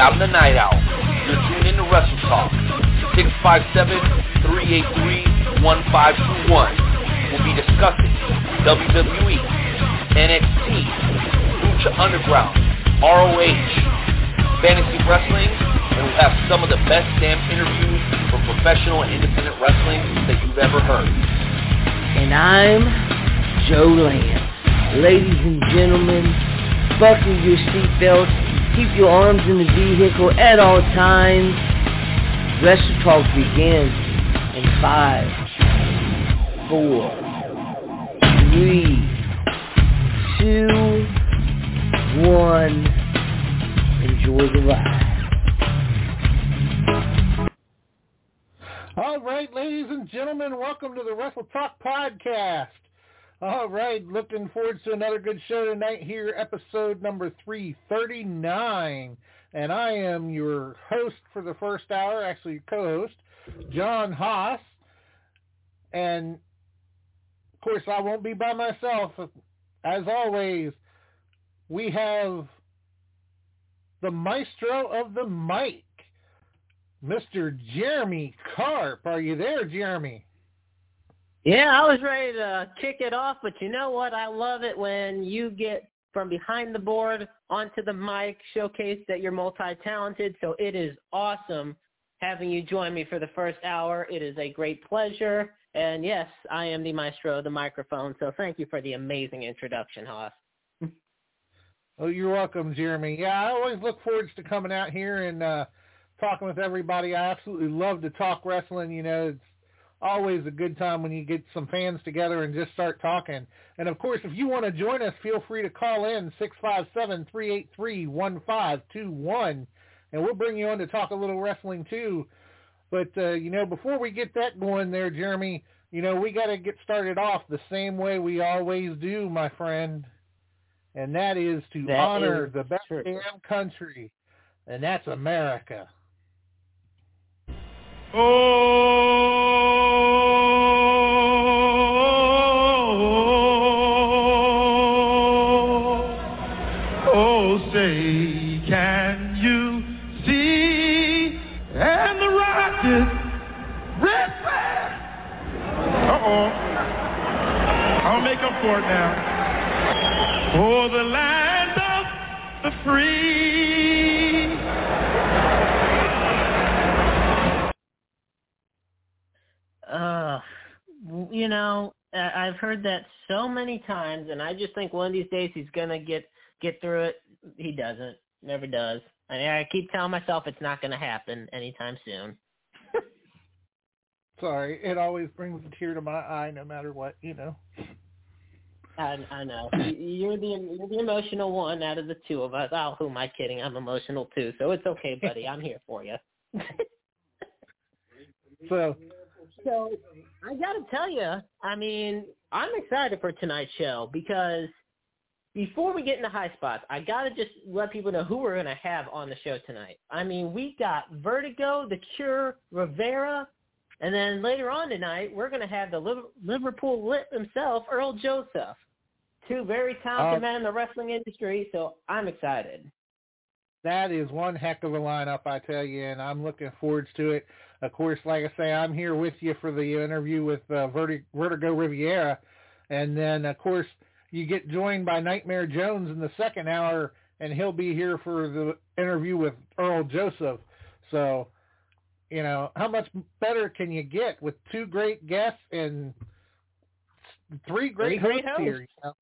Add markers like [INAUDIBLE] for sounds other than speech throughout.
And I'm the Night Owl. You're tuned in to Wrestle Talk. 657-383-1521. We'll be discussing WWE, NXT, Lucha Underground, ROH, fantasy wrestling, and we'll have some of the best damn interviews from professional and independent wrestling that you've ever heard. And I'm Joe Lance. Ladies and gentlemen, buckle your seatbelts, keep your arms in the vehicle at all times. Wrestle Talk begins in five, four, three, two, one. Enjoy the ride. All right, ladies and gentlemen, welcome to the Wrestle Talk Podcast. All right, looking forward to another good show tonight here, episode number 339. And I am your host for the first hour, actually co-host, John Hoss. And, of course, I won't be by myself. As always, we have the maestro of the mic, Mr. Jeremy Karp. Are you there, Jeremy? Yeah, I was ready to kick it off, but you know what? I love it when you get from behind the board onto the mic, showcase that you're multi-talented. So it is awesome having you join me for the first hour. It is a great pleasure. And yes, I am the maestro of the microphone. So thank you for the amazing introduction, Hoss. Oh, you're welcome, Jeremy. Yeah, I always look forward to coming out here and uh, talking with everybody. I absolutely love to talk wrestling. You know, it's always a good time when you get some fans together and just start talking. And of course, if you want to join us, feel free to call in six five seven three eight three one five two one, and we'll bring you on to talk a little wrestling too. But uh, you know, before we get that going there, Jeremy, you know, we got to get started off the same way we always do, my friend, and that is to That honor is the best true. damn country, and that's America. For it now. Oh, the land of the free. You know, I- I've heard that so many times, and I just think one of these days he's gonna get get through it. He doesn't, never does. And I keep telling myself it's not gonna happen anytime soon. [LAUGHS] Sorry, it always brings a tear to my eye, no matter what, you know. I, I know You- you're the you're the emotional one out of the two of us. Oh, who am I kidding? I'm emotional too, so it's okay, buddy. I'm here for you. [LAUGHS] So, So I got to tell you, I mean, I'm excited for tonight's show because before we get into high spots, I got to just let people know who we're going to have on the show tonight. I mean, we got Vertigo, The Cure, Rivera, and then later on tonight, we're going to have the Liverpool Lit himself, Earl Joseph. Two very talented Uh, men in the wrestling industry, so I'm excited. that is one heck of a lineup, I tell you, and I'm looking forward to it. Of course, like I say, I'm here with you for the interview with uh, Vertigo Riviera, and then of course you get joined by Nightmare Jones in the second hour, and he'll be here for the interview with Earl Joseph. So, you know, how much better can you get with two great guests and three great, Three great hosts here? You know?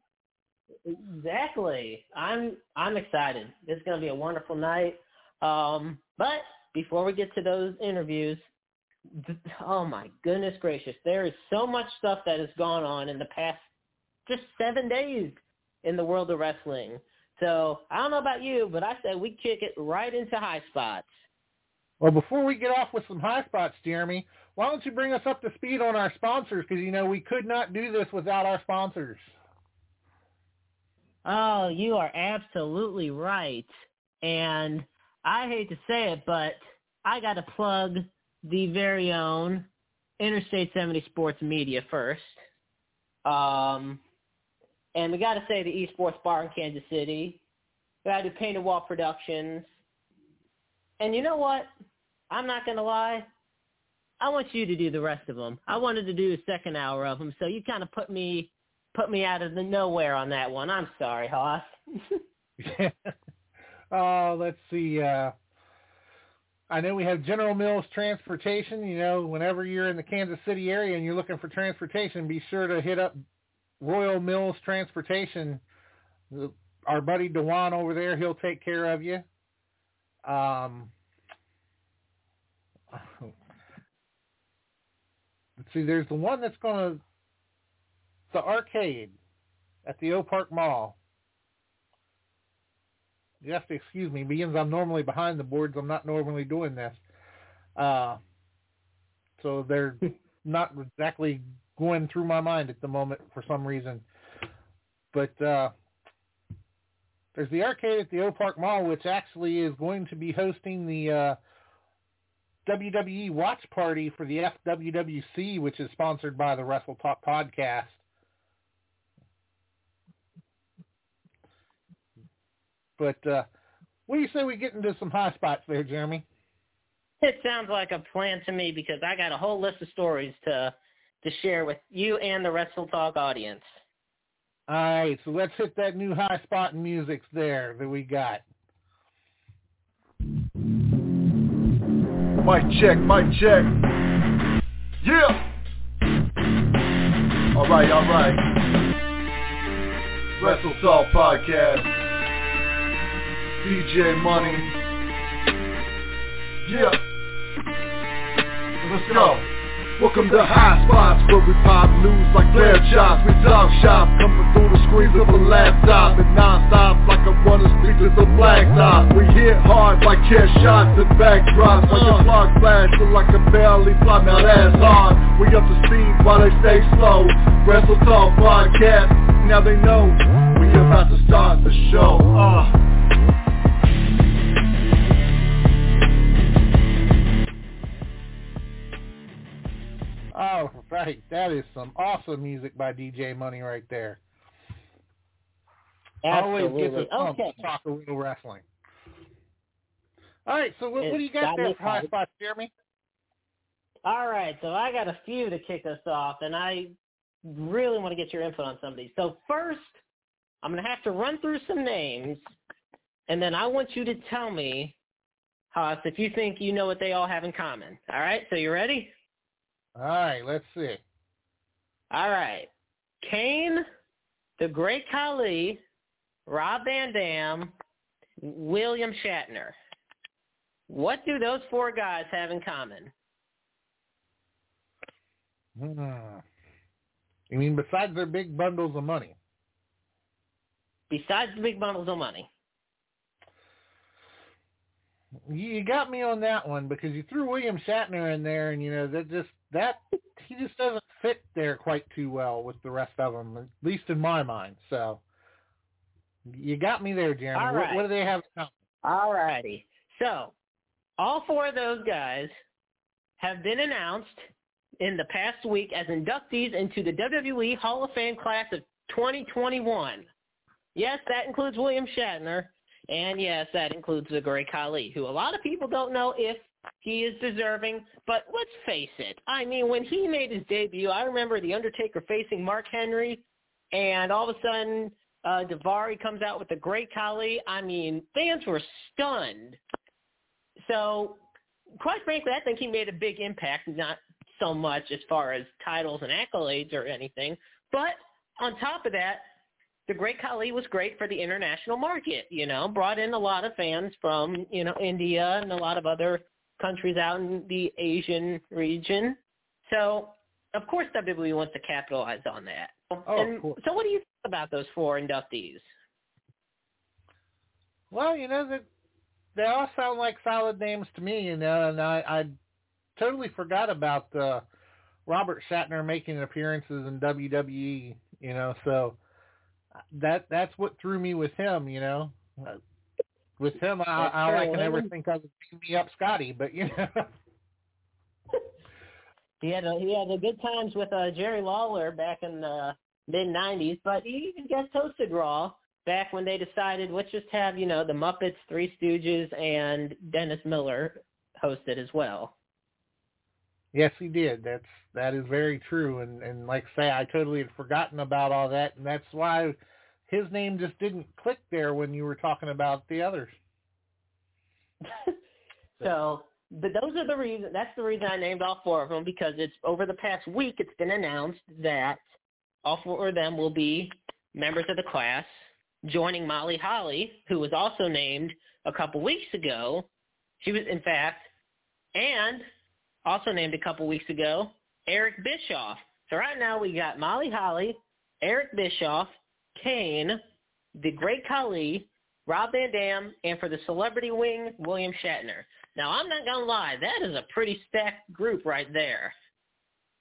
Exactly. I'm I'm excited. It's going to be a wonderful night. Um, but before we get to those interviews, th- oh my goodness gracious, there is so much stuff that has gone on in the past just seven days in the world of wrestling. So I don't know about you, but I said we kick it right into high spots. Well, before we get off with some high spots, Jeremy, why don't you bring us up to speed on our sponsors? Because, you know, we could not do this without our sponsors. Oh, you are absolutely right. And I hate to say it, but I got to plug the very own Interstate 70 Sports Media first. Um, and we got to say the Esports Bar in Kansas City. We got to do Painted Wall Productions. And you know what? I'm not going to lie. I want you to do the rest of them. I wanted to do a second hour of them, so you kind of put me put me out of the nowhere on that one. I'm sorry, Hoss. [LAUGHS] [LAUGHS] oh, let's see. Uh, I know we have General Mills Transportation. You know, whenever you're in the Kansas City area and you're looking for transportation, be sure to hit up Royal Mills Transportation. Our buddy Dewan over there, he'll take care of you. Um, let's see, there's the one that's going to, the arcade at the Oak Park Mall. You have to excuse me, because I'm normally behind the boards. I'm not normally doing this. Uh, so they're not exactly going through my mind at the moment for some reason. But uh, there's the arcade at the Oak Park Mall, which actually is going to be hosting the uh, WWE watch party for the FWWC, which is sponsored by the Wrestle Talk podcast. But uh, what do you say we get into some high spots there, Jeremy? It sounds like a plan to me because I got a whole list of stories to to share with you and the Wrestle Talk audience. All right, so let's hit that new high spot in music there that we got. Mic check, mic check. Yeah. All right, all right. Wrestle Talk Podcast. DJ Money. Yeah. Let's go. Welcome to High Spots where we pop news like flare shots. We talk shop coming through the screens of a laptop And non-stop like I wanna speak to the blacktop We hit hard like chair shots and backdrops Like a clock flash feel like a barely fly Now that's hard We up to speed while they stay slow Wrestle Talk Podcast Now they know we about to start the show uh. Right, that is some awesome music by DJ Money right there. Absolutely. Always gets us okay. to talk a little wrestling. All right, so what, what do you got there for high spots, Jeremy? All right, so I got a few to kick us off, and I really want to get your input on some of these. So first, I'm going to have to run through some names, and then I want you to tell me, Hoss, if you think you know what they all have in common. All right, so you ready? All right, let's see. All right. Kane, the Great Khali, Rob Van Dam, William Shatner. What do those four guys have in common? Hmm. You mean besides their big bundles of money? Besides the big bundles of money. You got me on that one because you threw William Shatner in there, and you know that just that he just doesn't fit there quite too well with the rest of them, at least in my mind. So you got me there, Jeremy. What, what do they have? All righty. So all four of those guys have been announced in the past week as inductees into the WWE Hall of Fame class of 2021. Yes, that includes William Shatner, and yes, that includes the Great Khali, who a lot of people don't know if he is deserving. But let's face it. I mean, when he made his debut, I remember The Undertaker facing Mark Henry, and all of a sudden uh, Daivari comes out with the Great Khali. I mean, fans were stunned. So, quite frankly, I think he made a big impact, not so much as far as titles and accolades or anything. But on top of that, the Great Khali was great for the international market, you know, brought in a lot of fans from, you know, India and a lot of other countries out in the Asian region. So, of course, WWE wants to capitalize on that. Oh, and cool. so what do you think about those four inductees? Well, you know that they all sound like solid names to me, you know, and I, I totally forgot about uh, Robert Shatner making appearances in WWE, you know, so that that's what threw me with him, you know. With him, I, all I can ever think of is me up Scotty, but you know, [LAUGHS] He had a, he had a good times with uh, Jerry Lawler back in the mid '90s, but he even guest hosted Raw back when they decided let's just have you know the Muppets, Three Stooges, and Dennis Miller hosted as well. yes, he did. That's that is very true, and and like I say, I totally had forgotten about all that, and that's why his name just didn't click there when you were talking about the others. [LAUGHS] so, but those are the reason. That's the reason I named all four of them because it's over the past week. It's been announced that all four of them will be members of the class, joining Molly Holly, who was also named a couple weeks ago. She was, in fact, and also named a couple weeks ago, Eric Bischoff. So right now we got Molly Holly, Eric Bischoff, Kane, the Great Khali, Rob Van Dam, and for the celebrity wing, William Shatner. Now, I'm not going to lie, that is a pretty stacked group right there.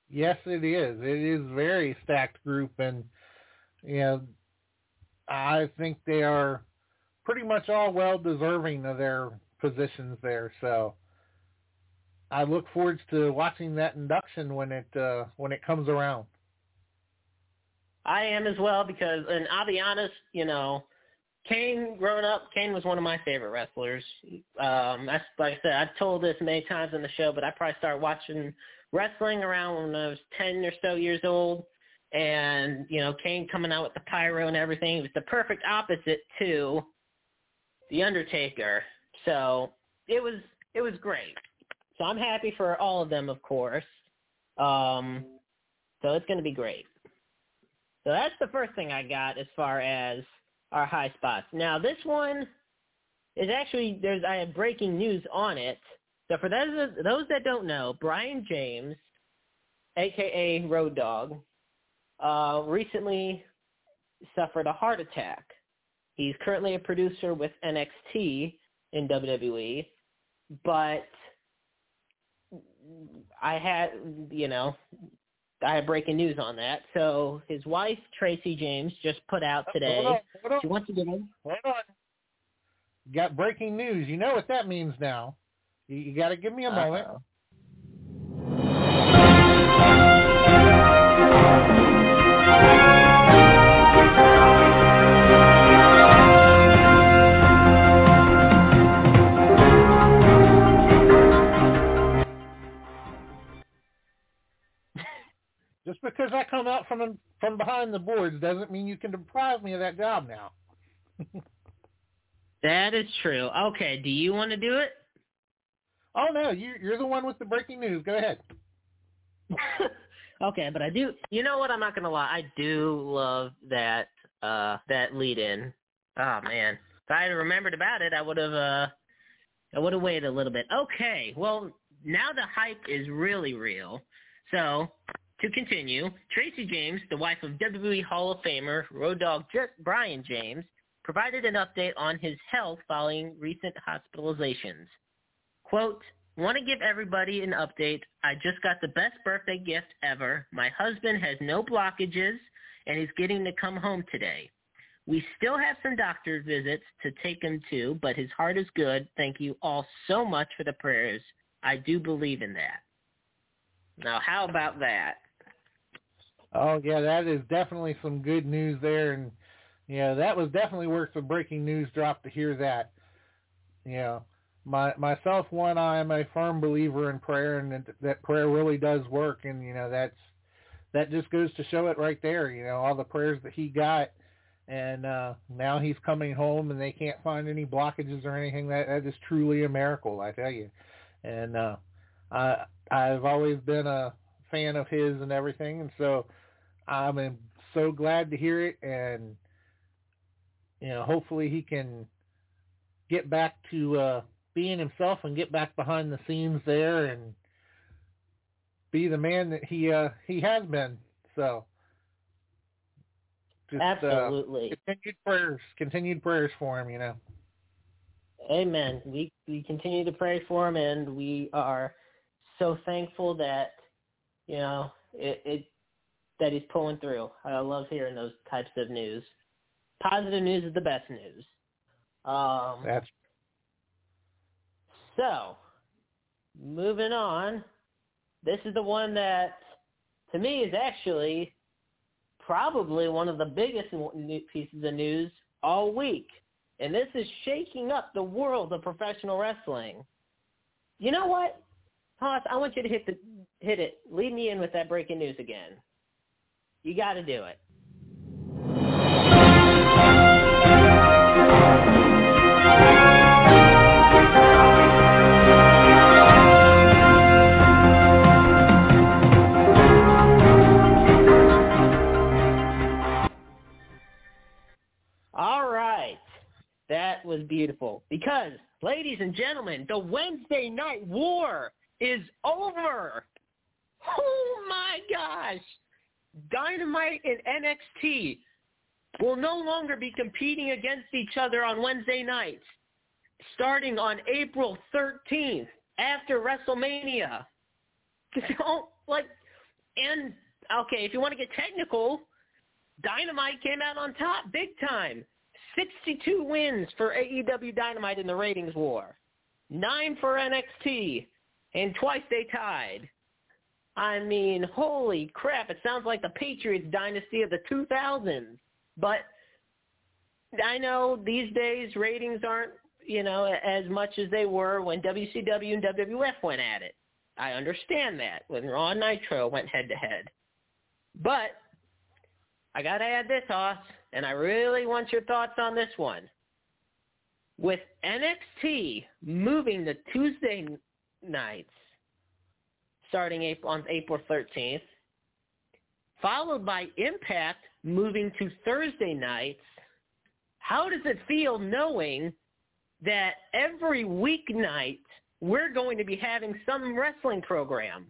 Yes, it is. It is a very stacked group, and you know, I think they are pretty much all well deserving of their positions there. So I look forward to watching that induction when it uh, when it comes around. I am as well because, and I'll be honest, you know, Kane growing up, Kane was one of my favorite wrestlers. Um, that's like I said, I've told this many times on the show, but I probably started watching wrestling around when I was ten or so years old. And you know, Kane coming out with the pyro and everything it was the perfect opposite to the Undertaker. So it was it was great. So I'm happy for all of them, of course. Um, so it's going to be great. So that's the first thing I got as far as our high spots. Now this one is actually there's I have breaking news on it. So for those those that don't know, Brian James, aka Road Dogg, uh, recently suffered a heart attack. He's currently a producer with NXT in WWE, but I had you know I have breaking news on that. So his wife Tracy James just put out today. Hold on, hold on, She wants to give him. hold on. Got breaking news. You know what that means now. You, you got to give me a moment. Uh-oh. Just out from from behind the boards doesn't mean you can deprive me of that job now. [LAUGHS] That is true. Okay, do you want to do it? Oh no, you you're the one with the breaking news. Go ahead. [LAUGHS] okay, but I do. You know what? I'm not gonna lie. I do love that uh that lead in. Oh man, if I had remembered about it, I would have uh I would have waited a little bit. Okay, well now the hype is really real. So to continue, Tracy James, the wife of WWE Hall of Famer Road Dogg J- Brian James, provided an update on his health following recent hospitalizations. Quote, want to give everybody an update. I just got the best birthday gift ever. My husband has no blockages and he's getting to come home today. We still have some doctor visits to take him to, but his heart is good. Thank you all so much for the prayers. I do believe in that. Now, how about that? Oh yeah, that is definitely some good news there, and yeah, that was definitely worth the breaking news drop to hear that. You know, my myself, one, I am a firm believer in prayer, and that, that prayer really does work, and you know that's that just goes to show it right there. You know, all the prayers that he got, and uh now he's coming home, and they can't find any blockages or anything. That that is truly a miracle, I tell you. And uh I I've always been a fan of his and everything, and so I'm so glad to hear it, and you know, hopefully he can get back to uh, being himself and get back behind the scenes there and be the man that he uh, he has been. So just Absolutely. Uh, continued prayers, continued prayers for him. You know. Amen. We we continue to pray for him, and we are so thankful that you know it, it that he's pulling through. I love hearing those types of news. Positive news is the best news. Um, That's so. Moving on, this is the one that to me is actually probably one of the biggest pieces of news all week. And this is shaking up the world of professional wrestling. You know what? Hoss, I want you to hit the hit it. Lead me in with that breaking news again. You got to do it. All right. That was beautiful. Because, ladies and gentlemen, the Wednesday night war is over. Oh my gosh. Dynamite and NXT will no longer be competing against each other on Wednesday nights starting on April 13th after WrestleMania. [LAUGHS] Like, and, okay, if you want to get technical, Dynamite came out on top big time. 62 wins for AEW Dynamite in the ratings war. Nine for NXT. And twice they tied. I mean, holy crap. It sounds like the Patriots dynasty of the 2000s. But I know these days ratings aren't, you know, as much as they were when WCW and WWF went at it. I understand that when Raw and Nitro went head to head. But I got to add this, Hoss, and I really want your thoughts on this one. With NXT moving to Tuesday nights starting April, on April 13th, followed by Impact moving to Thursday nights, how does it feel knowing that every weeknight we're going to be having some wrestling program?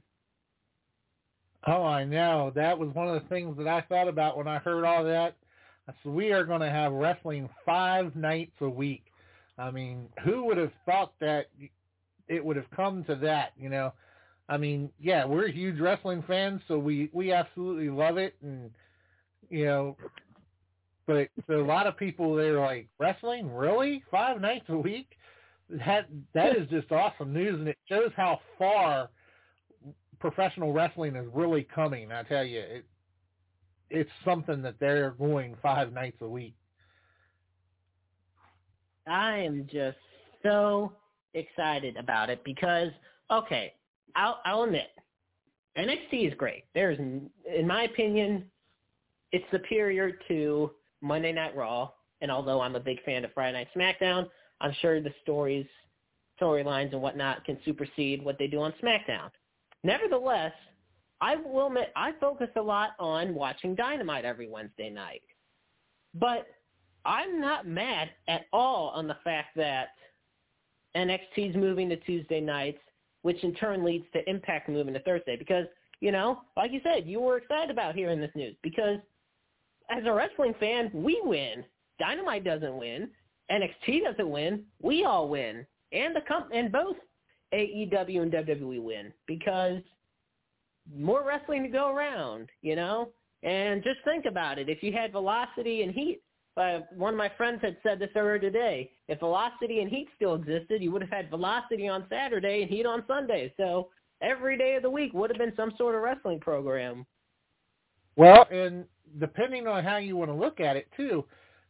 Oh, I know. That was one of the things that I thought about when I heard all that. Said, we are going to have wrestling five nights a week. I mean, who would have thought that it would have come to that, you know? I mean, yeah, we're huge wrestling fans, so we, we absolutely love it. And, you know, but a lot of people, they're like, wrestling? Really? Five nights a week? That, that is just awesome news. And it shows how far professional wrestling is really coming. I tell you, it, it's something that they're going five nights a week. I am just so excited about it because, okay, I'll, I'll admit, NXT is great. There's, in my opinion, it's superior to Monday Night Raw. And although I'm a big fan of Friday Night SmackDown, I'm sure the stories, storylines, and whatnot can supersede what they do on SmackDown. Nevertheless, I will admit I focus a lot on watching Dynamite every Wednesday night. But I'm not mad at all on the fact that NXT's moving to Tuesday nights, which in turn leads to Impact moving to Thursday. Because, you know, like you said, you were excited about hearing this news. Because as a wrestling fan, we win. Dynamite doesn't win. NXT doesn't win. We all win. And the comp- and both AEW and WWE win because more wrestling to go around, you know? And just think about it. If you had Velocity and Heat, uh, one of my friends had said this earlier today. If Velocity and Heat still existed, you would have had Velocity on Saturday and Heat on Sunday. So every day of the week would have been some sort of wrestling program. Well, and depending on how you want to look at it too,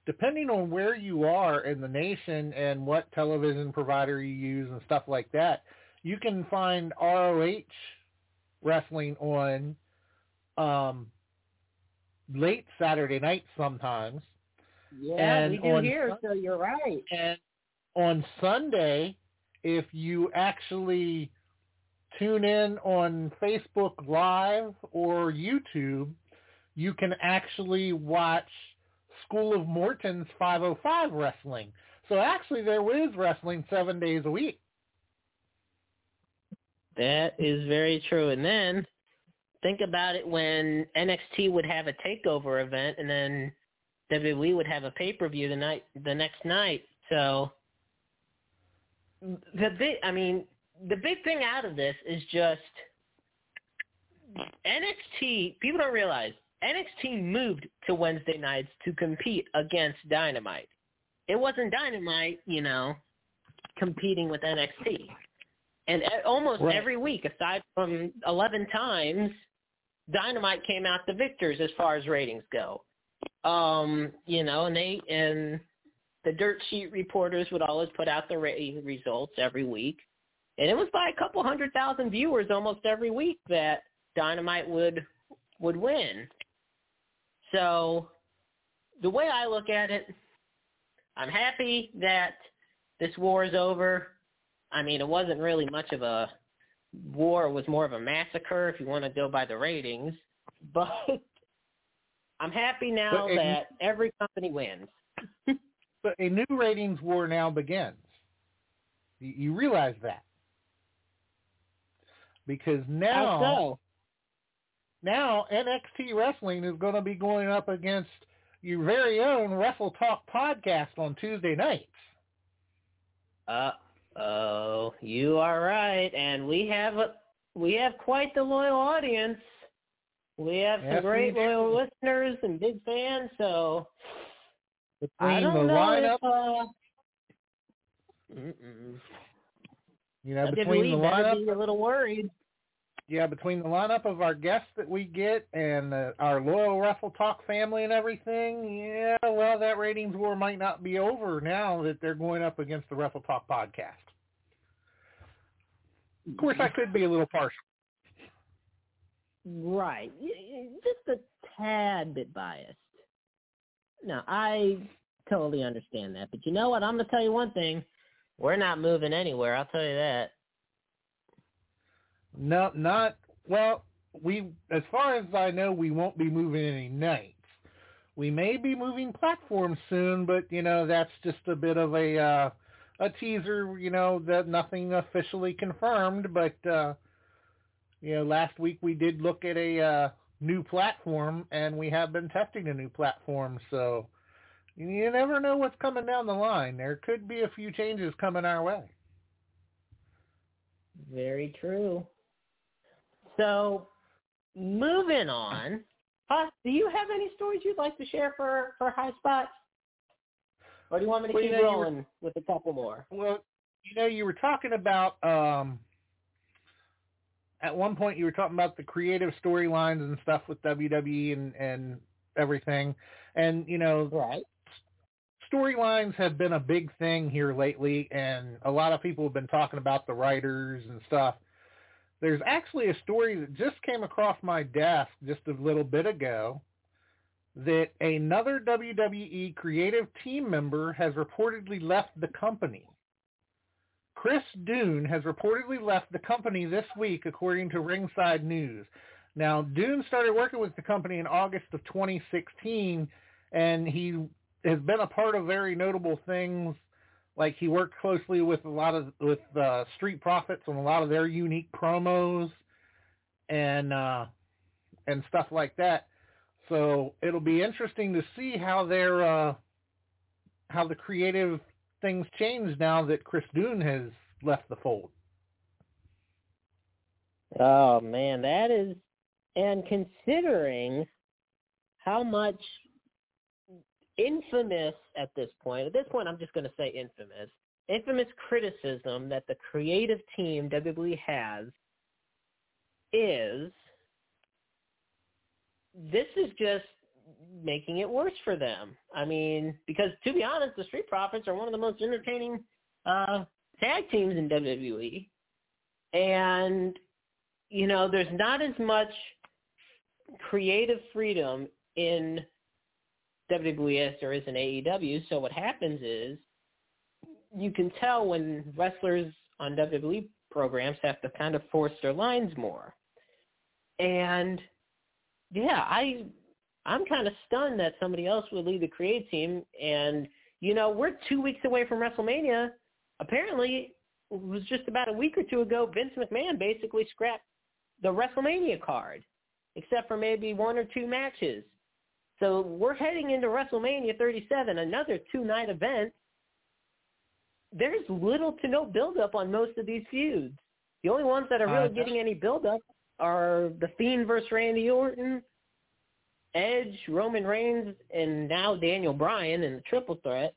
depending on where you are in the nation and what television provider you use and stuff like that, you can find ROH wrestling on um, late Saturday night sometimes. Yeah, And we do on here, Sun- so you're right. And on Sunday, if you actually tune in on Facebook Live or YouTube, you can actually watch School of Morton's 505 wrestling. So actually there is wrestling seven days a week. That is very true. And then think about it when NXT would have a takeover event and then WWE would have a pay per view the night the next night. So the big, I mean, the big thing out of this is just NXT. People don't realize NXT moved to Wednesday nights to compete against Dynamite. It wasn't Dynamite, you know, competing with NXT. And almost Right. every week, aside from 11 times, Dynamite came out the victors as far as ratings go. Um, you know, and they and the dirt sheet reporters would always put out the rating results every week. And it was by a couple hundred thousand viewers almost every week that Dynamite would would win. So the way I look at it, I'm happy that this war is over. I mean, it wasn't really much of a war. It was more of a massacre if you want to go by the ratings. [LAUGHS] But I'm happy now if- that every company wins. [LAUGHS] But a new ratings war now begins. You, you realize that because now so? now NXT Wrestling is going to be going up against your very own Wrestle Talk podcast on Tuesday nights. Uh oh, you are right, and we have a we have quite the loyal audience. We have some Yes, great loyal listeners and big fans. So I Between don't the know lineup, if uh, you know, between the lineup, be a little worried. yeah, between the lineup of our guests that we get and uh, our loyal Wrestle Talk family and everything, yeah, well, that ratings war might not be over now that they're going up against the Wrestle Talk podcast. Of course, I could be a little partial. Right. Just a tad bit biased. No, I totally understand that. But you know what? I'm going to tell you one thing. We're not moving anywhere. I'll tell you that. No, not well. We, as far as I know, we won't be moving any nights. We may be moving platforms soon, but you know that's just a bit of a uh, a teaser. You know that nothing officially confirmed, but uh, you know last week we did look at a uh, new platform, and we have been testing a new platform. So you never know what's coming down the line. There could be a few changes coming our way. Very true. So, moving on. Hoss, do you have any stories you'd like to share for for High Spots? Or do you want me to Well, you keep know, you were- rolling with a couple more? Well, you know, you were talking about um at one point you were talking about the creative storylines and stuff with WWE and and everything. And you know, Right. storylines have been a big thing here lately and a lot of people have been talking about the writers and stuff. There's actually a story that just came across my desk just a little bit ago that another WWE creative team member has reportedly left the company. Chris Dune has reportedly left the company this week, according to Ringside News. Now, Dune started working with the company in August of 2016, and he has been a part of very notable things. Like he worked closely with a lot of with uh, Street Profits on a lot of their unique promos, and uh, and stuff like that. So it'll be interesting to see how their uh, how the creative things change now that Chris Dune has left the fold. Oh man, that is and considering how much infamous at this point, at this point I'm just going to say infamous, infamous criticism that the creative team WWE has is this is just making it worse for them. I mean, because to be honest, the Street Profits are one of the most entertaining uh, tag teams in WWE. And, you know, there's not as much creative freedom in WWE as there is in AEW. So what happens is you can tell when wrestlers on WWE programs have to kind of force their lines more. And yeah, I I'm kind of stunned that somebody else would lead the creative team. And you know, we're two weeks away from WrestleMania. Apparently, it was just about a week or two ago. Vince McMahon basically scrapped the WrestleMania card, except for maybe one or two matches. So we're heading into WrestleMania 37, another two-night event. There's little to no build-up on most of these feuds. The only ones that are really Uh, getting any build-up are The Fiend versus Randy Orton, Edge, Roman Reigns, and now Daniel Bryan in the triple threat,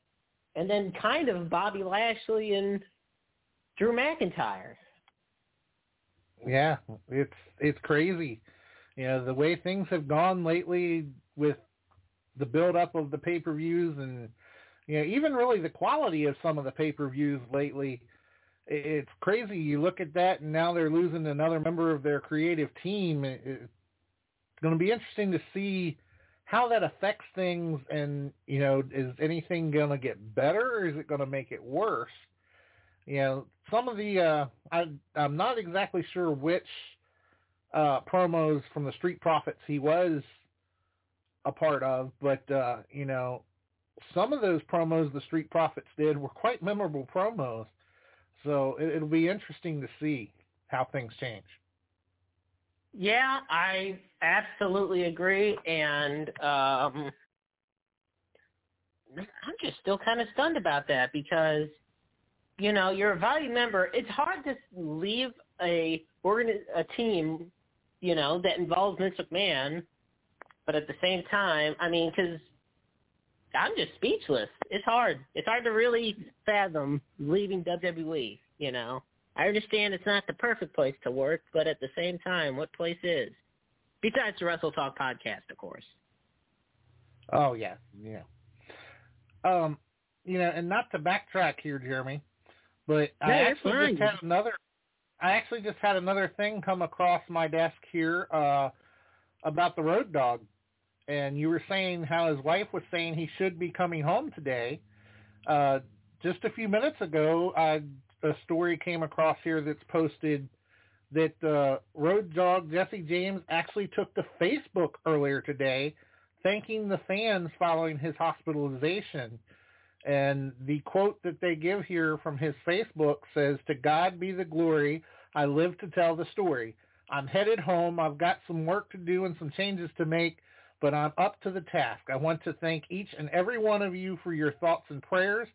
and then kind of Bobby Lashley and Drew McIntyre. Yeah, it's it's crazy. You know, the way things have gone lately with the build up of the pay-per-views and you know, even really the quality of some of the pay-per-views lately, it's crazy. You look at that and now they're losing another member of their creative team. It- going to be interesting to see how that affects things and, you know, is anything going to get better or is it going to make it worse? you know, some of the uh I I'm not exactly sure which uh promos from the Street Profits he was a part of, but uh, you know, some of those promos the Street Profits did were quite memorable promos. So it, it'll be interesting to see how things change. Yeah, I absolutely agree, and um, I'm just still kind of stunned about that because, you know, you're a valued member. It's hard to leave a organi- a team, you know, that involves Vince McMahon, but at the same time, I mean, because I'm just speechless. It's hard. It's hard to really fathom leaving WWE. You know, I understand it's not the perfect place to work, but at the same time, what place is? Besides the Wrestle Talk podcast, of course. Oh yeah, yeah. Um, you know, and not to backtrack here, Jeremy, but I actually fine. just had another. I actually just had another thing come across my desk here uh, about the road dog, and you were saying how his wife was saying he should be coming home today. Uh, just a few minutes ago, I, a story came across here that's posted that uh, road dog Jesse James actually took to Facebook earlier today thanking the fans following his hospitalization. And the quote that they give here from his Facebook says, To God be the glory. I live to tell the story. I'm headed home. I've got some work to do and some changes to make, but I'm up to the task. I want to thank each and every one of you for your thoughts and prayers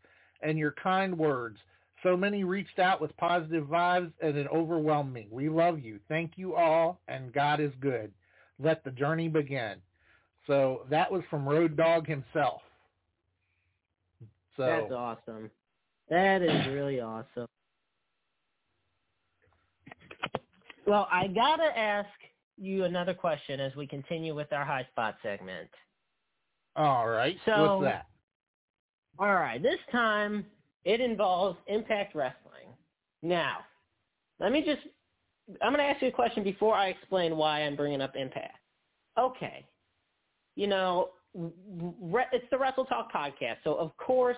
and your kind words. So many reached out with positive vibes and it overwhelmed me. We love you. Thank you all and God is good. Let the journey begin. So that was from Road Dogg himself. So That's awesome. That is really awesome. Well, I gotta ask you another question as we continue with our high spot segment. all right. So- What's that? All right, this time it involves Impact Wrestling. Now, let me just, I'm going to ask you a question before I explain why I'm bringing up Impact. Okay, you know, it's the Wrestle Talk podcast, so of course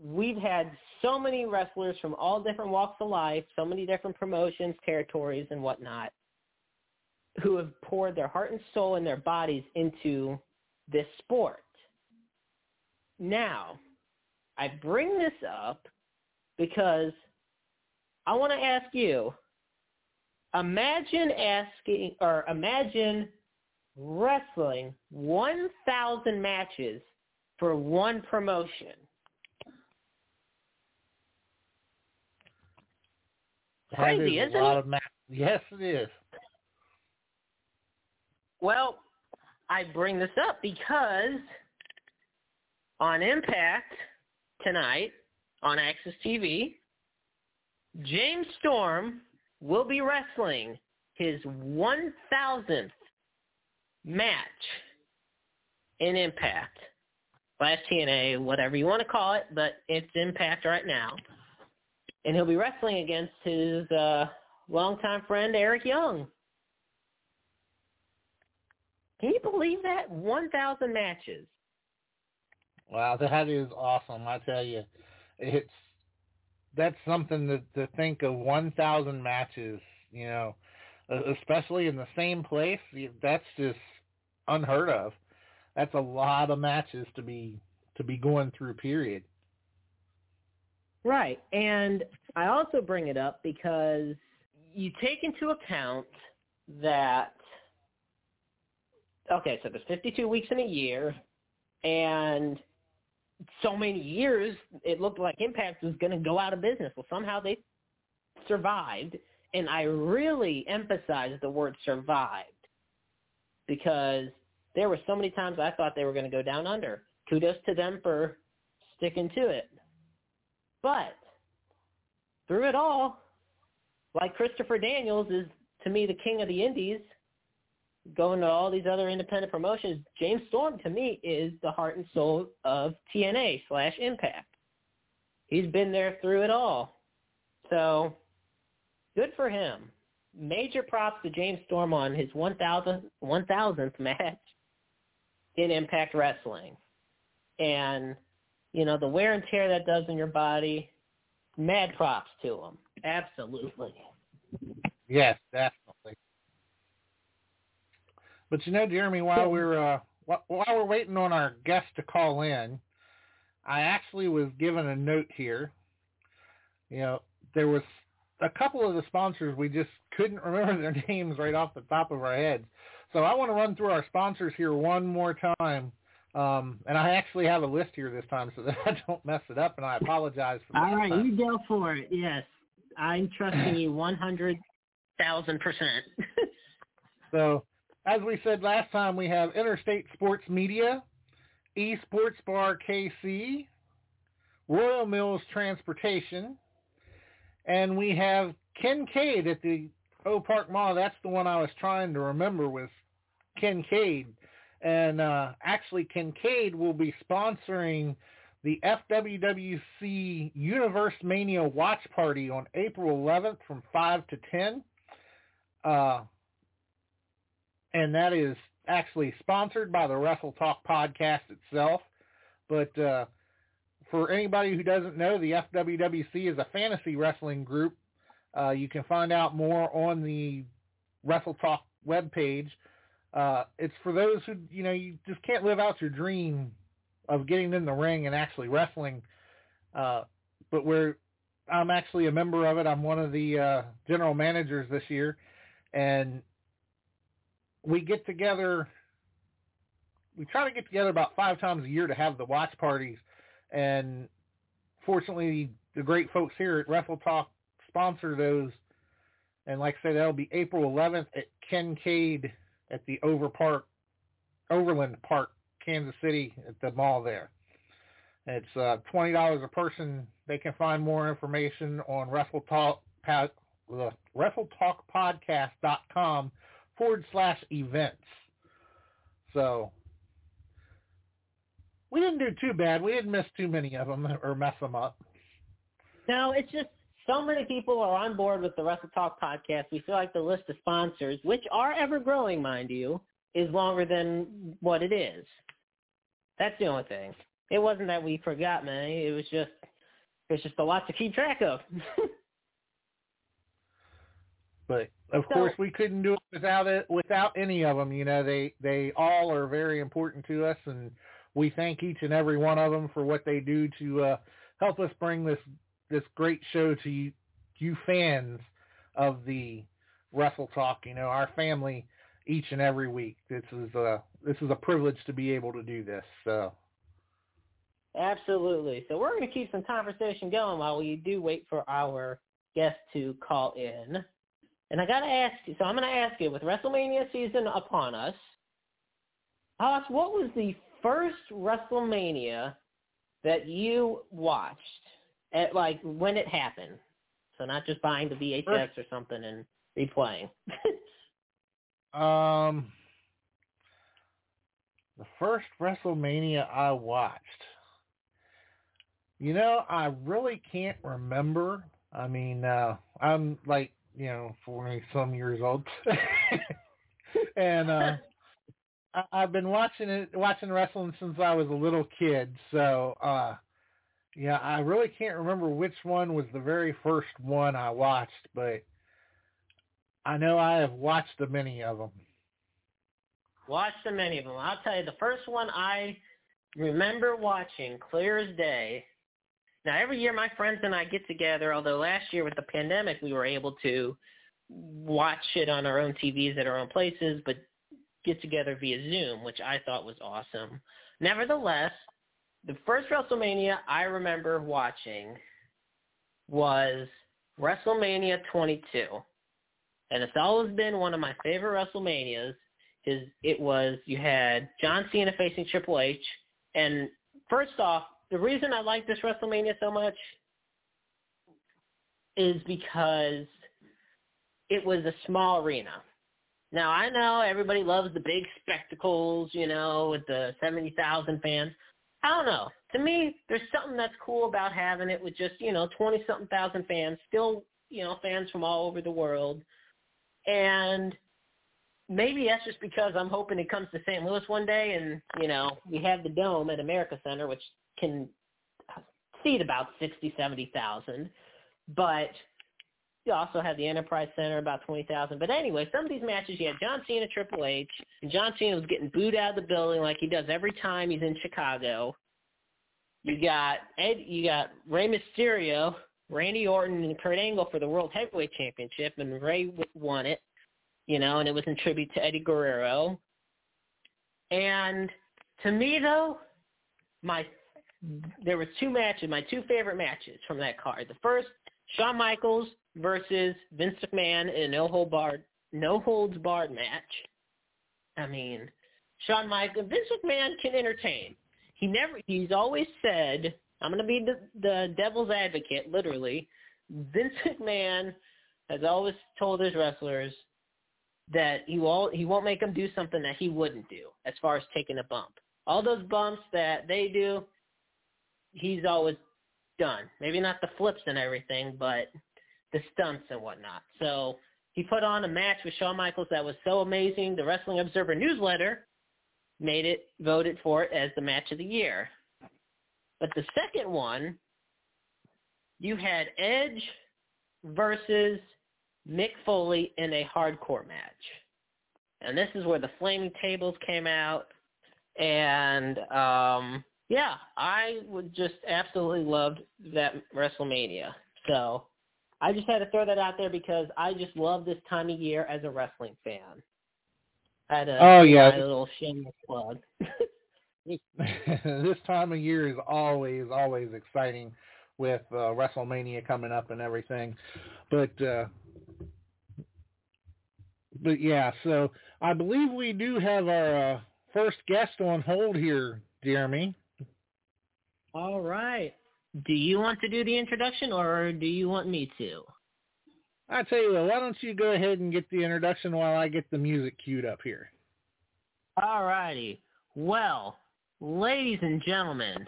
we've had so many wrestlers from all different walks of life, so many different promotions, territories, and whatnot, who have poured their heart and soul and their bodies into this sport. Now, I bring this up because I want to ask you, imagine asking or imagine wrestling 1,000 matches for one promotion. Crazy, is isn't a lot it? of ma- yes, it is. Well, I bring this up because on Impact tonight on AXS TV, James Storm will be wrestling his 1,000th match in Impact. Slash TNA, whatever you want to call it, but it's Impact right now. And he'll be wrestling against his uh, longtime friend Eric Young. Can you believe that? 1,000 matches. Wow, that is awesome. I tell you, it's that's something to to think of. One thousand matches, you know, especially in the same place. That's just unheard of. That's a lot of matches to be to be going through. Period. Right. And I also bring it up because you take into account that okay, so there's 52 weeks in a year, and so many years it looked like Impact was going to go out of business. Well, somehow they survived, and I really emphasize the word survived because there were so many times I thought they were going to go down under. Kudos to them for sticking to it. But through it all, like Christopher Daniels is to me the king of the indies, going to all these other independent promotions, James Storm to me is the heart and soul of TNA slash Impact. He's been there through it all. So good for him. Major props to James Storm on his 1000th, 1000th match in Impact Wrestling. And, you know, the wear and tear that does in your body, mad props to him. Absolutely. Yes, definitely. But you know, Jeremy, while we're uh, while we're waiting on our guest to call in, I actually was given a note here. You know, there was a couple of the sponsors we just couldn't [LAUGHS] remember their names right off the top of our heads. So I want to run through our sponsors here one more time. Um, and I actually have a list here this time so that [LAUGHS] I don't mess it up, and I apologize for that. All right, time. you go for it. Yes, I'm trusting you 100,000%. [LAUGHS] so as we said last time, we have Interstate Sports Media, Esports Bar KC, Royal Mills Transportation, and we have Kincaid at the Oak Park Mall. That's the one I was trying to remember was Kincaid. And uh, actually, Kincaid will be sponsoring the FWWC Universe Mania Watch Party on April 11th from 5 to 10. Uh, and that is actually sponsored by the Wrestle Talk podcast itself. But uh, for anybody who doesn't know, the FWWC is a fantasy wrestling group. Uh, you can find out more on the Wrestle Talk webpage. Uh, it's for those who, you know, you just can't live out your dream of getting in the ring and actually wrestling. Uh, but where I'm actually a member of it. I'm one of the uh, general managers this year. And we get together we try to get together about five times a year to have the watch parties. And fortunately the great folks here at Wrestle Talk sponsor those. And like I said that'll be April 11th at Kincaid at the Over Park Overland Park Kansas City at the mall there. It's uh, $20 a person. They can find more information on Wrestle Talk uh, WrestleTalkPodcast.com forward slash events. So we didn't do too bad. We didn't miss too many of them or mess them up. No, it's just so many people are on board with the Wrestle Talk podcast. We feel like the list of sponsors, which are ever growing, mind you, is longer than what it is. That's the only thing. It wasn't that we forgot many. It was just it's just a lot to keep track of. [LAUGHS] but of So- course we couldn't do it without it without any of them you know they they all are very important to us and we thank each and every one of them for what they do to uh help us bring this this great show to you you fans of the wrestle talk you know our family each and every week this is a this is a privilege to be able to do this so Absolutely. So we're going to keep some conversation going while we do wait for our guest to call in. And I got to ask you, so I'm going to ask you, with WrestleMania season upon us, Alex, what was the first WrestleMania that you watched, at like when it happened? So not just buying the VHS or something and replaying. [LAUGHS] Um, the first WrestleMania I watched. You know, I really can't remember. I mean, uh, I'm like, you know, 40 some years old. [LAUGHS] and, uh, [LAUGHS] I, I've been watching it, watching wrestling since I was a little kid. So, uh, yeah, I really can't remember which one was the very first one I watched, but I know I have watched a many of them. Watched so many of them. I'll tell you, the first one I remember watching clear as day. Now, every year my friends and I get together, although last year with the pandemic we were able to watch it on our own TVs at our own places, but get together via Zoom, which I thought was awesome. Nevertheless, the first WrestleMania I remember watching was WrestleMania 22. And it's always been one of my favorite WrestleManias. Is it was you had John Cena facing Triple H, and first off, the reason I like this WrestleMania so much is because it was a small arena. Now I know everybody loves the big spectacles, you know, with the seventy thousand fans. I don't know. To me, there's something that's cool about having it with just you know twenty something thousand fans, still you know fans from all over the world, and maybe that's just because I'm hoping it comes to St. Louis one day, and you know we have the dome at America Center, which can seat about sixty, seventy thousand, but you also have the Enterprise Center, about 20,000. But anyway, some of these matches, you had John Cena, Triple H, and John Cena was getting booed out of the building like he does every time he's in Chicago. You got Ed, you got Rey Mysterio, Randy Orton, and Kurt Angle for the World Heavyweight Championship, and Rey won it, you know, and it was in tribute to Eddie Guerrero. And to me, though, my there were two matches, my two favorite matches from that card. The first, Shawn Michaels versus Vince McMahon in a no hold barred no holds barred match. I mean, Shawn Michaels Vince McMahon can entertain. He never he's always said, I'm gonna be the, the devil's advocate, literally. Vince McMahon has always told his wrestlers that he won't he won't make them do something that he wouldn't do as far as taking a bump. All those bumps that they do, he's always done. Maybe not the flips and everything, but the stunts and whatnot. So he put on a match with Shawn Michaels that was so amazing. The Wrestling Observer newsletter made it, voted for it as the match of the year. But the second one, you had Edge versus Mick Foley in a hardcore match. And this is where the flaming tables came out. And um yeah, I would just absolutely loved that WrestleMania. So I just had to throw that out there because I just love this time of year as a wrestling fan. I had a oh yeah, little shameless plug. [LAUGHS] this time of year is always always exciting with uh, WrestleMania coming up and everything, but uh, but yeah. So I believe we do have our uh, first guest on hold here, Jeremy. All right. Do you want to do the introduction or do you want me to? I tell you what, why don't you go ahead and get the introduction while I get the music queued up here? All righty. Well, ladies and gentlemen,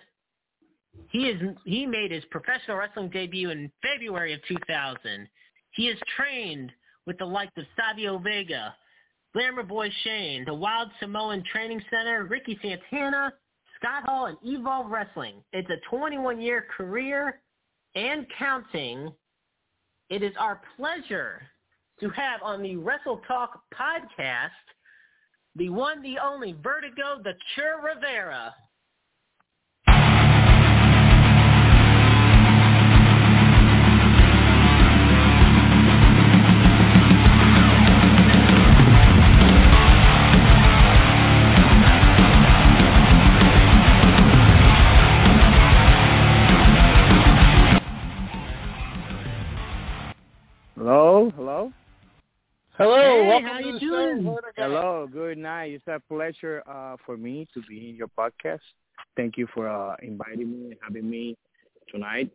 he is he made his professional wrestling debut in February of 2000. He is trained with the likes of Savio Vega, Glamour Boy Shane, the Wild Samoan Training Center, Ricky Santana, Scott Hall and Evolve Wrestling. It's a 21-year career and counting. It is our pleasure to have on the Wrestle Talk podcast the one, the only Vertigo, the Cure Rivera. Hello, hello. Hello, Hey, welcome how to you the doing? show. Hello, good night. It's a pleasure uh, for me to be in your podcast. Thank you for uh, inviting me and having me tonight.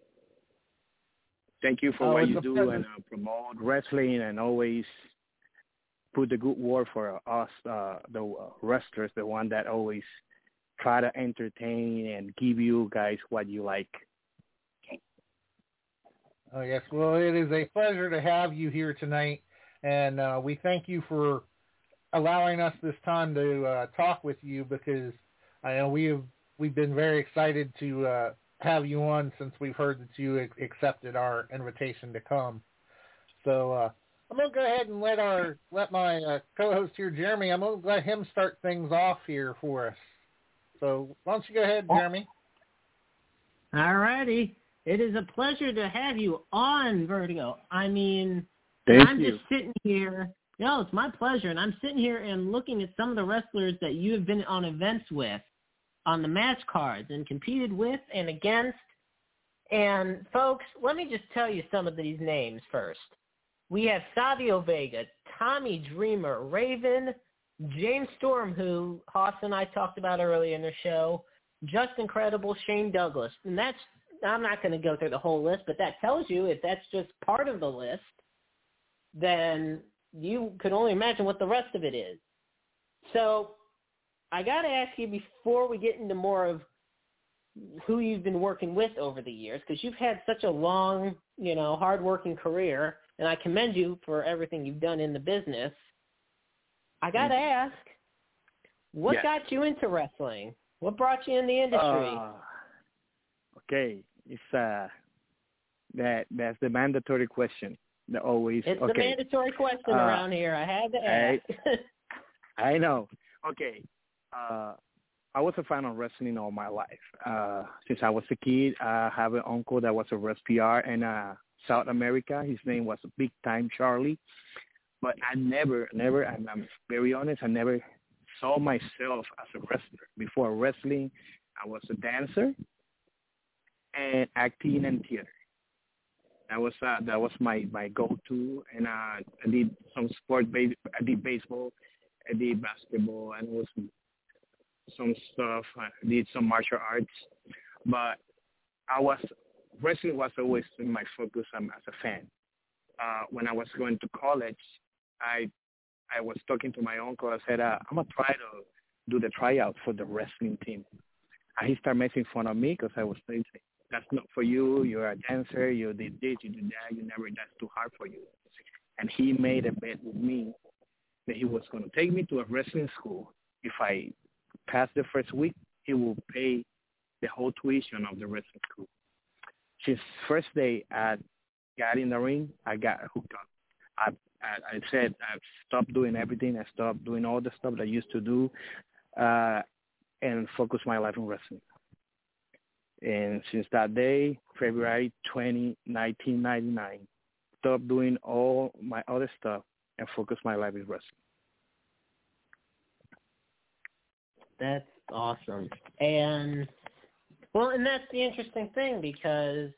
Thank you for Oh, what you do pleasure. and uh, promote wrestling and always put the good word for us, uh, the uh, wrestlers, the one that always try to entertain and give you guys what you like. Oh yes, well it is a pleasure to have you here tonight, and uh, we thank you for allowing us this time to uh, talk with you because I know we have we've been very excited to uh, have you on since we've heard that you accepted our invitation to come. So uh, I'm gonna go ahead and let our let my uh, co-host here, Jeremy. I'm gonna let him start things off here for us. So why don't you go ahead, Jeremy? All righty. It is a pleasure to have you on Vertigo. I mean, Thank I'm you. just sitting here No, it's my pleasure. And I'm sitting here and looking at some of the wrestlers that you have been on events with, on the match cards, and competed with and against. And folks, let me just tell you some of these names first. We have Savio Vega, Tommy Dreamer, Raven, James Storm, who Hoss and I talked about earlier in the show, Just Incredible, Shane Douglas. And that's, I'm not going to go through the whole list, but that tells you if that's just part of the list, then you could only imagine what the rest of it is. So I got to ask you before we get into more of who you've been working with over the years, because you've had such a long, you know, hard-working career, and I commend you for everything you've done in the business. I got to ask, what Yes. got you into wrestling? What brought you in the industry? Uh, okay, it's uh that that's the mandatory question. The always it's okay. the mandatory question Uh, around here. I had to ask. [LAUGHS] I know. Okay. Uh I was a fan of wrestling all my life. Uh since I was a kid, I have an uncle that was a wrestler PR in uh South America. His name was Big Time Charlie. But I never, never, I'm very honest, I never saw myself as a wrestler. Before wrestling, I was a dancer and acting and theater. That was uh, that was my my go-to, and uh, I did some sport. I did baseball, I did basketball, and was some stuff. I did some martial arts, but I was wrestling was always my focus um, as a fan. Uh, when I was going to college, I I was talking to my uncle. I said, uh, I'm gonna try to do the tryout for the wrestling team. And he started making fun of me because I was saying, that's not for you. You're a dancer. You did this, you did that. You never. That's too hard for you. And he made a bet with me that he was going to take me to a wrestling school. If I passed the first week, he will pay the whole tuition of the wrestling school. Since first day I got in the ring, I got hooked up. I I, I said I stopped doing everything. I stopped doing all the stuff that I used to do, uh, and focus my life on wrestling. And since that day, February 20, 1999, stopped doing all my other stuff and focused my life in wrestling. That's awesome. And well, and that's the interesting thing because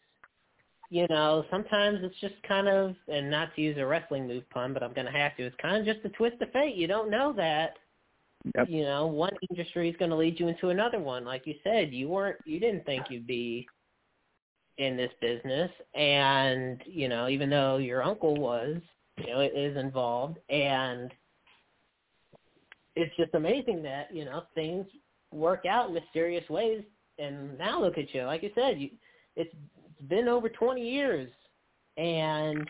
you know sometimes it's just kind of, and not to use a wrestling move pun, but I'm going to have to. It's kind of just a twist of fate. You don't know that. Yep. You know, one industry is going to lead you into another one. Like you said, you weren't, you didn't think you'd be in this business, and you know, even though your uncle was, you know, is involved, and it's just amazing that you know things work out in mysterious ways. And now look at you, like I said, you, it's been over 20 years, and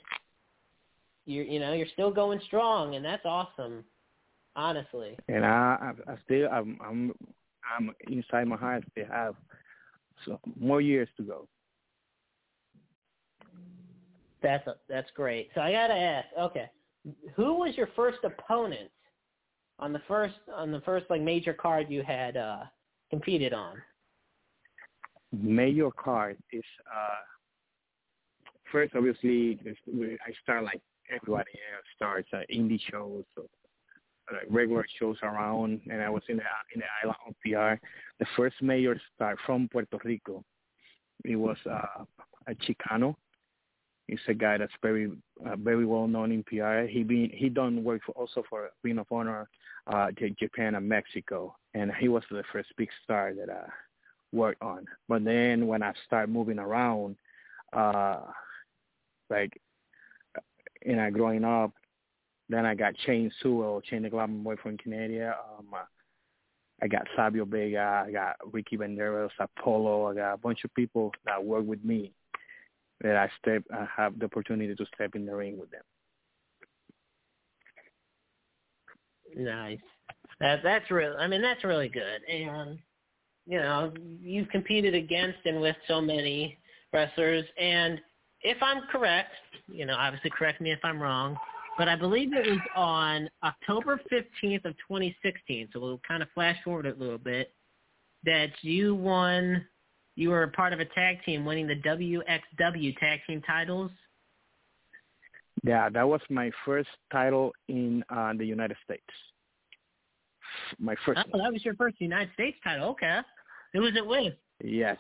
you're you know you're still going strong, and that's awesome. Honestly, And I, I, I still, I'm, I'm, I'm inside my heart. Still have so more years to go. that's a, that's great. So I gotta ask, okay, who was your first opponent on the first on the first like major card you had uh competed on? Major card is uh, first obviously I start like everybody else starts uh, indie shows, so, like regular shows around, and I was in the in the island of PR. The first major start from Puerto Rico. It was uh, a Chicano. He's a guy that's very uh, very well known in PR. He been he done work for also for Ring of Honor, uh, Japan and Mexico, and he was the first big star that I worked on. But then when I start moving around, uh, like you know, growing up, then I got Shane Sewell, Shane the Glamour Boy from Canada. Um, uh, I got Savio Vega, I got Ricky Banderas, Apollo. I got a bunch of people that work with me that I step, I have the opportunity to step in the ring with them. Nice. That that's real. I mean, that's really good. And you know, you've competed against and with so many wrestlers. And if I'm correct, you know, obviously correct me if I'm wrong, but I believe it was on October 15th of 2016. So we'll kind of flash forward a little bit. That you won. You were a part of a tag team winning the WXW tag team titles. Yeah, that was my first title in uh, the United States. My first. Oh, that was your first United States title. Okay. Who was it with? Yes.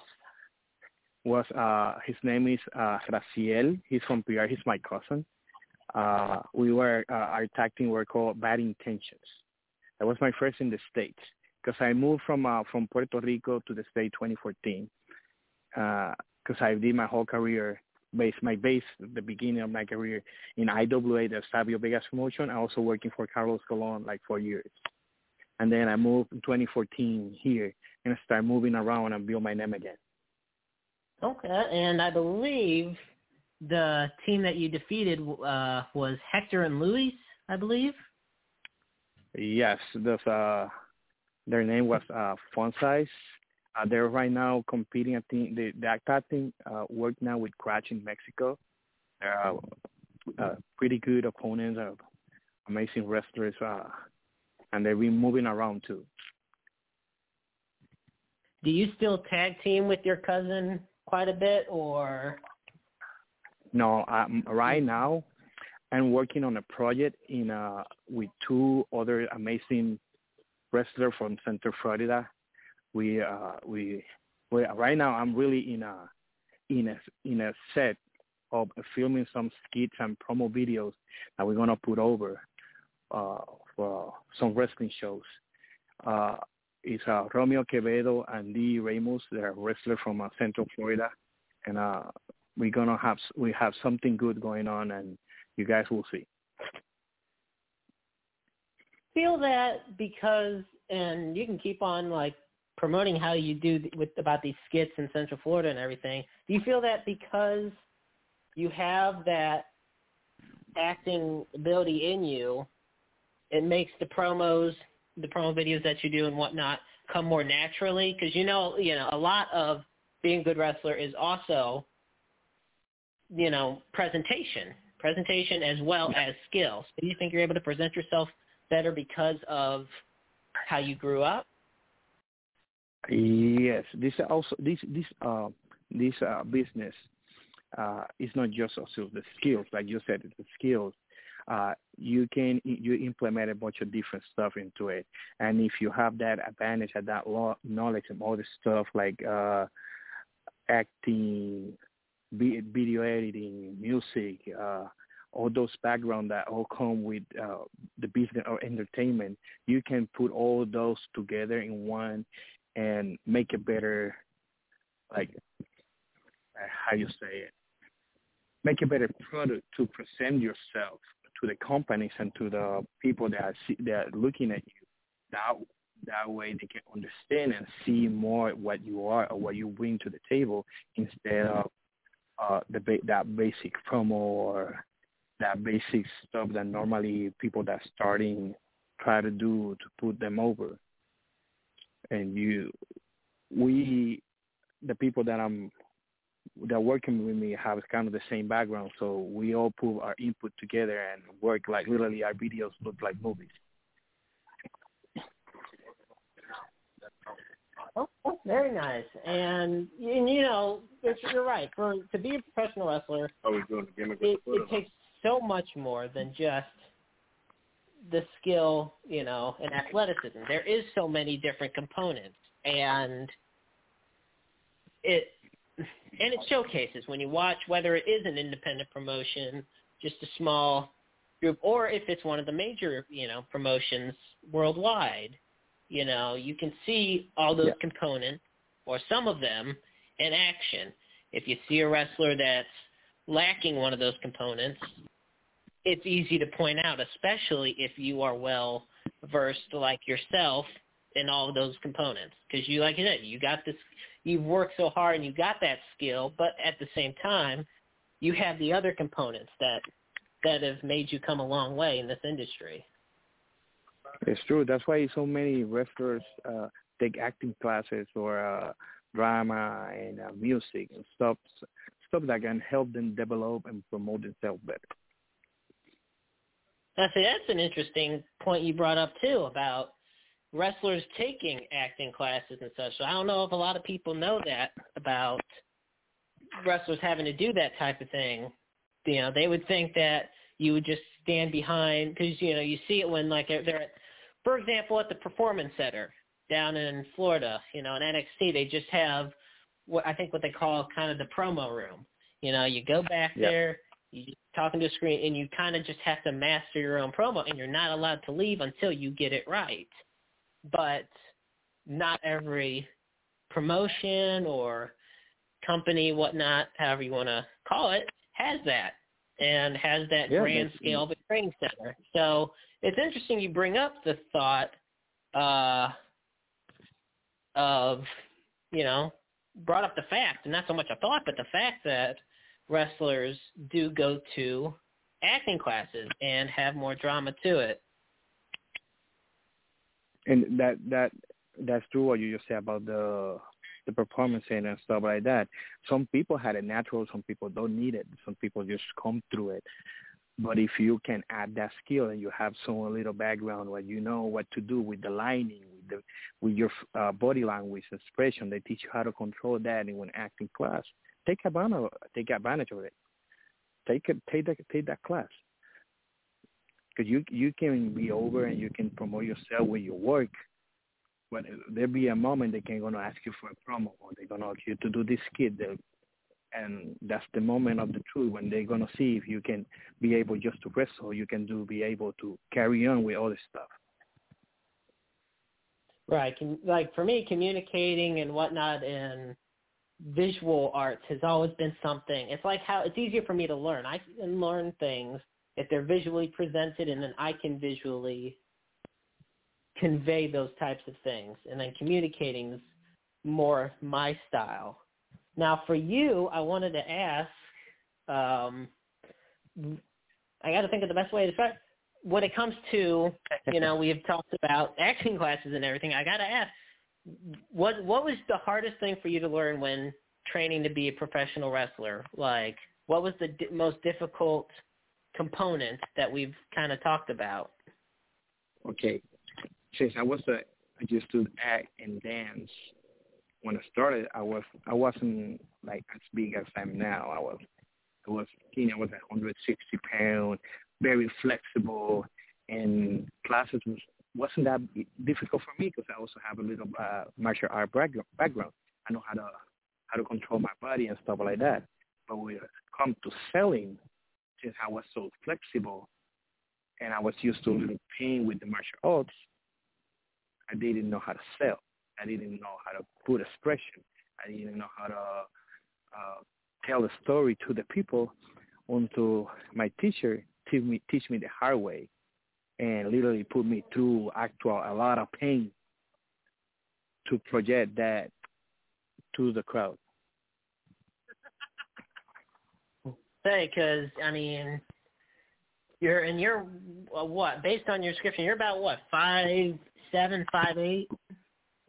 Was uh his name is uh Raciel. He's from PR. He's my cousin. Uh we were uh, our tag team were called Bad Intentions. That was my first in the states because I moved from uh, from Puerto Rico to the state 2014. Because uh, I did my whole career base my base the beginning of my career in IWA, the Savio Vega's promotion. I also working for Carlos Colon like four years. And then I moved in 2014 here and I started moving around and build my name again. Okay, and I believe the team that you defeated uh, was Hector and Luis, I believe. Yes, uh, their name was uh. Uh, they're right now competing. I think the that team uh, work now with Crash in Mexico. They're uh, uh, pretty good opponents, uh, amazing wrestlers, uh, and they've been moving around too. Do you still tag team with your cousin quite a bit, or? No, um, right now I'm working on a project in uh, with two other amazing wrestlers from Central Florida. We uh, we we right now I'm really in a in a in a set of filming some skits and promo videos that we're gonna put over uh, for some wrestling shows. Uh, it's uh, Romeo Quevedo and Lee Ramos. They're wrestlers from uh, Central Florida, and uh, we're gonna have we have something good going on, and you guys will see. Feel that because, and you can keep on like promoting how you do with about these skits in Central Florida and everything. Do you feel that because you have that acting ability in you, it makes the promos the promo videos that you do and whatnot come more naturally? Because you know, you know, a lot of being a good wrestler is also, you know, presentation, presentation as well as skill. So do you think you're able to present yourself better because of how you grew up? Yes, this also this this uh this uh business uh is not just also the skills, like you said, it's the skills uh, you can you implement a bunch of different stuff into it. And if you have that advantage and that knowledge of all the stuff like uh, acting, video editing, music, uh, all those background that all come with uh, the business or entertainment, you can put all those together in one and make a better, like, how you say it, make a better product to present yourself to the companies and to the people that are, see, that are looking at you. That that way they can understand and see more what you are or what you bring to the table instead of uh, the that basic promo or that basic stuff that normally people that starting try to do to put them over. And you, we, the people that I'm that working with me have kind of the same background, so we all put our input together and work like literally our videos look like movies. Oh, oh, very nice. And, and you know, you're right. For to be a professional wrestler, it, it takes so much more than just the skill, you know, and athleticism. There is so many different components, and it and it showcases when you watch whether it is an independent promotion, just a small group, or if it's one of the major, you know, promotions worldwide. You know, you can see all those yeah. components or some of them in action. If you see a wrestler that's lacking one of those components, it's easy to point out, especially if you are well versed like yourself in all of those components. Because you, like I said, you got this you've worked so hard and you got that skill, but at the same time, you have the other components that that have made you come a long way in this industry. It's true. That's why so many wrestlers uh, take acting classes or uh, drama and uh, music and stuff stuff that can help them develop and promote themselves better. I see. That's an interesting point you brought up too about wrestlers taking acting classes and such. So I don't know if a lot of people know that about wrestlers having to do that type of thing. You know, they would think that you would just stand behind because you know you see it when like they're at, for example, at the Performance Center down in Florida, you know, in NXT, they just have what I think what they call kind of the promo room. You know, you go back Yeah. there, you talking to a screen, and you kind of just have to master your own promo, and you're not allowed to leave until you get it right. But not every promotion or company, whatnot, however you want to call it, has that and has that Yeah, grand scale of a training center. So it's interesting you bring up the thought uh, of, you know, brought up the fact, and not so much a thought, but the fact that wrestlers do go to acting classes and have more drama to it. and that that that's true what you just said about the the performance and stuff like that. Some people had it natural, some people don't need it. Some people just come through it. But if you can add that skill and you have some little background where you know what to do with the lining, with the with your uh, body language expression, they teach you how to control that in an acting class. Take advantage take advantage of it. Take it take that take that class because you you can be over and you can promote yourself with your work, but there be a moment they can gonna ask you for a promo or they're gonna ask you to do this skit, they- and that's the moment of the truth when they're gonna see if you can be able just to wrestle, you can do be able to carry on with other stuff. Right. Like for me, communicating and whatnot in visual arts has always been something. It's like how it's easier for me to learn. I can learn things if they're visually presented, and then I can visually convey those types of things. And then communicating is more my style. Now, for you, I wanted to ask. Um, I got to think of the best way to describe. When it comes to, you know, we have talked about acting classes and everything. I got to ask, what what was the hardest thing for you to learn when training to be a professional wrestler? Like, what was the most difficult component that we've kind of talked about? Okay, since I was a I used to act and dance when I started, I was I wasn't like as big as I'm now. I was I was skinny. I was 160 pound, very flexible, and classes was wasn't that difficult for me because I also have a little uh, martial art background. I know how to how to control my body and stuff like that. But when it come to selling, since I was so flexible and I was used to a little pain with the martial arts, I didn't know how to sell. I didn't know how to put expression. I didn't know how to uh, tell a story to the people until my teacher teach me teach me the hard way and literally put me through actual a lot of pain to project that to the crowd. Say, because I mean, you're and you're uh, what based on your description, you're about what five seven, five eight.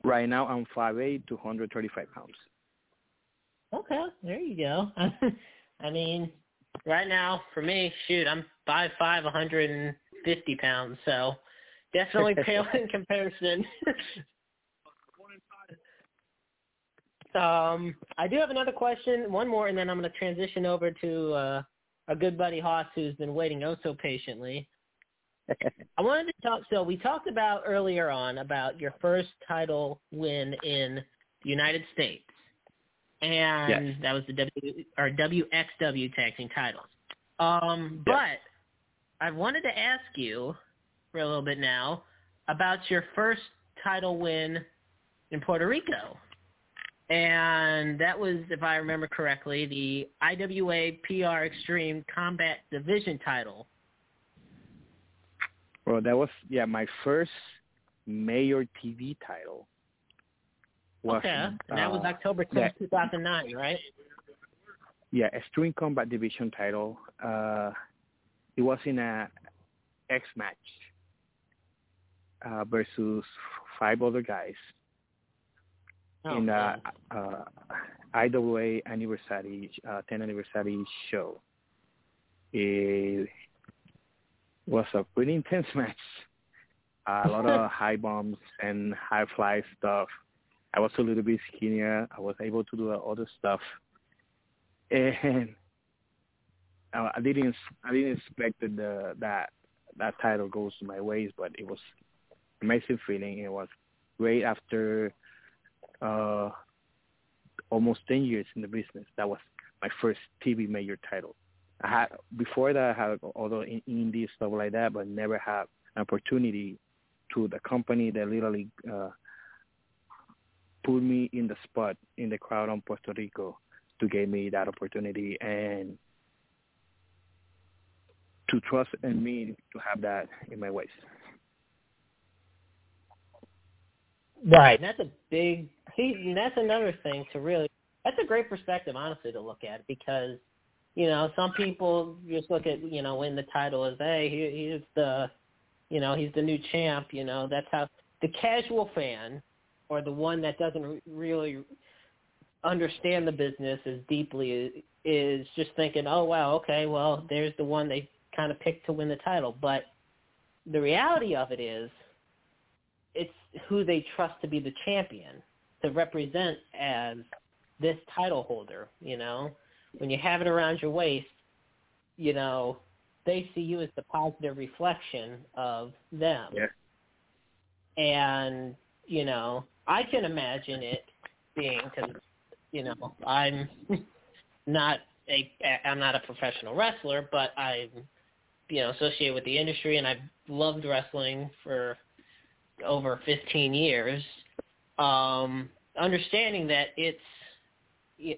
Right now I'm five eight to 135 pounds. Okay, there you go. [LAUGHS] I mean, right now for me, shoot, I'm five five, 150 pounds, so definitely [LAUGHS] pale in comparison. [LAUGHS] um, I do have another question, one more, and then I'm going to transition over to uh, our good buddy Hoss, who's been waiting oh so patiently. [LAUGHS] I wanted to talk. So we talked about earlier on about your first title win in the United States, and Yes. that was the W or WXW tag team titles. Um, Yes. but I wanted to ask you for a little bit now about your first title win in Puerto Rico. And that was, if I remember correctly, the IWA PR Extreme Combat Division title. Well, that was yeah my first major TV title. Was, okay. And that was uh, October yeah. 10th, 2009, right? Yeah, a Extreme Combat Division title. Uh, it was in a X match uh, versus five other guys Oh, in yeah. the uh, IWA anniversary, uh, 10 anniversary show. It was a pretty intense [LAUGHS] match. a lot of [LAUGHS] high bombs and high fly stuff. I was a little bit skinnier. I was able to do other stuff. And uh, I didn't I didn't expect that the, that that title goes to my waist, but it was amazing feeling. It was great after uh, almost ten years in the business. That was my first TV major title. I had before that I had although in indie stuff like that, but never had an opportunity to the company that literally uh, put me in the spot in the crowd on Puerto Rico to give me that opportunity and to trust in me to have that in my waist. Right. And that's a big see that's another thing to really that's a great perspective honestly to look at because you know, some people just look at, you know, when the title is, hey, he, he's the, you know, he's the new champ, you know, that's how the casual fan or the one that doesn't really understand the business as deeply is just thinking, oh, wow, okay, well, there's the one they kind of picked to win the title. But the reality of it is it's who they trust to be the champion, to represent as this title holder, you know when you have it around your waist, you know, they see you as the positive reflection of them. Yeah. And, you know, I can imagine it being, because, you know, I'm [LAUGHS] not a, I'm not a professional wrestler, but I'm, you know, associated with the industry and I've loved wrestling for over 15 years. Um, understanding that it's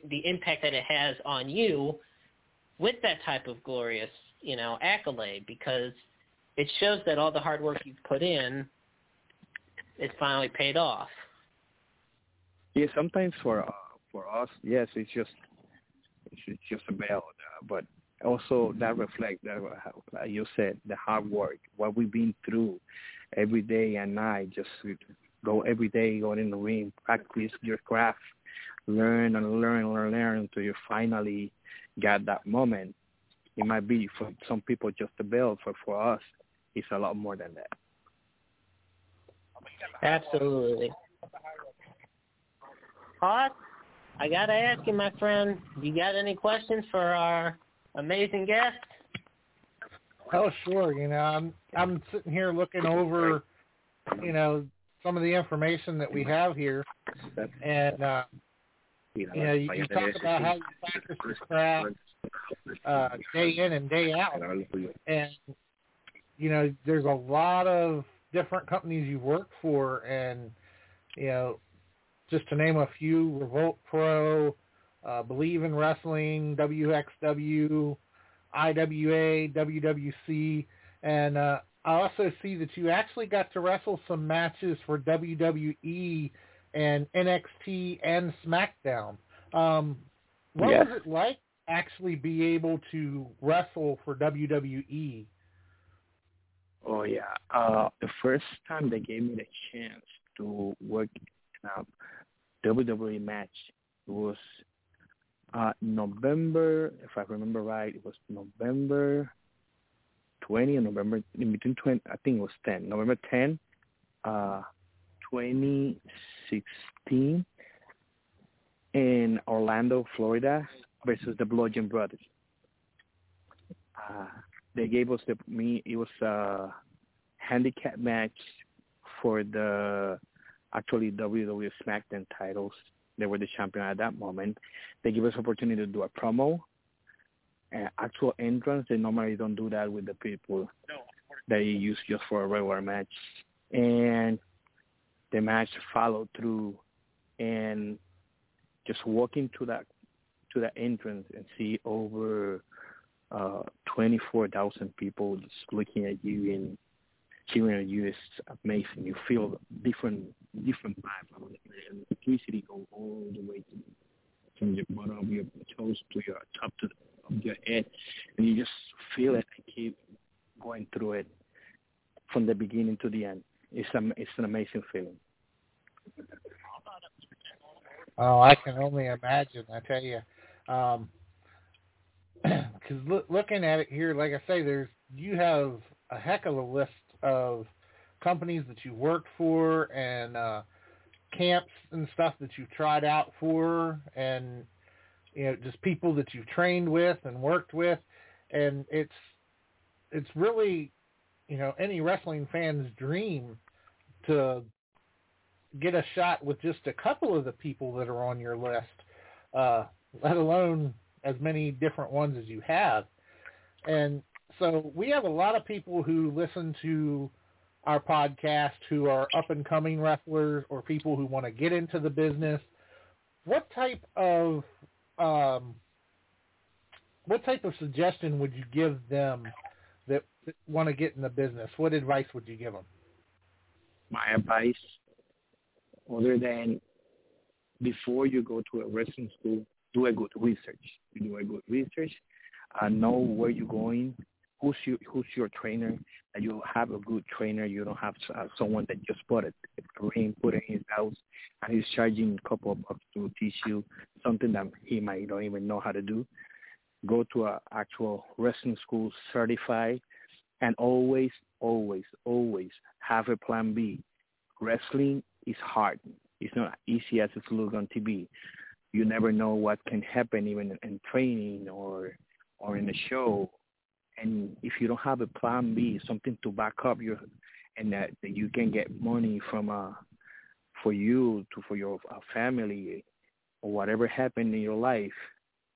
the impact that it has on you with that type of glorious, you know, accolade because it shows that all the hard work you've put in is finally paid off. Yeah, sometimes for uh, for us, yes, it's just it's just a bell, uh, but also that reflects that like you said the hard work, what we've been through every day and night, just go every day, go in the ring, practice your craft, learn and learn and learn until you finally get that moment. It might be for some people just a bill, but for us, it's a lot more than that. Absolutely. Hawk, I gotta ask you, my friend, you got any questions for our amazing guest? Oh, sure. You know, I'm I'm sitting here looking over, you know, some of the information that we have here, and uh, you know, you, you talk about how you practice this craft uh, day in and day out, and you know, there's a lot of different companies you've worked for, and you know, just to name a few: Revolt Pro, uh, Believe in Wrestling, WXW, IWA, WWC, and uh, I also see that you actually got to wrestle some matches for WWE and NXT and SmackDown. Um, what yes. was it like actually be able to wrestle for WWE? Oh yeah, uh, the first time they gave me the chance to work in a WWE match was uh, November, if I remember right, it was November 20 and November in between 20. I think it was 10. November 10, uh, 2016 in Orlando, Florida versus the Bludgeon Brothers. Uh, they gave us the me. It was a handicap match for the actually WWE SmackDown titles. They were the champion at that moment. They gave us opportunity to do a promo, uh, actual entrance. They normally don't do that with the people that you use just for a regular match. And the to follow through and just walking to that to that entrance and see over uh, 24,000 people just looking at you and cheering at you is amazing. You feel different different vibe and electricity go all the way to, from your bottom of your toes to your top to the, of your head, and you just feel it and keep going through it from the beginning to the end. It's a, it's an amazing feeling. Oh, I can only imagine. I tell you, because um, [CLEARS THROAT] look, looking at it here, like I say, there's you have a heck of a list of companies that you worked for and uh, camps and stuff that you've tried out for, and you know just people that you've trained with and worked with, and it's it's really you know any wrestling fan's dream to get a shot with just a couple of the people that are on your list, uh, let alone as many different ones as you have. And so we have a lot of people who listen to our podcast who are up and coming wrestlers or people who want to get into the business. What type of um, what type of suggestion would you give them that want to get in the business? What advice would you give them? My advice, other than before you go to a wrestling school, do a good research. You do a good research, uh, know where you're going, who's your who's your trainer. That you have a good trainer. You don't have uh, someone that just put it ring, put in his house, and he's charging a couple of bucks to teach you something that he might not even know how to do. Go to a actual wrestling school, certified, and always, always, always have a plan B. Wrestling is hard. It's not easy as it looks on TV. You never know what can happen even in training or or in a show. And if you don't have a plan B, something to back up your, and that, that you can get money from uh for you to for your uh, family or whatever happened in your life,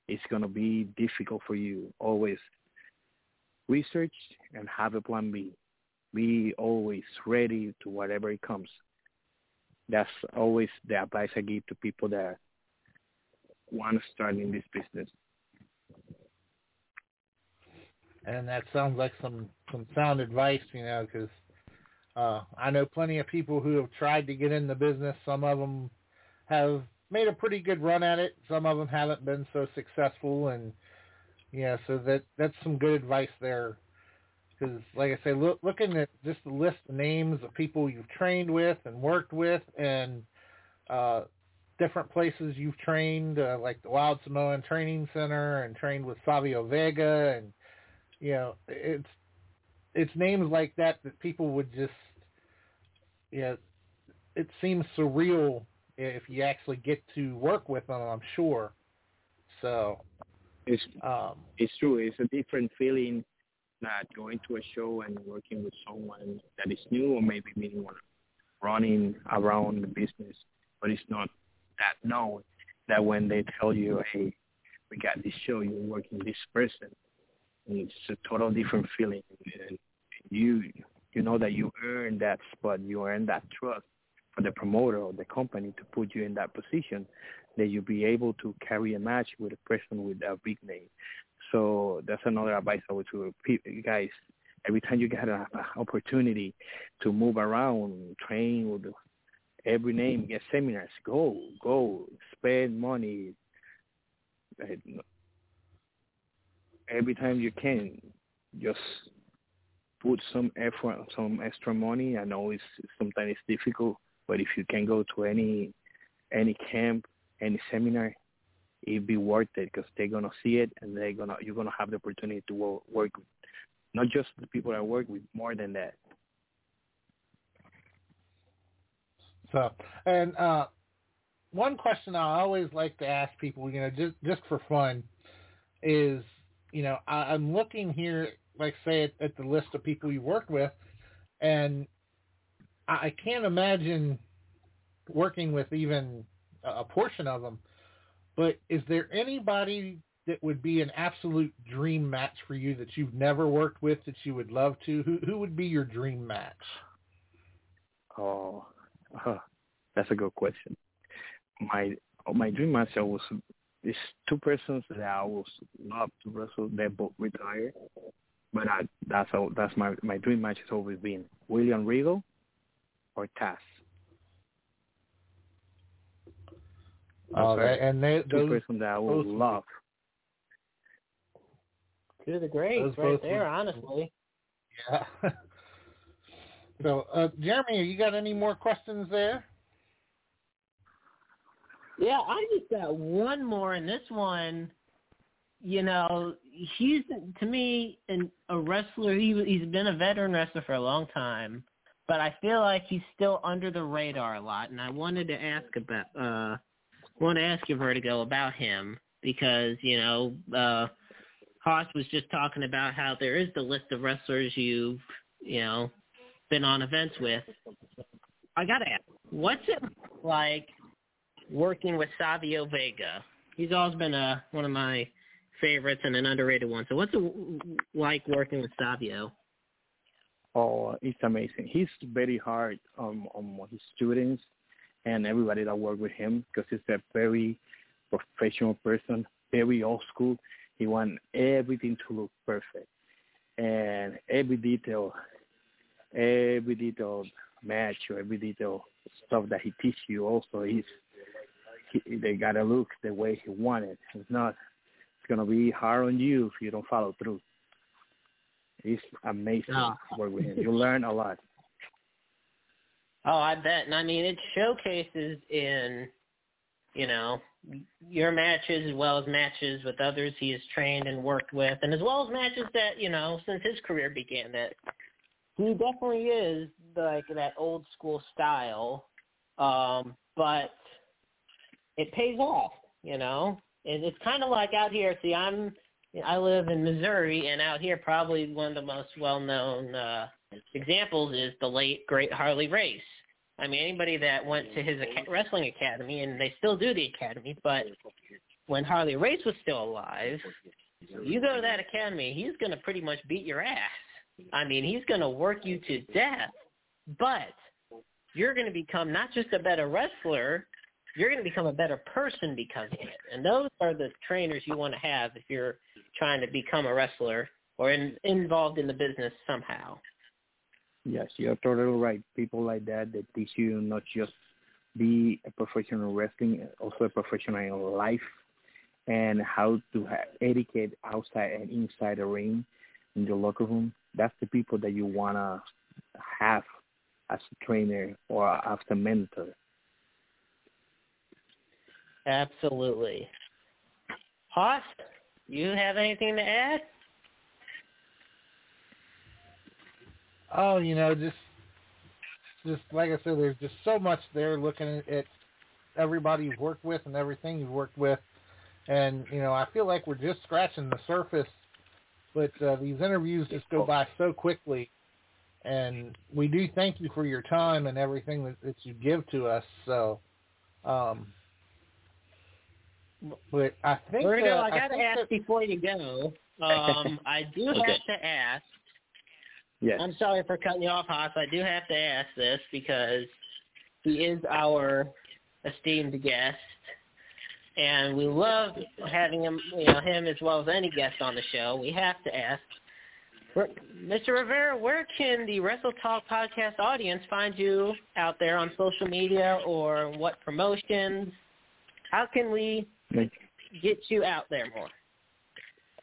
it's gonna be difficult for you. Always research and have a plan B. Be always ready to whatever it comes. That's always the advice I give to people that want to start in this business. And that sounds like some some sound advice, you know, because uh, I know plenty of people who have tried to get in the business. Some of them have made a pretty good run at it. Some of them haven't been so successful, and yeah, so that that's some good advice there. Because, like I say, look, looking at just the list of names of people you've trained with and worked with, and uh, different places you've trained, uh, like the Wild Samoan Training Center, and trained with Savio Vega, and you know, it's it's names like that that people would just, yeah, you know, it seems surreal if you actually get to work with them. I'm sure. So it's um, it's true. It's a different feeling not going to a show and working with someone that is new or maybe meeting one running around the business, but it's not that known that when they tell you, hey, we got this show, you're working this person, it's a total different feeling. And you you know that you earn that spot, you earn that trust for the promoter or the company to put you in that position that you'll be able to carry a match with a person with a big name. So that's another advice I would to you guys. Every time you get an opportunity to move around, train with every name, get seminars, go, go, spend money. Every time you can, just put some effort, some extra money. I know it's sometimes it's difficult, but if you can go to any any camp any seminar, it'd be worth it because they're gonna see it and they're gonna you're gonna have the opportunity to work, work with not just the people I work with, more than that. So, and uh, one question I always like to ask people, you know, just just for fun, is you know I, I'm looking here, like say at, at the list of people you worked with, and I, I can't imagine working with even a portion of them. But is there anybody that would be an absolute dream match for you that you've never worked with that you would love to? Who who would be your dream match? Oh, uh, [LAUGHS] that's a good question. My my dream match was is two persons that I would love to wrestle. They both retired, but I, that's all, that's my my dream match has always been William Regal or Taz. Oh, that, and they, two person that I would love. Two of the greats right there, honestly. Yeah. [LAUGHS] so, uh, Jeremy, have you got any more questions there? Yeah, I just got one more, and this one, you know, he's to me an, a wrestler. He he's been a veteran wrestler for a long time, but I feel like he's still under the radar a lot. And I wanted to ask about uh want to ask you, Vertigo, about him because you know uh, Hoss was just talking about how there is the list of wrestlers you've, you know, been on events with. I gotta ask, what's it like working with Savio Vega? He's always been a one of my favorites and an underrated one. So what's it like working with Savio? Oh, it's amazing. He's very hard on on his students and everybody that work with him because he's a very professional person, very old school. He want everything to look perfect, and every detail, every detail match or every detail stuff that he teach you also is he, they gotta look the way he wanted. It's not. It's gonna be hard on you if you don't follow through. It's amazing to work with him. You learn a lot. Oh, I bet. And I mean, it showcases in, you know, your matches as well as matches with others he has trained and worked with, and as well as matches that, you know, since his career began, that he definitely is like that old school style. Um, but it pays off, you know. And it's kind of like out here. See, I'm I live in Missouri, and out here, probably one of the most well-known uh, examples is the late great Harley Race. I mean, anybody that went to his wrestling academy, and they still do the academy, but when Harley Race was still alive, you go to that academy, he's going to pretty much beat your ass. I mean, he's going to work you to death, but you're going to become not just a better wrestler, you're going to become a better person because of it. And those are the trainers you want to have if you're trying to become a wrestler or in, involved in the business somehow. Yes, you're totally right. People like that that teach you not just be a professional wrestling, also a professional in life, and how to have etiquette outside and inside the ring, in the locker room. That's the people that you wanna have as a trainer or as a mentor. Absolutely. Hoss, you have anything to add? Oh, you know, just just like I said, there's just so much there looking at everybody you've worked with and everything you've worked with, and you know, I feel like we're just scratching the surface. But uh, these interviews just go by so quickly, and we do thank you for your time and everything that, that you give to us. So, um, but I think Vertigo, uh, I got to ask that- before you go. Um, [LAUGHS] I do Okay. have to ask. Yes. I'm sorry for cutting you off, Hoss. I do have to ask this because he is our esteemed guest, and we love having him, you know, him as well as any guest on the show. We have to ask, Mr. Rivera, where can the Wrestle Talk podcast audience find you out there on social media, or what promotions? How can we get you out there more?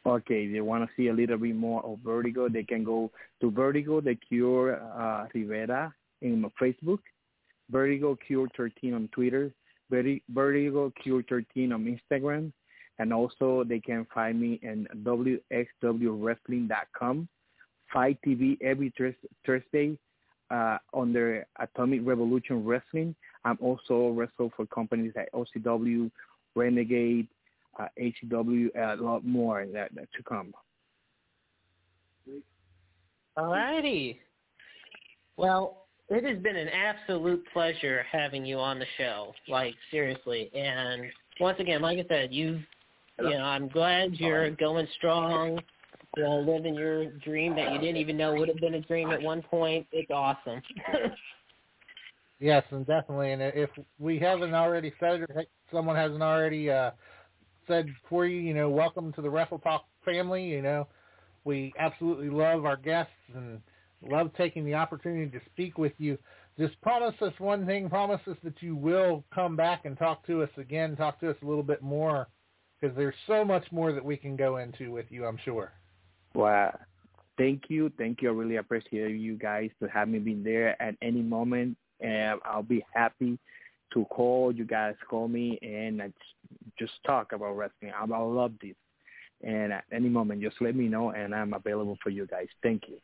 Okay, they want to see a little bit more of Vertigo, they can go to Vertigo the Cure uh, Rivera in Facebook, Vertigo Cure 13 on Twitter, Verti- Vertigo Cure 13 on Instagram, and also they can find me in WXWWrestling.com, FITE TV every Thurs- Thursday uh, under Atomic Revolution Wrestling. I'm also wrestle for companies like OCW, Renegade, uh, HW, a lot more that, that to come. Alrighty. Well, it has been an absolute pleasure having you on the show. Like seriously, and once again, like I said, you've, you know, I'm glad you're going strong. You know, living your dream that you didn't even know would have been a dream at one point. It's awesome. [LAUGHS] Yes, and definitely. And if we haven't already said it, or someone hasn't already uh, said for you, you know, welcome to the Wrestle Talk family. You know, we absolutely love our guests and love taking the opportunity to speak with you. Just promise us one thing. Promise us that you will come back and talk to us again. Talk to us a little bit more because there's so much more that we can go into with you. I'm sure. Well, thank you, thank you. I really appreciate you guys to have me been there at any moment, and I'll be happy to call you guys. Call me and I just talk about wrestling. I, I love this, and at any moment, just let me know, and I'm available for you guys. Thank you.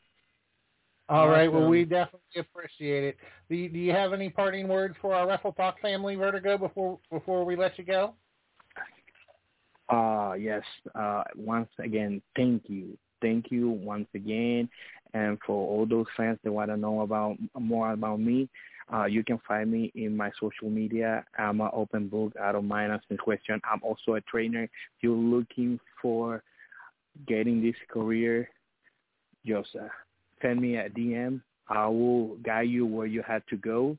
All right. Well, we definitely appreciate it. Do you, do you have any parting words for our Wrestle Talk family, Vertigo, before before we let you go? Uh, uh, yes, uh, once again, thank you. Thank you once again. And for all those fans that want to know about more about me, uh, you can find me in my social media. I'm an open book. I don't mind asking questions. I'm also a trainer. If you're looking for getting this career, just uh, send me a DM. I will guide you where you have to go.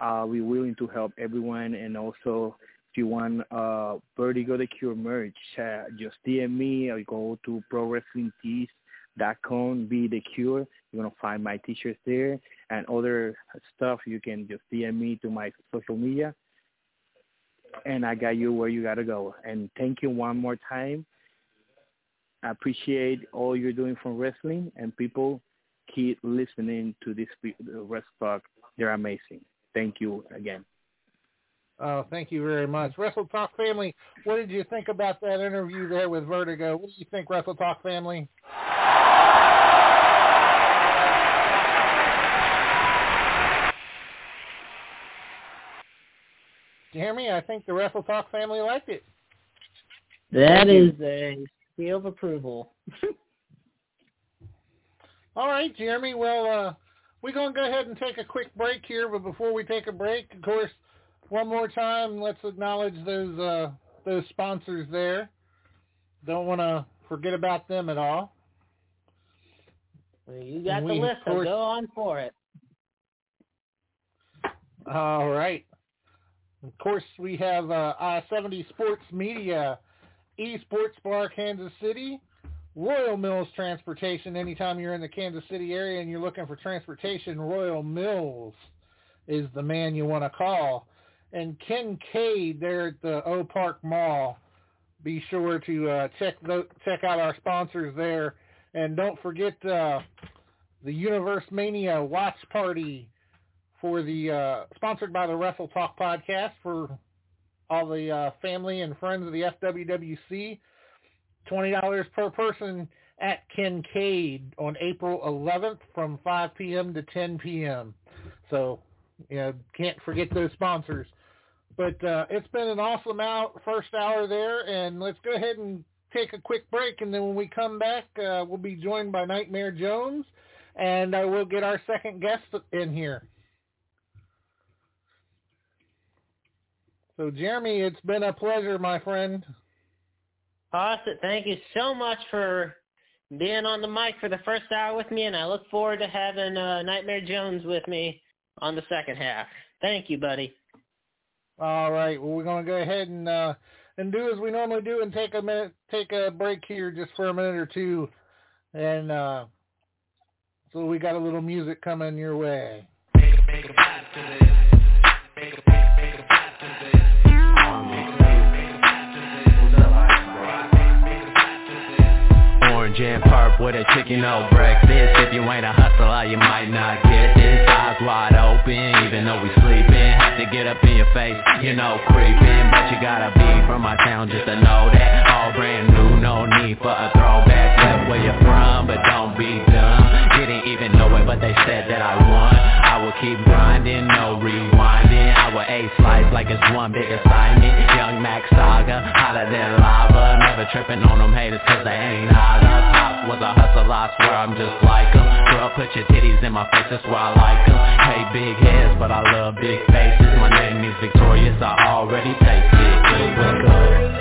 Uh, we're willing to help everyone, and also if you want uh, Vertigo the Cure merch, uh, just DM me or go to ProWrestlingTees.com, be the Cure. You're gonna find my t-shirts there and other stuff. You can just DM me to my social media, and I got you where you gotta go. And thank you one more time. I appreciate all you're doing for wrestling, and people keep listening to this Wrestle Talk. They're amazing. Thank you again. Oh, thank you very much. Wrestle Talk family, what did you think about that interview there with Vertigo? What do you think, Wrestle Talk family? Jeremy, I think the Wrestle Talk family liked it. That is a seal of approval. [LAUGHS] All right, Jeremy. Well, uh, we're going to go ahead and take a quick break here, but before we take a break, of course, one more time, let's acknowledge those uh, those sponsors there. Don't want to forget about them at all. Well, you got we, the list, so go on for it. All right. Of course, we have uh, I-70 Sports Media, Esports Bar Kansas City, Royal Mills Transportation. Anytime you're in the Kansas City area and you're looking for transportation, Royal Mills is the man you want to call. And Kincaid there at the Oak Park Mall. Be sure to uh, check the, check out our sponsors there, and don't forget uh, the Universe Mania Watch Party for the uh, sponsored by the Wrestle Talk podcast for all the uh, family and friends of the FWWC. Twenty dollars per person at Kincaid on April 11th from 5 p.m. to 10 p.m. So, you know, can't forget those sponsors. But uh, it's been an awesome out first hour there, and let's go ahead and take a quick break, and then when we come back, uh, we'll be joined by Nightmare Jones, and uh, we'll get our second guest in here. So, Jeremy, it's been a pleasure, my friend. Awesome. Thank you so much for being on the mic for the first hour with me, and I look forward to having uh, Nightmare Jones with me on the second half. Thank you, buddy. All right. Well, we're going to go ahead and uh, and do as we normally do and take a minute, take a break here just for a minute or two, and uh, so we got a little music coming your way. And purple with a chicken no breakfast. If you ain't a hustler, you might not get this. Eyes wide open, even though we sleeping. Have to get up in your face, you know, creeping. But you gotta be from my town just to know that. All brand new, no need for a throwback. Left where you're from, but don't be dumb Didn't even know it, but they said that I won. I will keep grinding, no rewinding. I will A-slice like it's one big assignment. Young Max Saga, hotter than lava. Never tripping on them haters cause they ain't hotter Pop was a hustler, I swear I'm just like him Girl, put your titties in my face, that's why I like them Hey, big heads, but I love big faces. My name is Victorious, I already taste it. Good, good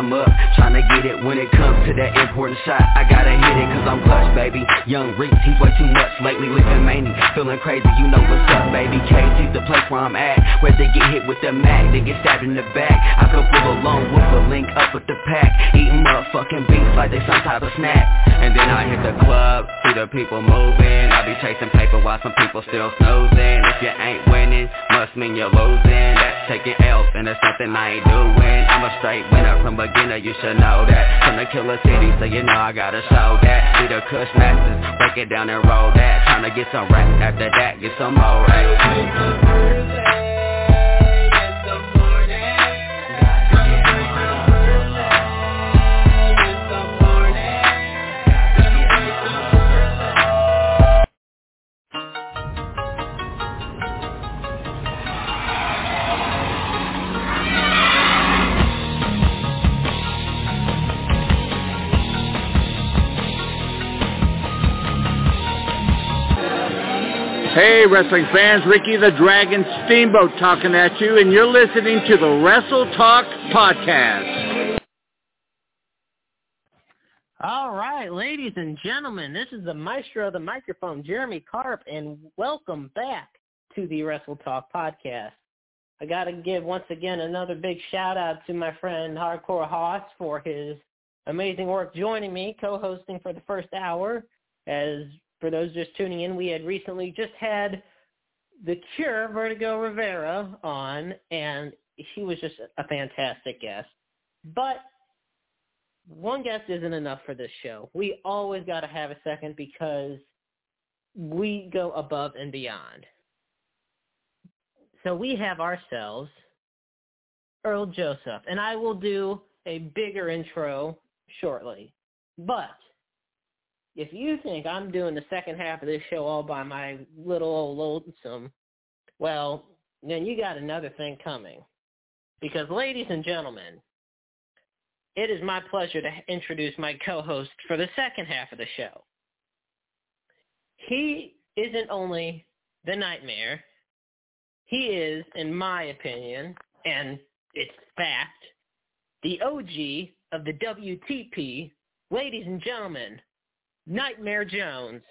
I'm up To get it when it comes to that important shot. I gotta hit it cause I'm clutch, baby. Young Reek, he's way too much lately Living mania, feeling crazy, you know what's up, baby. KG's the place where I'm at. Where they get hit with the mag, they get stabbed in the back. I come full alone with a link up with the pack. Eating motherfucking beats like they some type of snack. And then I hit the club, see the people moving. I be chasing paper while some people still snoozing. If you ain't winning, must mean you're losing. That's taking L's and that's something I ain't doing. I'm a straight winner from beginner, you should know that. From the killer city, so you know I gotta show that. See the kush masters, break it down and roll that. Tryna get some rap, after that, get some more rap Hey, wrestling fans, Ricky the Dragon Steamboat talking at you, and you're listening to the Wrestle Talk Podcast. All right, ladies and gentlemen, this is the maestro of the microphone, Jeremy Karp, and welcome back to the Wrestle Talk Podcast. I got to give once again another big shout out to my friend Hardcore Hoss for his amazing work joining me, co-hosting for the first hour. As for those just tuning in, we had recently just had the Cure, Vertigo Rivera, on, and he was just a fantastic guest. But one guest isn't enough for this show. We always got to have a second because we go above and beyond. So we have ourselves Earl Joseph, and I will do a bigger intro shortly. But if you think I'm doing the second half of this show all by my little old lonesome, well, then you got another thing coming. Because ladies and gentlemen, it is my pleasure to introduce my co-host for the second half of the show. He isn't only the nightmare, he is, in my opinion, and it's fact, the OG of the WTP, ladies and gentlemen, Nightmare Jones.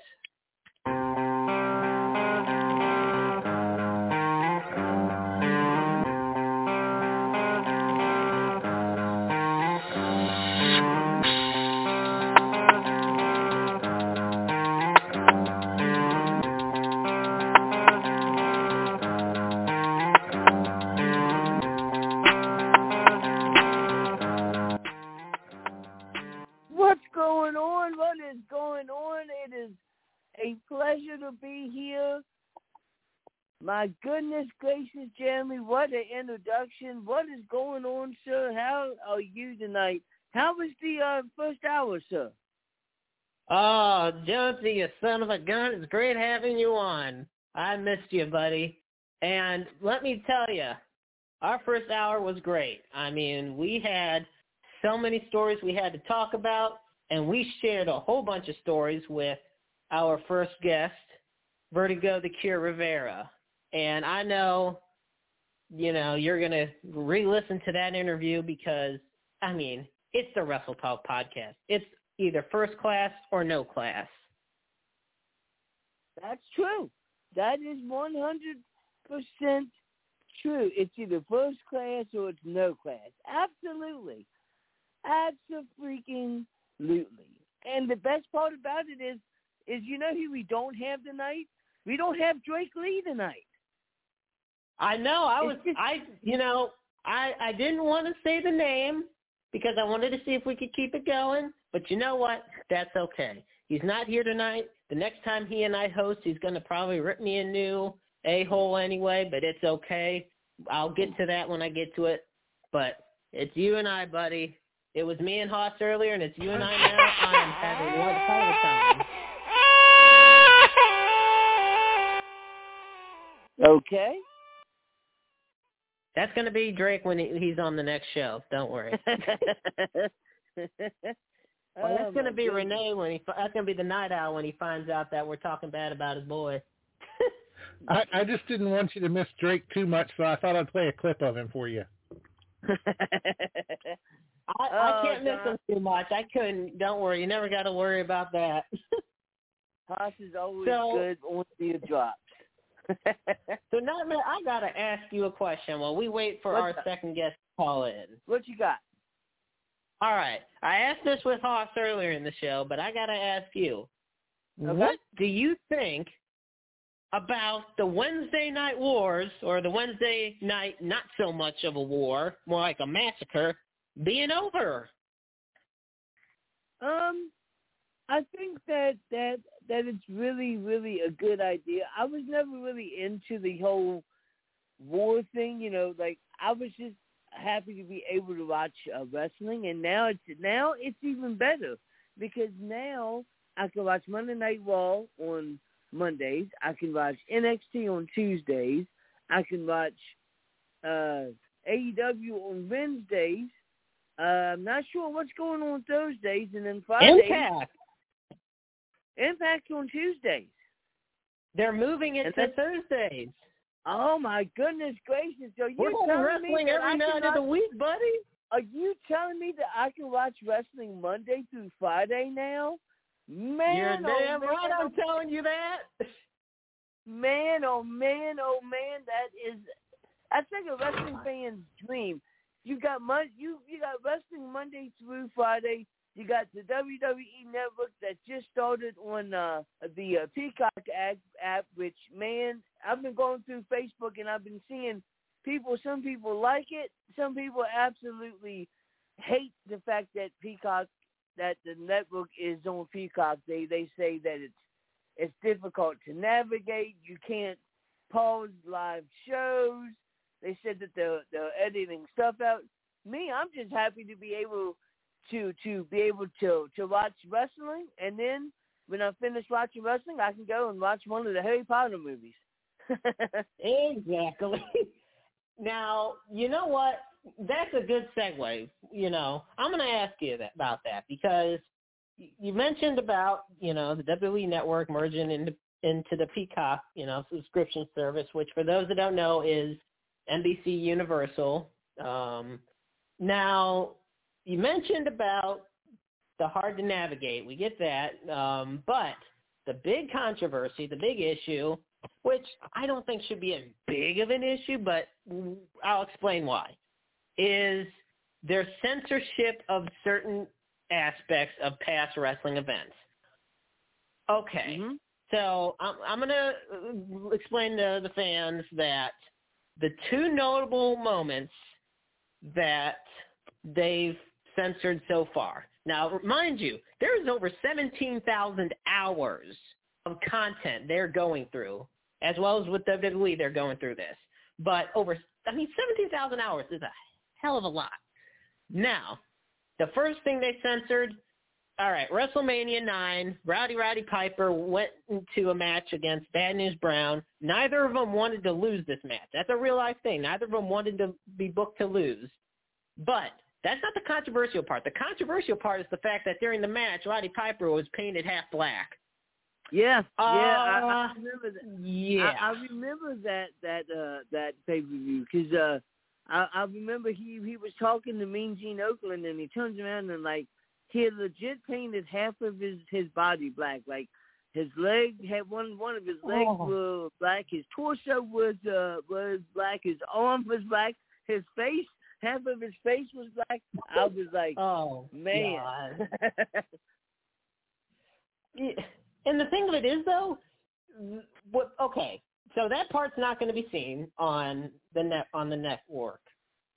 My goodness gracious, Jeremy, what an introduction. What is going on, sir? How are you tonight? How was the uh, first hour, sir? Oh, Jonesy, you son of a gun. It's great having you on. I missed you, buddy. And let me tell you, our first hour was great. I mean, we had so many stories we had to talk about, and we shared a whole bunch of stories with our first guest, Vertigo the Cure Rivera. And I know, you know, you're going to re-listen to that interview because, I mean, it's the Wrestle Talk podcast. It's either first class or no class. That's true. That is 100% true. It's either first class or it's no class. Absolutely. Absolutely. And the best part about it is, is you know who we don't have tonight? We don't have Drake Lee tonight. I know. I was [LAUGHS] I you know, I I didn't want to say the name because I wanted to see if we could keep it going, but you know what? That's okay. He's not here tonight. The next time he and I host, he's going to probably rip me a new a-hole anyway, but it's okay. I'll get to that when I get to it. But it's you and I, buddy. It was me and Hoss earlier, and it's you and I now. I am having one hell of a time. [LAUGHS] Okay. That's going to be Drake when he's on the next show. Don't worry. [LAUGHS] [LAUGHS] Well, that's Oh, going to be goodness. Renee when he. That's going to be the night owl when he finds out that we're talking bad about his boy. [LAUGHS] I, I just didn't want you to miss Drake too much, so I thought I'd play a clip of him for you. I, Oh, I can't miss him too much. I couldn't. Don't worry. You never got to worry about that. Hoss is always So- good on the drops. [LAUGHS] so now, man, I got to ask you a question while we wait for What's our up? second guest to call in. what you got? All right. I asked this with Hoss earlier in the show, but I got to ask you. Okay. What do you think about the Wednesday night wars or the Wednesday night not so much of a war, more like a massacre, being over? Um, I think that that that it's really really a good idea. I was never really into the whole war thing, you know. Like I was just happy to be able to watch uh, wrestling, and now it's now it's even better because now I can watch Monday Night Raw on Mondays. I can watch NXT on Tuesdays. I can watch uh, AEW on Wednesdays. Uh, I'm not sure what's going on Thursdays, and then Fridays. Impact. Impact on Tuesdays. They're moving it And to Thursdays. Oh my goodness gracious! We're you telling wrestling me that I every night can of the week, buddy. Are you telling me that I can watch wrestling Monday through Friday now? Man, You're oh, damn man, right. oh, I'm telling you that. man, oh man, oh man, that is that's like a wrestling fan's dream. You got mon- you you got wrestling Monday through Friday. You got the WWE Network that just started on uh, the uh, Peacock app, app, which man, I've been going through Facebook and I've been seeing people. Some people like it. Some people absolutely hate the fact that Peacock, that the network is on Peacock. They they say that it's it's difficult to navigate. You can't pause live shows. They said that they're, they're editing stuff out. Me, I'm just happy to be able to to be able to to watch wrestling, and then when I finish watching wrestling, I can go and watch one of the Harry Potter movies. [LAUGHS] Exactly. now, you know what? That's a good segue. You know, I'm going to ask you that, about that because you mentioned about you know the WWE Network merging into into the Peacock you know subscription service, which for those that don't know is NBC Universal. Um, now, you mentioned about the hard to navigate. We get that, um, but the big controversy, the big issue which I don't think should be as big of an issue, but I'll explain why, is their censorship of certain aspects of past wrestling events. Okay, so I'm, I'm going to explain to the fans that the two notable moments that they've censored so far. Now, mind you, there is over 17,000 hours of content they're going through, as well as with WWE, they're going through this. But over, I mean, 17,000 hours is a hell of a lot. Now, the first thing they censored, all right, WrestleMania 9, Rowdy Roddy Piper went into a match against Bad News Brown. Neither of them wanted to lose this match. That's a real life thing. Neither of them wanted to be booked to lose. But that's not the controversial part. The controversial part is the fact that during the match, Roddy Piper was painted half black. Yeah, yeah, I, Uh, I remember that. Yeah. I, I remember that that uh that pay per view because uh I, I remember he he was talking to Mean Gene Okerlund and he turns around and like he had legit painted half of his his body black like his leg had one one of his legs Oh. were black his torso was uh was black his arm was black his face half of his face was black I was [LAUGHS] like oh man [LAUGHS] And the thing of it is, though, what? Okay, so that part's not going to be seen on the net on the network.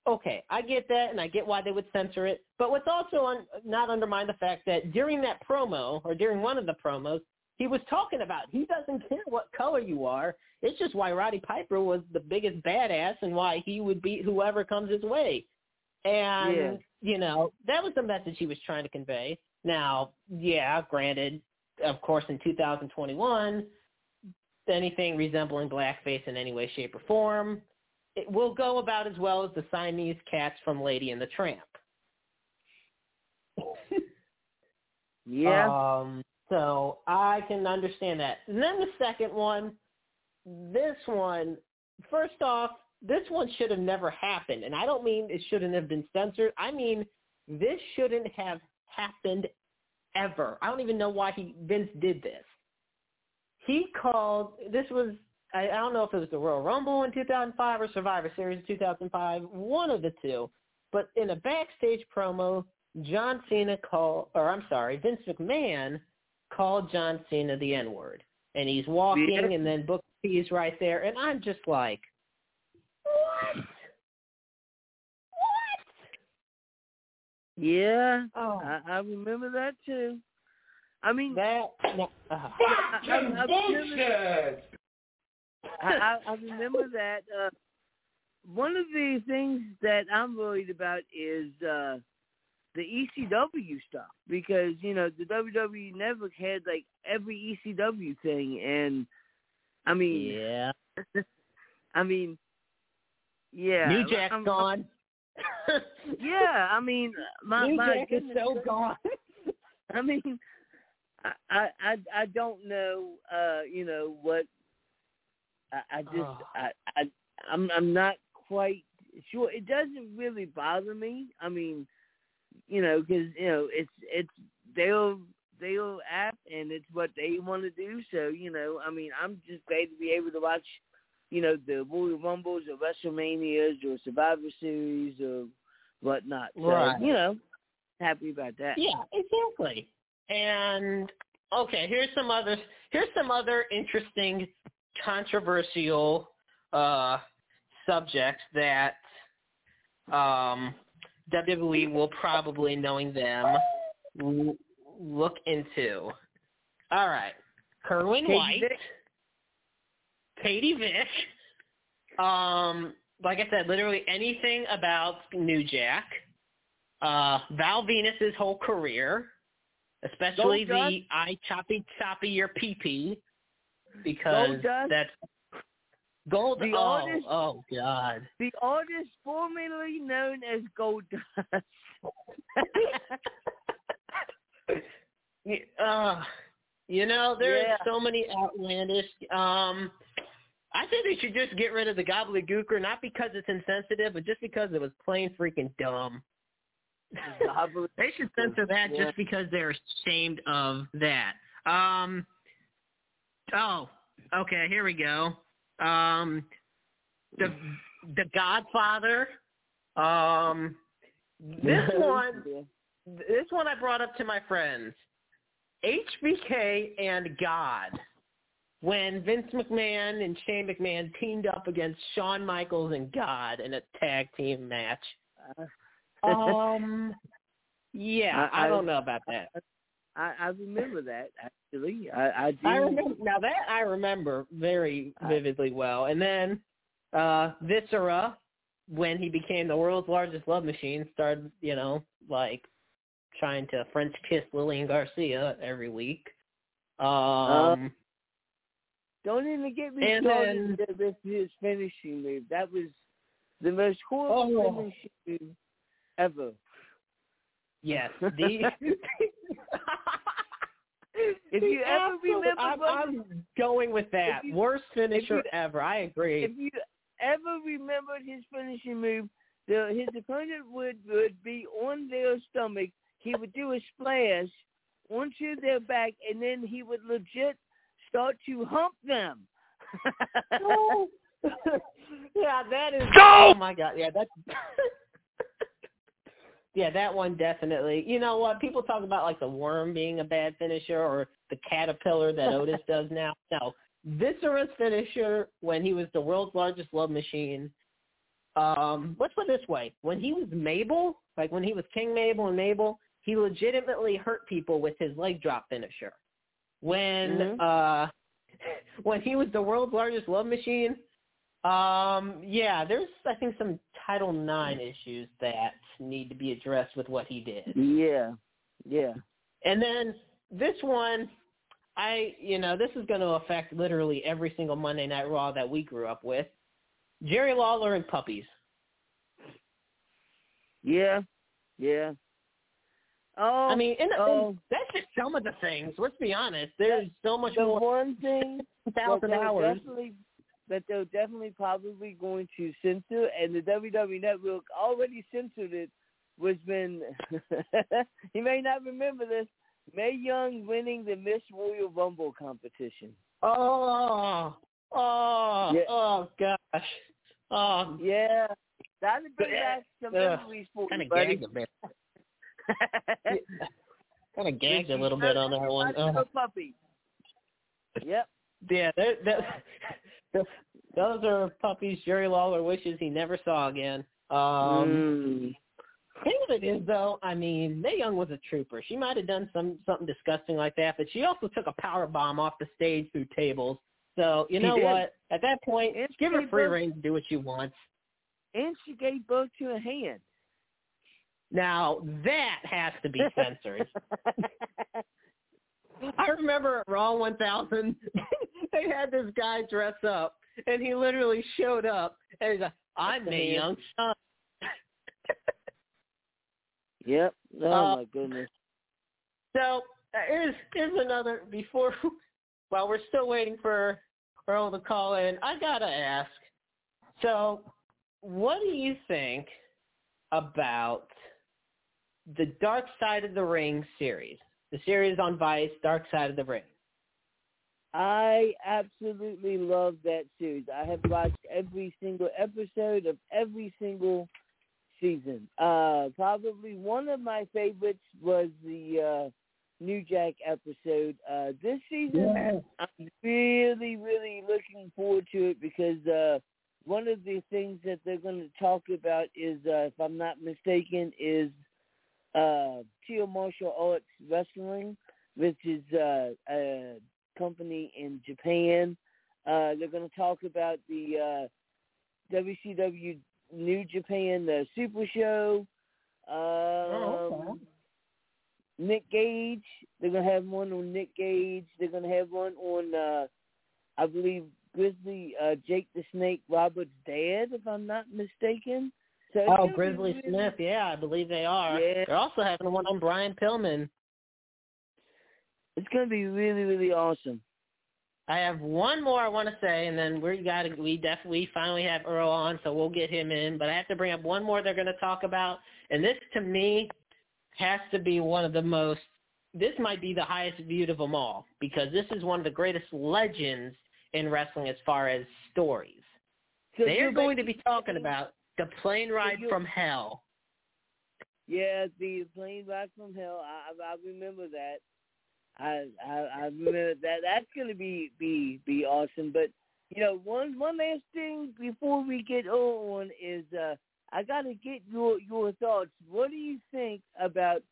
Okay, I get that, and I get why they would censor it. But what's also un, not undermine the fact that during that promo, or during one of the promos, he was talking about he doesn't care what color you are. It's just why Roddy Piper was the biggest badass, and why he would beat whoever comes his way. And Yeah. you know that was the message he was trying to convey. Now, yeah, granted, of course, in 2021, anything resembling blackface in any way, shape, or form, it will go about as well as the Siamese cats from Lady and the Tramp. [LAUGHS] yeah Um, so I can understand that. And then the second one, this one, first off, this one should have never happened. And I don't mean it shouldn't have been censored. I mean this shouldn't have happened ever. I don't even know why he Vince did this. He called this was I, I don't know if it was the Royal Rumble in 2005 or Survivor Series in 2005, one of the two. But in a backstage promo, John Cena called, or I'm sorry, Vince McMahon called John Cena the N-word. And he's walking, Yeah. and then Booker T is right there, and I'm just like, what? What? Yeah Oh. I, I remember that too I mean that no, uh, I, I, I remember, I, I, I remember that. Uh, one of the things that I'm worried about is uh, the ECW stuff because you know the WWE Network had like every ECW thing, and I mean, yeah. [LAUGHS] I mean, yeah, New Jack's I'm- gone. [LAUGHS] Yeah, I mean, my New my Jack is so gone. [LAUGHS] I mean, I, I I I don't know, uh, you know what I, I just Oh. I, I I'm I'm not quite sure. It doesn't really bother me. I mean, you know, because you know it's it's they'll they'll act and it's what they want to do. So you know, I mean, I'm just glad to be able to watch, you know, the Royal Rumbles or WrestleManias or Survivor Series or whatnot. So Right. you know, happy about that. Yeah, exactly. And okay, here's some other here's some other interesting controversial uh subjects that um WWE will probably knowing them look into. All right. Kerwin Katie White, Vick. Katie Vick, um like I said, literally anything about New Jack. Uh Val Venis's whole career especially the eye choppy choppy your pee pee because that's gold. The oh, artist- oh God! The artist formerly known as Goldust. [LAUGHS] Y- Uh, you know there's Yeah. so many outlandish. Um, I think they should just get rid of the Gobbledy Gooker, not because it's insensitive, but just because it was plain freaking dumb. They should censor that Yeah. just because they're ashamed of that. Um. Oh, okay. Here we go. Um, the the Godfather. Um, this [LAUGHS] one, this one I brought up to my friends. HBK and God. When Vince McMahon and Shane McMahon teamed up against Shawn Michaels and God in a tag team match. [LAUGHS] Um, yeah, I- I, don't know about that. I, I remember that actually. I, I do. I remember now that I remember very vividly well. And then uh Viscera, when he became the world's largest love machine, started, you know, like trying to French kiss Lillian Garcia every week. Um Don't even get me started with- with his finishing move. That was the most horrible Oh. finishing move ever. yes, [LAUGHS] the If you ever remember, I'm, I'm going with that. You- Worst finisher you- ever. I agree. if you ever remembered his finishing move, the, his opponent would would be on their stomach. He would do a splash onto their back, and then he would legit start to hump them. [LAUGHS] yeah, that is. Go! Oh my god, yeah, that's. [LAUGHS] yeah, that one definitely. You know what? People talk about like the worm being a bad finisher or the caterpillar that [LAUGHS] Otis does now. No, Viscera's finisher when he was the world's largest love machine. Um, let's put it this way: when he was Mabel, like when he was King Mabel and Mabel, he legitimately hurt people with his leg drop finisher. When Mhm. uh, [LAUGHS] when he was the world's largest love machine, um, yeah, there's I think some Title IX issues that need to be addressed with what he did. Yeah, yeah. And then this one, I you know this is going to affect literally every single Monday Night Raw that we grew up with. Jerry Lawler and puppies. Yeah, yeah. Oh, I mean, and, oh. and that's just some of the things. Let's be honest. There's so much the more. one thing [LAUGHS] thousand they're hours. definitely that they're definitely probably going to censor, and the WWE Network already censored it. Was when [LAUGHS] you may not remember this, Mae Young winning the Miss Royal Rumble competition. Oh, oh, Yeah. oh gosh. Oh, Yeah, that'll bring back some Ugh, memories for kind you, of gagged a bit. [LAUGHS] Kind of gagged a little bit on that one. Oh. puppy. Yep. Yeah, that, that, [LAUGHS] those are puppies Jerry Lawler wishes he never saw again. Um, Mm. Thing of it is, though, I mean, Mae Young was a trooper. She might have done some something disgusting like that, but she also took a power bomb off the stage through tables. So you She know did. what? At that point, And give her free reign to do what she wants. And she gave birth to a hand. Now that has to be censored. [LAUGHS] I remember at Raw 1000, [LAUGHS] they had this guy dress up, and he literally showed up, and he's like, "I'm Mae Young's son." [LAUGHS] Yep. Oh Uh, my goodness. So uh, here's here's another before [LAUGHS] while we're still waiting for Earl to call in. I gotta ask. So, what do you think about the Dark Side of the Ring series? The series on Vice, Dark Side of the Ring. I absolutely love that series. I have watched every single episode of every single season. Uh, probably one of my favorites was the uh, New Jack episode. Uh, this season. I'm really, really looking forward to it because uh, one of the things that they're going to talk about is, uh, if I'm not mistaken, is uh, Tio Martial Arts Wrestling, which is uh, a company in Japan. Uh, they're going to talk about the uh, WCW New Japan the Super Show. Um, Oh, okay. Nick Gage. They're gonna have one on Nick Gage. They're gonna have one on, uh, I believe, Grizzly uh, Jake the Snake Robert's dad, if I'm not mistaken. So Oh, Grizzly Smith. Yeah, I believe they are. Yeah. They're also having one on Brian Pillman. It's gonna be really, really awesome. I have one more I want to say, and then we got to we definitely finally have Earl on, so we'll get him in. But I have to bring up one more they're going to talk about, and this to me has to be one of the most. This might be the highest viewed of them all because this is one of the greatest legends in wrestling as far as stories. So they are going to be talking about the plane ride you're- from hell. Yeah, the plane ride from hell. I I remember that. I I, I remember that. That's gonna be be be awesome. But you know, one one last thing before we get on is uh I gotta get your your thoughts. What do you think about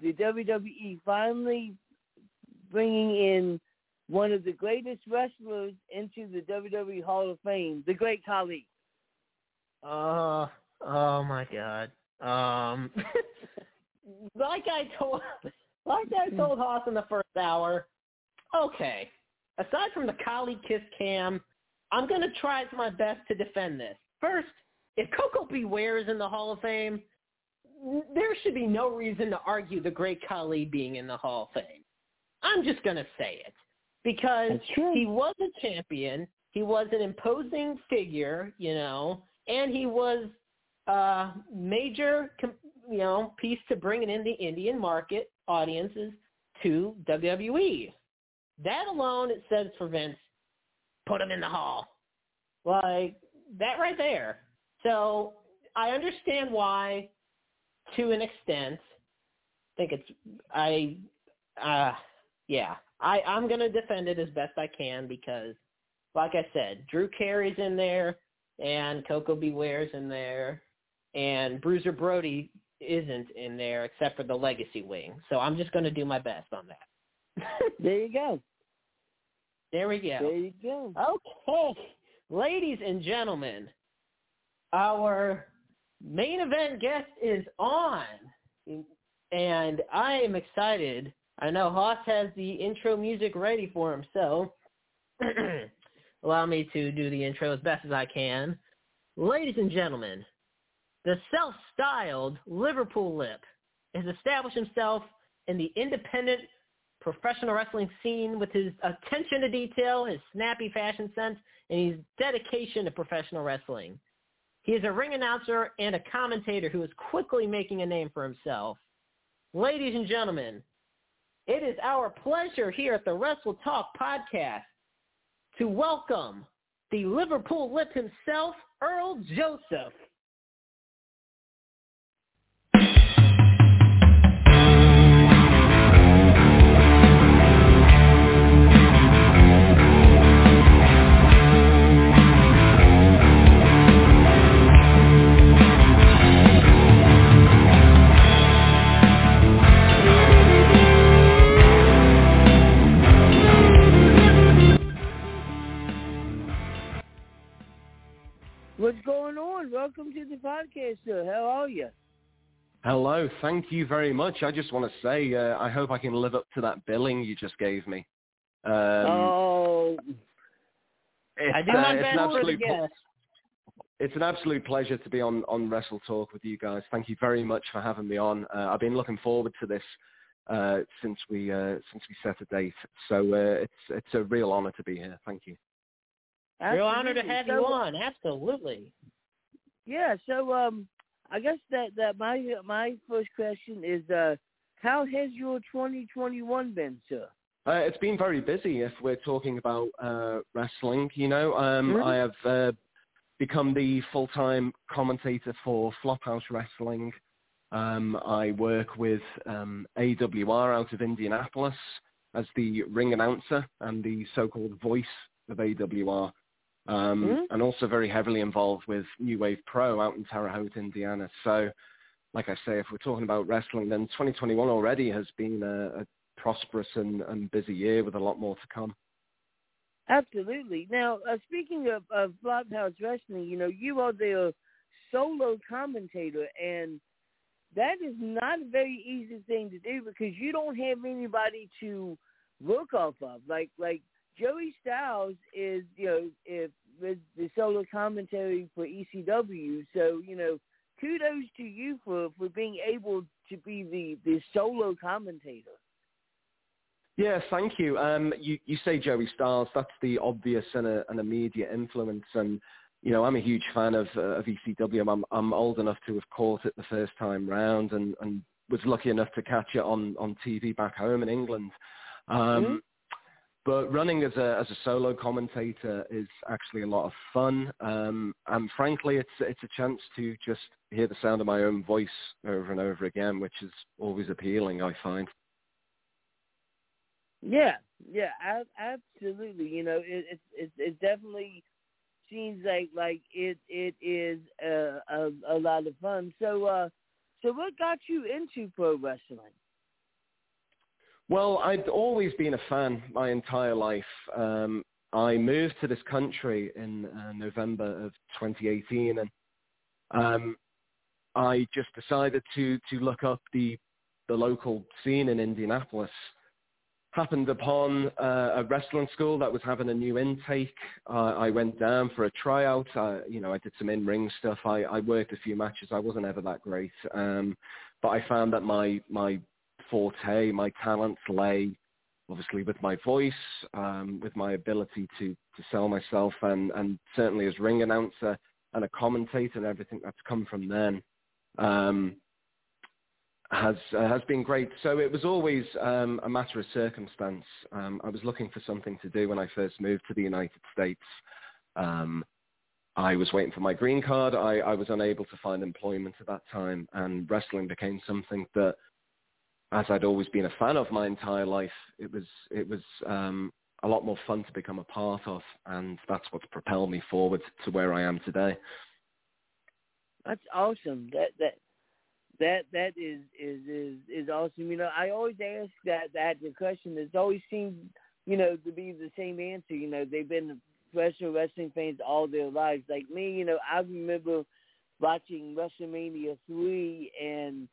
the WWE finally bringing in one of the greatest wrestlers into the WWE Hall of Fame, the Great Khali? Uh, oh my god. Um, like I told, like I told Hoss in the first hour. Okay, aside from the Khali kiss cam, I'm gonna try my best to defend this. First, if Koko B. Ware is in the Hall of Fame, there should be no reason to argue the Great Khali being in the Hall of Fame. I'm just gonna say it because he was a champion. He was an imposing figure, you know, and he was a major, you know, piece to bringing in the Indian market audiences to WWE. That alone, it says for Vince, put him in the hall. Like that right there. So I understand why, to an extent. I think it's I, uh, yeah. I I'm gonna defend it as best I can because, like I said, Drew Carey's in there and Koko B. Ware's in there, and Bruiser Brody isn't in there except for the Legacy Wing. So I'm just gonna do my best on that. [LAUGHS] There you go. there we go. There you go. Okay, ladies and gentlemen, our main event guest is on, mm. and I am excited. I know Hoss has the intro music ready for him, so [CLEARS THROAT] allow me to do the intro as best as I can. Ladies and gentlemen, the self-styled Liverpool Lip has established himself in the independent professional wrestling scene with his attention to detail, his snappy fashion sense, and his dedication to professional wrestling. He is a ring announcer and a commentator who is quickly making a name for himself. Ladies and gentlemen, it is our pleasure here at the Wrestle Talk podcast to welcome the Liverpool Lip himself, Earl Joseph. What's going on? Welcome to the podcast, sir. How are you? Hello, thank you very much. I just want to say uh, I hope I can live up to that billing you just gave me. Um, oh, it's, I do uh, my it's best an absolute it's an absolute pleasure to be on on Wrestle Talk with you guys. Thank you very much for having me on. Uh, I've been looking forward to this uh, since we uh, since we set a date. So uh, it's it's a real honor to be here. Thank you. Real honor to have So- you on. Absolutely. Yeah, so um, I guess that that my my first question is, uh, how has your 2021 been, sir? Uh, it's been very busy if we're talking about uh, wrestling. You know, um, Mhm. I have uh, become the full-time commentator for Flophouse Wrestling. Um, I work with um, AWR out of Indianapolis as the ring announcer and the so-called voice of AWR. Um, Mhm. And also very heavily involved with New Wave Pro out in Terre Haute, Indiana. So, like I say, if we're talking about wrestling, then 2021 already has been a, a prosperous and, and busy year with a lot more to come. Absolutely. Now, uh, speaking of, of Flophouse Wrestling, you know, you are their solo commentator, and that is not a very easy thing to do because you don't have anybody to work off of. Like, like Joey Styles is, you know, if with the solo commentary for ECW. So, you know, kudos to you for for being able to be the the solo commentator. Yeah, thank you. Um, you, you say Joey Styles, that's the obvious and, a, and immediate influence. And, you know, I'm a huge fan of, uh, of ECW. I'm, I'm old enough to have caught it the first time round and, and was lucky enough to catch it on, on TV back home in England. Um, Mhm. But running as a as a solo commentator is actually a lot of fun, um, and frankly, it's it's a chance to just hear the sound of my own voice over and over again, which is always appealing. I find. Yeah, yeah, ab- absolutely. You know, it it it, it definitely seems like like it it is a, a a lot of fun. So uh, so what got you into pro wrestling? Well, I'd always been a fan my entire life. Um, I moved to this country in uh, November of 2018, and um, I just decided to to look up the the local scene in Indianapolis. Happened upon uh, a wrestling school that was having a new intake. Uh, I went down for a tryout. Uh, you know, I did some in-ring stuff. I, I worked a few matches. I wasn't ever that great, um, but I found that my my forte, my talents lay obviously with my voice, um, with my ability to, to sell myself and, and certainly as ring announcer and a commentator and everything that's come from then um, has uh, has been great. So it was always um, a matter of circumstance. Um, I was looking for something to do when I first moved to the United States. Um, I was waiting for my green card. I, I was unable to find employment at that time, and wrestling became something that as I'd always been a fan of my entire life, it was it was um, a lot more fun to become a part of, and that's what's propelled me forward to where I am today. That's awesome. That that that that is is is is awesome. You know, I always ask that that the question. It's always seemed, you know, to be the same answer. You know, they've been professional wrestling fans all their lives. Like me, you know, I remember watching WrestleMania three, and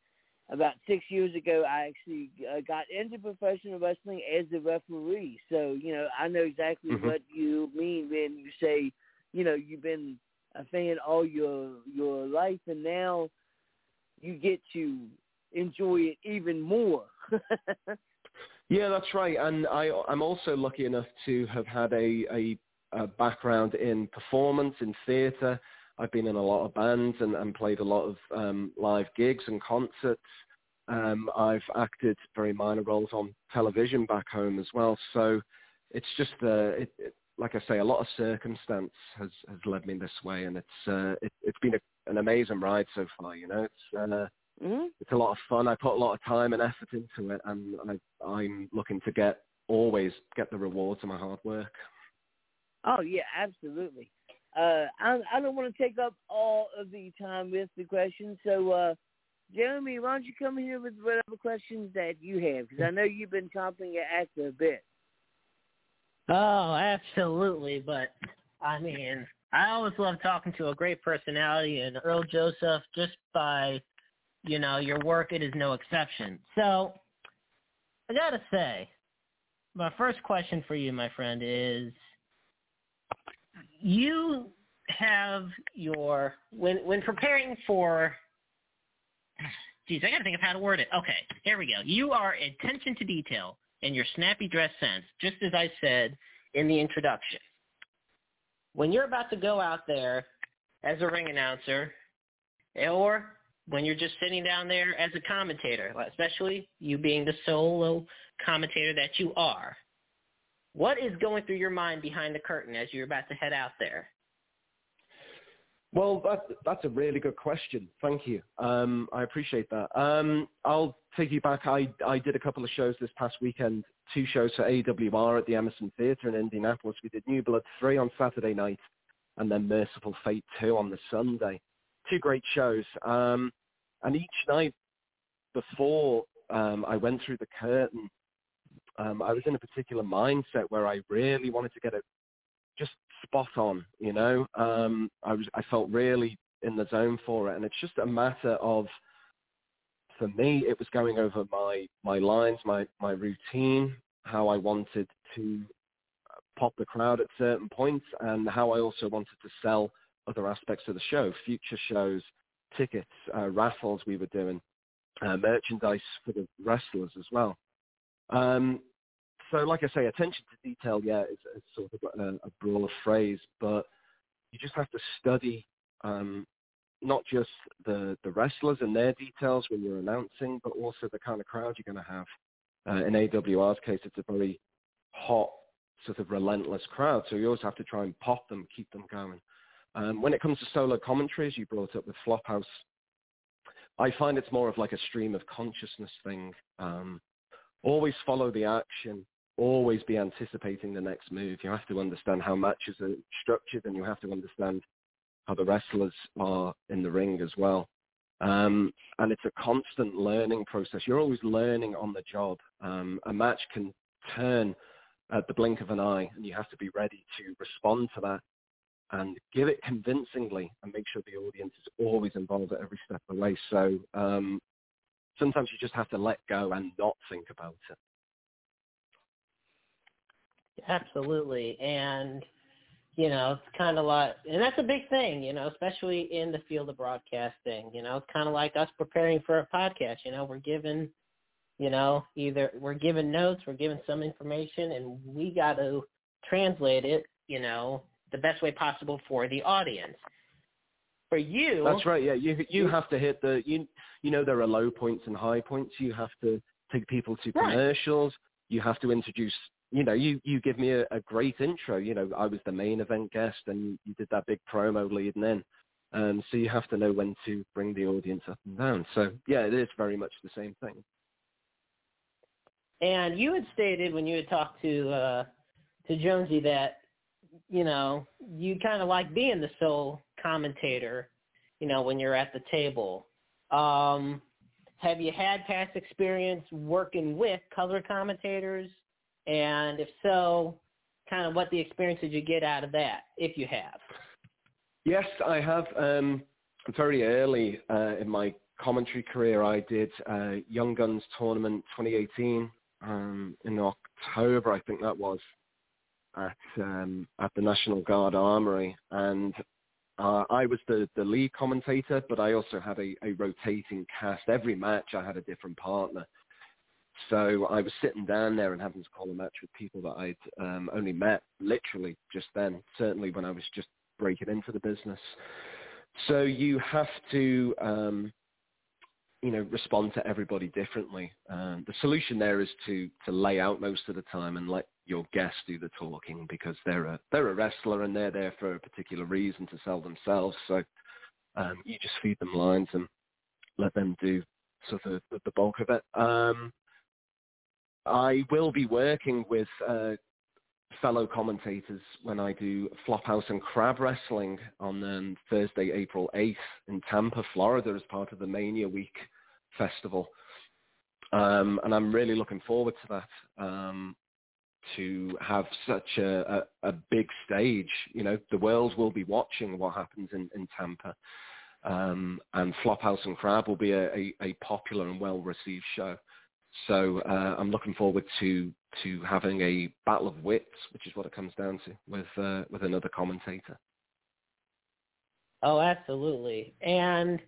about six years ago, I actually uh, got into professional wrestling as a referee. So you know, I know exactly Mhm. what you mean when you say, you know, you've been a fan all your your life, and now you get to enjoy it even more. [LAUGHS] Yeah, that's right. And I, I'm also lucky enough to have had a, a, a background in performance, in theatre. I've been in a lot of bands and, and played a lot of um, live gigs and concerts. Um, I've acted very minor roles on television back home as well. So it's just, uh, it, it, like I say, a lot of circumstance has, has led me this way, and it's uh, it, it's been a, an amazing ride so far. You know, it's uh, hmm it's a lot of fun. I put a lot of time and effort into it, and I, I'm looking to get always get the rewards of my hard work. Oh yeah, absolutely. Uh, I, I don't want to take up all of the time with the questions, so uh, Jeremy, why don't you come here with whatever questions that you have? Because I know you've been chomping your act a bit. Oh, absolutely. But I mean, I always love talking to a great personality, and Earl Joseph, just by you know your work, it is no exception. So I gotta say, my first question for you, my friend, is you have your when when preparing for geez, I gotta think of how to word it. Okay, here we go. You are attention to detail in your snappy dress sense, just as I said in the introduction. when you're about to go out there as a ring announcer, or when you're just sitting down there as a commentator, especially you being the solo commentator that you are, what is going through your mind behind the curtain as you're about to head out there? Well, that's that's a really good question. Thank you. Um, I appreciate that. Um, I'll take you back. I I did a couple of shows this past weekend. Two shows for AWR at the Emerson Theatre in Indianapolis. We did New Blood three on Saturday night, and then Merciful Fate two on the Sunday. Two great shows. Um, and each night before um, I went through the curtain, um, I was in a particular mindset where I really wanted to get it just spot on. You know, um, I was I felt really in the zone for it, and it's just a matter of for me, it was going over my my lines, my my routine, how I wanted to pop the crowd at certain points, and how I also wanted to sell other aspects of the show, future shows, tickets, uh, raffles we were doing, uh, merchandise for the wrestlers as well. Um, so, like I say, attention to detail, yeah, is, is sort of a, a broader phrase, but you just have to study um, not just the, the wrestlers and their details when you're announcing, but also the kind of crowd you're going to have. Uh, in AWR's case, it's a very hot, sort of relentless crowd, so you always have to try and pop them, keep them going. Um, when it comes to solo commentaries, you brought up with Flophouse, I find it's more of like a stream of consciousness thing. Um, always follow the action, always be anticipating the next move. You have to understand how matches are structured and you have to understand how the wrestlers are in the ring as well. Um, and it's a constant learning process. You're always learning on the job. Um, a match can turn at the blink of an eye and you have to be ready to respond to that and give it convincingly and make sure the audience is always involved at every step of the way. So um, sometimes you just have to let go and not think about it. Absolutely. And, you know, it's kind of like, and that's a big thing, you know, especially in the field of broadcasting. You know, it's kind of like us preparing for a podcast. You know, we're given, you know, either we're given notes, we're given some information, and we got to translate it, you know, the best way possible for the audience. For you, that's right. Yeah, you you have to hit the you you know there are low points and high points. You have to take people to commercials. Right. You have to introduce. You know, you you give me a, a great intro. You know, I was the main event guest, and you did that big promo leading in. Um, so you have to know when to bring the audience up and down. So yeah, it is very much the same thing. And you had stated when you had talked to uh, to Jonesy that you know, you kind of like being the sole commentator, you know, when you're at the table. Um, have you had past experience working with color commentators? And if so, kind of what the experience did you get out of that, if you have? Yes, I have. Um, very early uh, in my commentary career, I did uh, Young Guns Tournament 2018 um, in October, I think that was at um, at the National Guard Armory, and uh, I was the, the lead commentator, but I also had a, a rotating cast. Every match, I had a different partner. So I was sitting down there and having to call a match with people that I'd um, only met literally just then, certainly when I was just breaking into the business. So you have to um, you know, respond to everybody differently. Um, the solution there is to to lay out most of the time and let your guests do the talking because they're a they're a wrestler and they're there for a particular reason to sell themselves. So um, you just feed them lines and let them do sort of the, the bulk of it. Um, I will be working with uh, fellow commentators when I do Flophouse and Crab Wrestling on um, Thursday, April 8th in Tampa, Florida as part of the Mania Week festival. Um, and I'm really looking forward to that. Um, to have such a, a, a, big stage, you know, the world will be watching what happens in, in Tampa. Um, and Flophouse and Crab will be a, a, a popular and well-received show. So uh, I'm looking forward to to having a battle of wits, which is what it comes down to, with uh, with another commentator. Oh, absolutely. And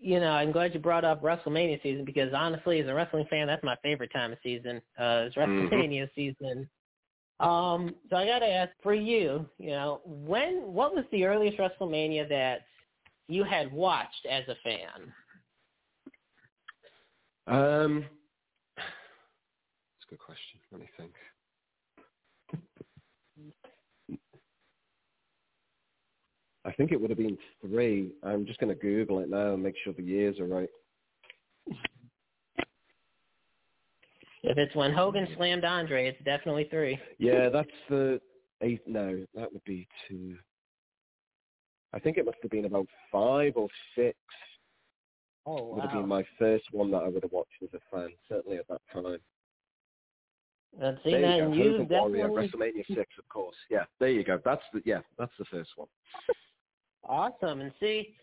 you know, I'm glad you brought up WrestleMania season because honestly, as a wrestling fan, that's my favorite time of season. Uh, it's mm-hmm. WrestleMania mm-hmm. season. Um, so I gotta ask for you, you know, when what was the earliest WrestleMania that you had watched as a fan? Um, [SIGHS] that's a good question. Let me think. I think it would have been three. I'm just going to Google it now and make sure the years are right. If it's when Hogan slammed Andre, it's definitely three. Yeah, that's the eight. No, that would be two. I think it must have been about five or six. Oh, Would have been my first one that I would have watched as a fan, certainly at that time. Let's see there that, you go. you Hogan Warrior, definitely WrestleMania six, of course. Yeah, there you go. That's the yeah, that's the first one. [LAUGHS] awesome. And see,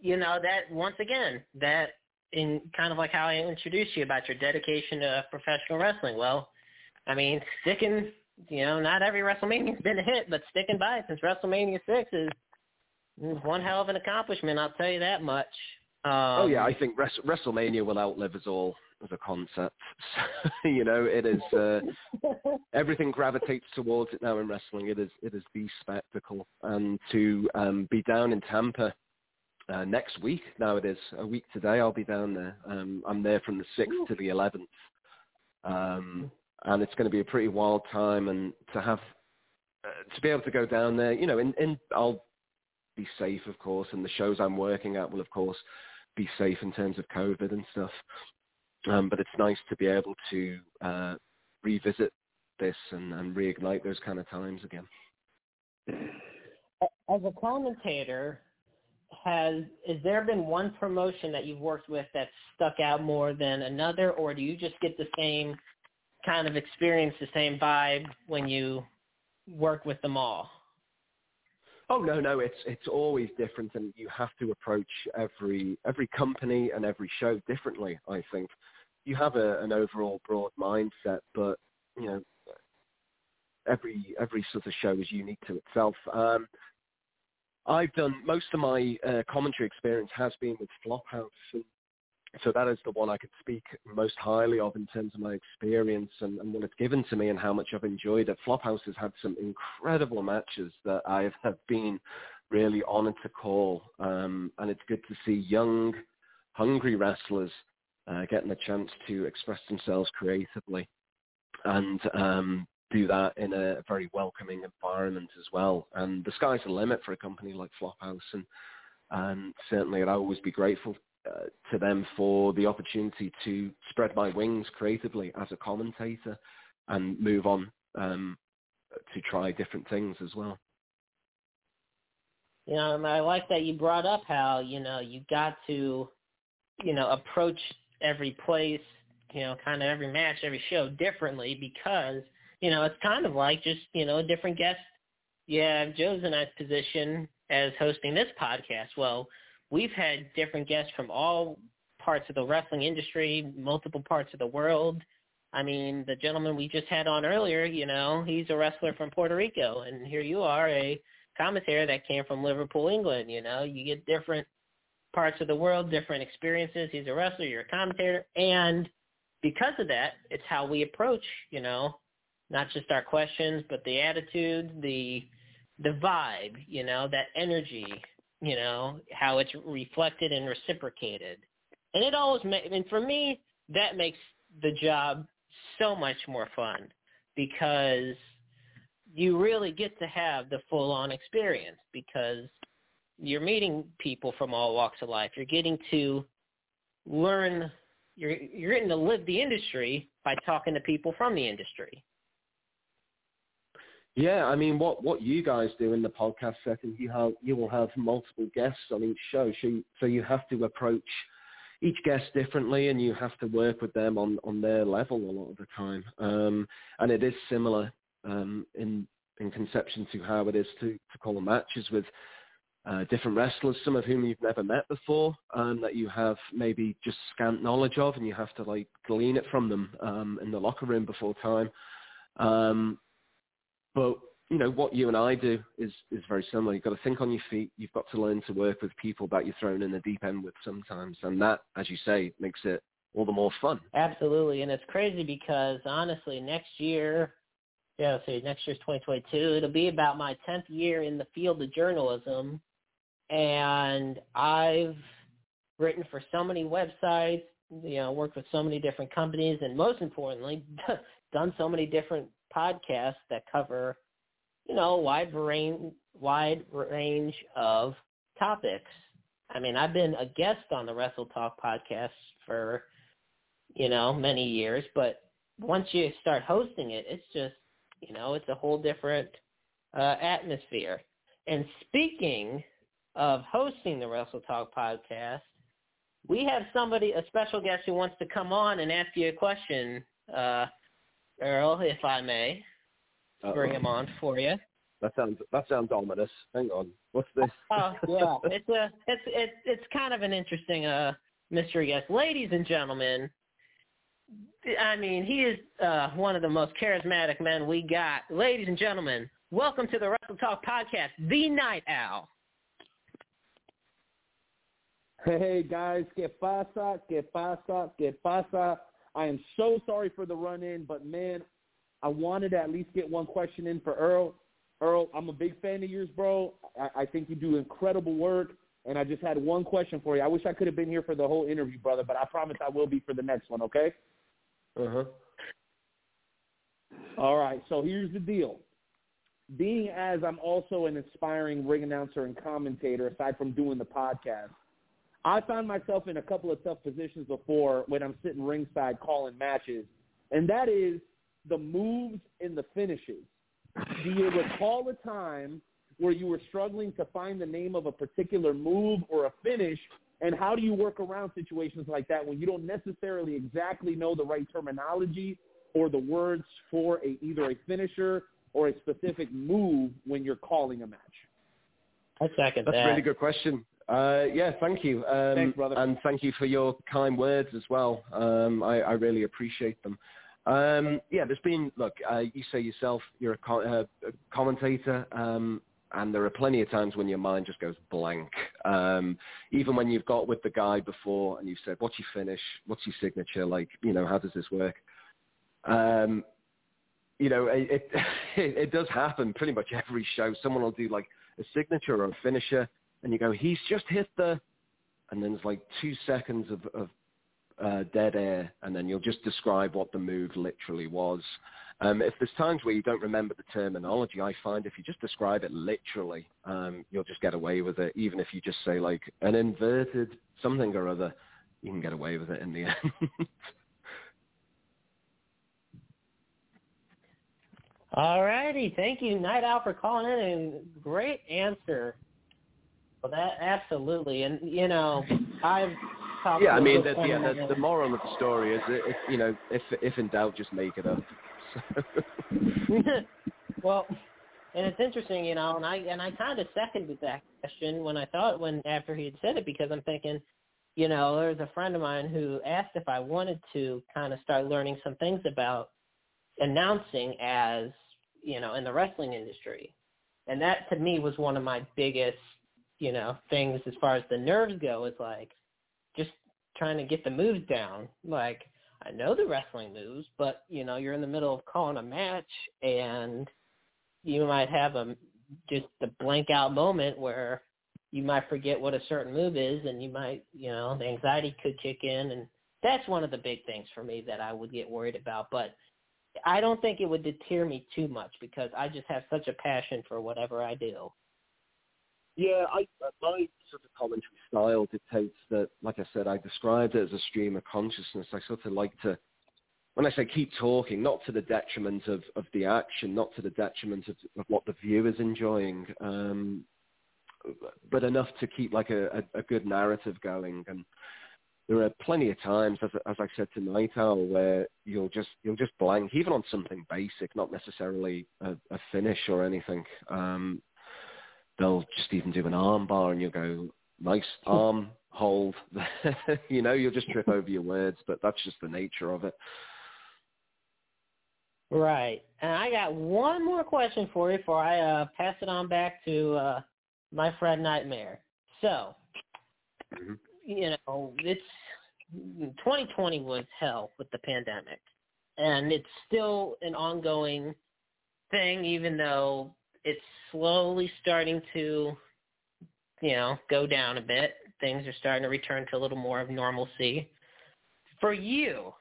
you know that once again, that in kind of like how I introduced you about your dedication to professional wrestling. Well, I mean, sticking, you know, not every WrestleMania's been a hit, but sticking by it since WrestleMania six is is one hell of an accomplishment. I'll tell you that much. Um, oh yeah, I think Wres- WrestleMania will outlive us all as a concept. [LAUGHS] you know, it is uh, everything gravitates towards it now in wrestling. It is it is the spectacle, and to um, be down in Tampa uh, next week. Now it is a week today. I'll be down there. Um, I'm there from the sixth to the eleventh, um, and it's going to be a pretty wild time. And to have uh, to be able to go down there, you know, and I'll be safe, of course, and the shows I'm working at will, of course, be safe in terms of COVID and stuff. Um, but it's nice to be able to uh, revisit this and, and reignite those kind of times again. as a commentator, has is there been one promotion that you've worked with that stuck out more than another, or do you just get the same kind of experience, the same vibe when you work with them all? Oh no, no, it's it's always different, and you have to approach every every company and every show differently. I think you have a, an overall broad mindset, but you know every every sort of show is unique to itself. Um, I've done most of my uh, commentary experience has been with Flophouse, and so that is the one I could speak most highly of in terms of my experience and, and what it's given to me and how much I've enjoyed it. Flophouse has had some incredible matches that I have been really honoured to call, um, and it's good to see young, hungry wrestlers uh, getting a chance to express themselves creatively and um, do that in a very welcoming environment as well. And the sky's the limit for a company like Flophouse, and and certainly I'd always be grateful uh, to them for the opportunity to spread my wings creatively as a commentator and move on um, to try different things as well. You know, I like that you brought up how you know you got to, you know, approach every place, you know, kind of every match, every show differently because you know it's kind of like just you know a different guest. Yeah, Joe's in that position as hosting this podcast. Well, we've had different guests from all parts of the wrestling industry, multiple parts of the world. I mean, the gentleman we just had on earlier, you know, he's a wrestler from Puerto Rico, and here you are, a commentator that came from Liverpool, England. You know, you get different parts of the world, different experiences. He's a wrestler, you're a commentator, and because of that, it's how we approach, you know, not just our questions, but the attitude, the the vibe, you know, that energy, you know, how it's reflected and reciprocated. And it always, ma- and for me, that makes the job so much more fun because you really get to have the full-on experience because you're meeting people from all walks of life. You're getting to learn, you're, you're getting to live the industry by talking to people from the industry. Yeah, I mean, what what you guys do in the podcast setting, you have you will have multiple guests on each show, so you, so you have to approach each guest differently, and you have to work with them on on their level a lot of the time. Um, and it is similar um, in in conception to how it is to to call a matches with uh, different wrestlers, some of whom you've never met before, um, that you have maybe just scant knowledge of, and you have to like glean it from them um, in the locker room before time. Um, but you know what you and I do is is very similar. You've got to think on your feet. You've got to learn to work with people that you're thrown in the deep end with sometimes, and that, as you say, makes it all the more fun. Absolutely, and it's crazy because honestly, next year yeah, see, next year's 2022. It'll be about my 10th year in the field of journalism, and I've written for so many websites, you know, worked with so many different companies, and most importantly, [LAUGHS] done so many different podcasts that cover, you know, a wide range, wide range of topics. I mean, I've been a guest on the Wrestle Talk podcast for, you know, many years, but once you start hosting it, it's just, you know, it's a whole different uh, atmosphere. And speaking of hosting the Wrestle Talk podcast, we have somebody, a special guest who wants to come on and ask you a question, uh, Earl, if I may. Uh-oh. Bring him on for you. That sounds that sounds ominous. Hang on, what's this? Oh yeah, [LAUGHS] it's a it's it's it's kind of an interesting uh mystery guest, ladies and gentlemen. I mean, he is uh one of the most charismatic men we got. Ladies and gentlemen, welcome to the Wrestle Talk podcast, the Night Owl. Hey guys, que pasa, que pasa, que pasa. I am so sorry for the run in, but man, I wanted to at least get one question in for Earl. Earl, I'm a big fan of yours, bro. I, I think you do incredible work, and I just had one question for you. I wish I could have been here for the whole interview, brother, but I promise I will be for the next one, okay? Uh-huh. All right, so here's the deal. Being as I'm also an aspiring ring announcer and commentator, aside from doing the podcast, I found myself in a couple of tough positions before when I'm sitting ringside calling matches, and that is the moves and the finishes. Do you recall a time where you were struggling to find the name of a particular move or a finish, and how do you work around situations like that when you don't necessarily exactly know the right terminology or the words for a, either a finisher or a specific move when you're calling a match? I second That's that. a really good question. Uh, yeah, thank you. Um, Thanks, brother. And thank you for your kind words as well. Um, I, I really appreciate them. Um, yeah, there's been, look, uh, you say yourself, you're a, co- uh, a commentator, um, and there are plenty of times when your mind just goes blank. Um, even when you've got with the guy before and you've said, what's your finish? What's your signature? Like, you know, how does this work? Um, you know, it, it, [LAUGHS] it does happen pretty much every show. Someone will do like a signature or a finisher, and you go, he's just hit the, and then there's like two seconds of, of uh, dead air, and then you'll just describe what the move literally was. Um, if there's times where you don't remember the terminology, I find if you just describe it literally, um, you'll just get away with it. Even if you just say like an inverted something or other, you can get away with it in the [LAUGHS] end. All righty, thank you, Night Owl, for calling in, and great answer. Well, that absolutely, and you know, I've talked. yeah, I mean, the, yeah, the, moral of the story is, if, you know, if if in doubt, just make it up. [LAUGHS] well, and it's interesting, you know, and I and I kind of seconded that question when I thought when after he had said it because I'm thinking, you know, there's a friend of mine who asked if I wanted to kind of start learning some things about announcing as you know in the wrestling industry, and that to me was one of my biggest you know things as far as the nerves go. Is like just trying to get the moves down, like. I know the wrestling moves, but you know you're in the middle of calling a match, and you might have a just a blank out moment where you might forget what a certain move is, and you might you know the anxiety could kick in, and that's one of the big things for me that I would get worried about. But I don't think it would deter me too much because I just have such a passion for whatever I do. Yeah, I, uh, my sort of commentary style dictates that, like I said, I described it as a stream of consciousness. I sort of like to, when I say keep talking, not to the detriment of, of the action, not to the detriment of, of what the viewer's enjoying, um, but enough to keep like a, a, a good narrative going. And there are plenty of times, as, as I said to Night Owl, where you'll just you'll just blank, even on something basic, not necessarily a, a finish or anything. Um, they'll just even do an arm bar and you'll go, nice arm, [LAUGHS] hold. [LAUGHS] you know, you'll just trip over your words, but that's just the nature of it. Right. And I got one more question for you before I uh, pass it on back to uh, my friend Nightmare. So, mm-hmm. you know, it's 2020 was hell with the pandemic, and it's still an ongoing thing, even though it's slowly starting to, you know, go down a bit. Things are starting to return to a little more of normalcy. For you,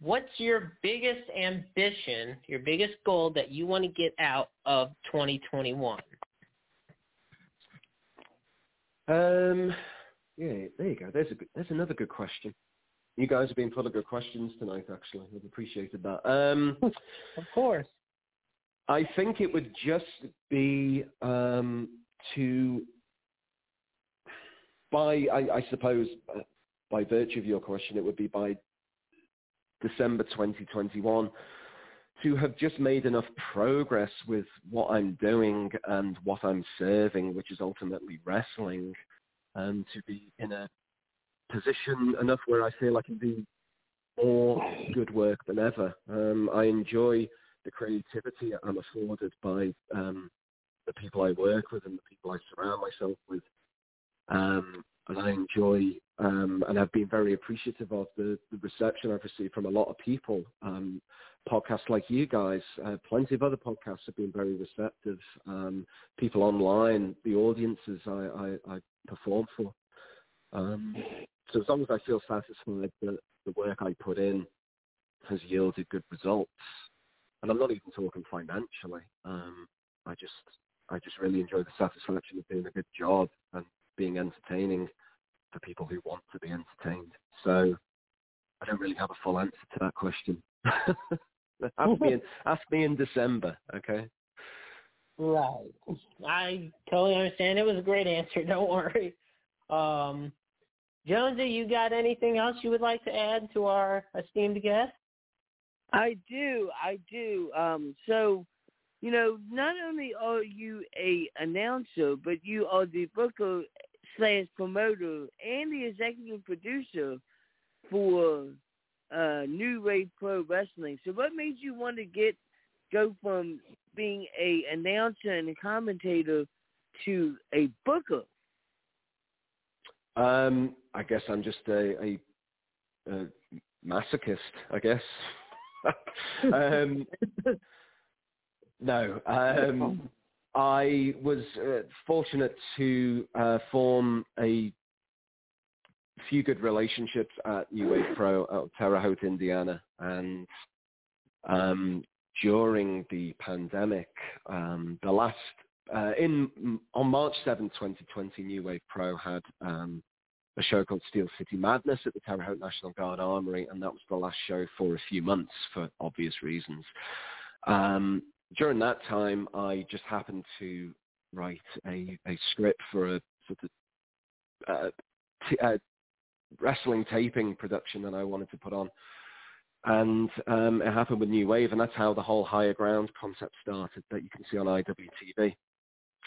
what's your biggest ambition, your biggest goal that you want to get out of 2021? Um, yeah, there you go. There's a good, there's another good question. You guys have been full of good questions tonight. Actually, I've appreciated that. Um, [LAUGHS] of course. I think it would just be um, to, by I, I suppose, uh, by virtue of your question, it would be by December 2021 to have just made enough progress with what I'm doing and what I'm serving, which is ultimately wrestling, and to be in a position enough where I feel I can do more good work than ever. Um, I enjoy the creativity I'm afforded by um, the people I work with and the people I surround myself with. Um, and I enjoy um, and I've been very appreciative of the, the reception I've received from a lot of people. Um, podcasts like you guys, uh, plenty of other podcasts have been very receptive. Um, people online, the audiences I, I, I perform for. Um, so as long as I feel satisfied that the work I put in has yielded good results, and I'm not even talking financially. Um, I just I just really enjoy the satisfaction of doing a good job and being entertaining for people who want to be entertained. So I don't really have a full answer to that question. [LAUGHS] ask me in [LAUGHS] ask me in December, okay? Right. I totally understand. It was a great answer. [LAUGHS] Don't worry. Um, Jonesy, you got anything else you would like to add to our esteemed guest? I do, I do. Um, so, you know, not only are you a announcer, but you are the booker slash promoter and the executive producer for uh, New Wave Pro Wrestling. So, what made you want to get go from being a announcer and a commentator to a booker? Um, I guess I'm just a, a, a masochist. I guess. [LAUGHS] um, no, um, I was uh, fortunate to uh, form a few good relationships at New Wave Pro at Terre Haute, Indiana, and um, during the pandemic, um, the last uh, in on March 7, 2020, New Wave Pro had um, a show called Steel City Madness at the Terre Haute National Guard Armory, and that was the last show for a few months for obvious reasons. Um, during that time, I just happened to write a, a script for a sort of uh, t- uh, wrestling taping production that I wanted to put on. And um, it happened with New Wave, and that's how the whole Higher Ground concept started that you can see on IWTV.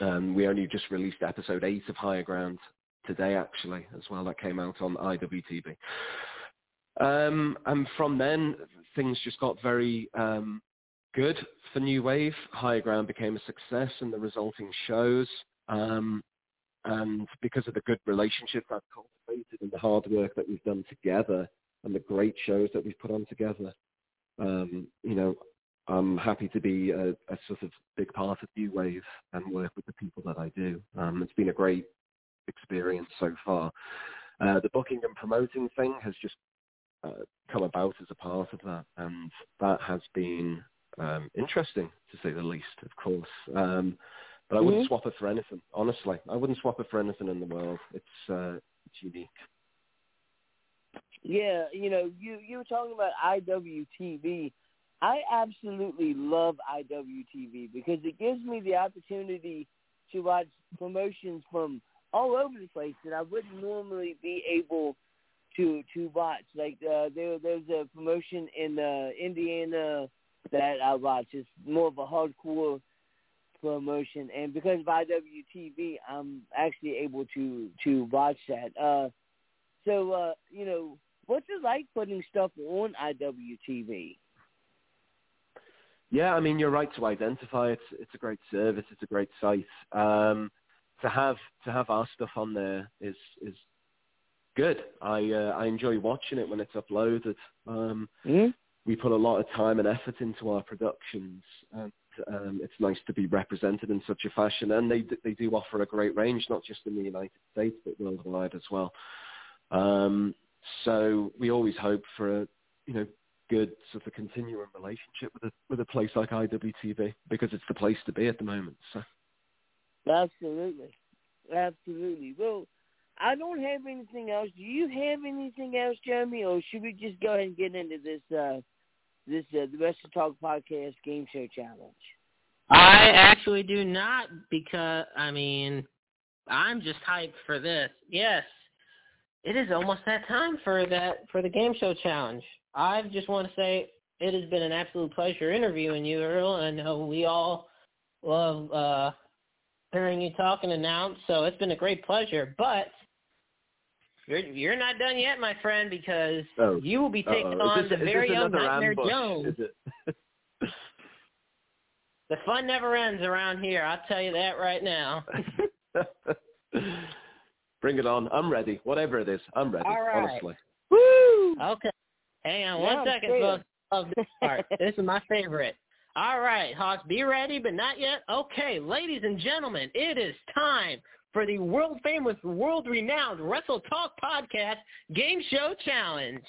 Um, we only just released episode eight of Higher Ground today, actually, as well. That came out on IWTV. Um, and from then, things just got very um, good for New Wave. Higher Ground became a success in the resulting shows. Um, and because of the good relationships I've cultivated and the hard work that we've done together and the great shows that we've put on together, um, you know, I'm happy to be a, a, sort of big part of New Wave and work with the people that I do. Um, it's been a great experience so far. Uh, the booking and promoting thing has just uh, come about as a part of that, and that has been um, interesting to say the least, of course. Um, but I wouldn't mm-hmm. swap it for anything. Honestly, I wouldn't swap it for anything in the world. It's uh, it's unique. Yeah, you know, you you were talking about IWTV. I absolutely love IWTV because it gives me the opportunity to watch promotions from all over the place that I wouldn't normally be able to to watch. Like uh, there there's a promotion in uh, Indiana that I watch. It's more of a hardcore promotion, and because of IWTV, I'm actually able to to watch that. Uh, so uh, you know, what's it like putting stuff on IWTV? Yeah, I mean, you're right to identify it. It's a great service. It's a great site. Um, to have to have our stuff on there is is good. I uh, I enjoy watching it when it's uploaded. Um, mm-hmm. We put a lot of time and effort into our productions. And um, it's nice to be represented in such a fashion. And they they do offer a great range, not just in the United States but worldwide as well. Um, so we always hope for a you know good sort of continuing relationship with a with a place like IWTV because it's the place to be at the moment. So absolutely, absolutely. Well, I don't have anything else. Do you have anything else, Jeremy, or should we just go ahead and get into this uh this uh, the of Talk podcast game show challenge? I actually do not because I mean I'm just hyped for this. Yes, it is almost that time for that for the game show challenge. I just want to say it has been an absolute pleasure interviewing you, Earl, and uh, we all love uh, hearing you talk and announce. So it's been a great pleasure. But you're you're not done yet, my friend, because oh. you will be taking Uh-oh. on this, the very young Nightmare ambush, Jones. Is it? [LAUGHS] the fun never ends around here. I'll tell you that right now. [LAUGHS] Bring it on. I'm ready. Whatever it is, I'm ready. All right. Honestly. Woo! Okay. Hang on Yeah, one I'm second, scared. folks, of this part. this is my favorite. All right, Hoss, be ready, but not yet. Okay, ladies and gentlemen, it is time for the world famous, world renowned Wrestle Talk Podcast Game Show Challenge.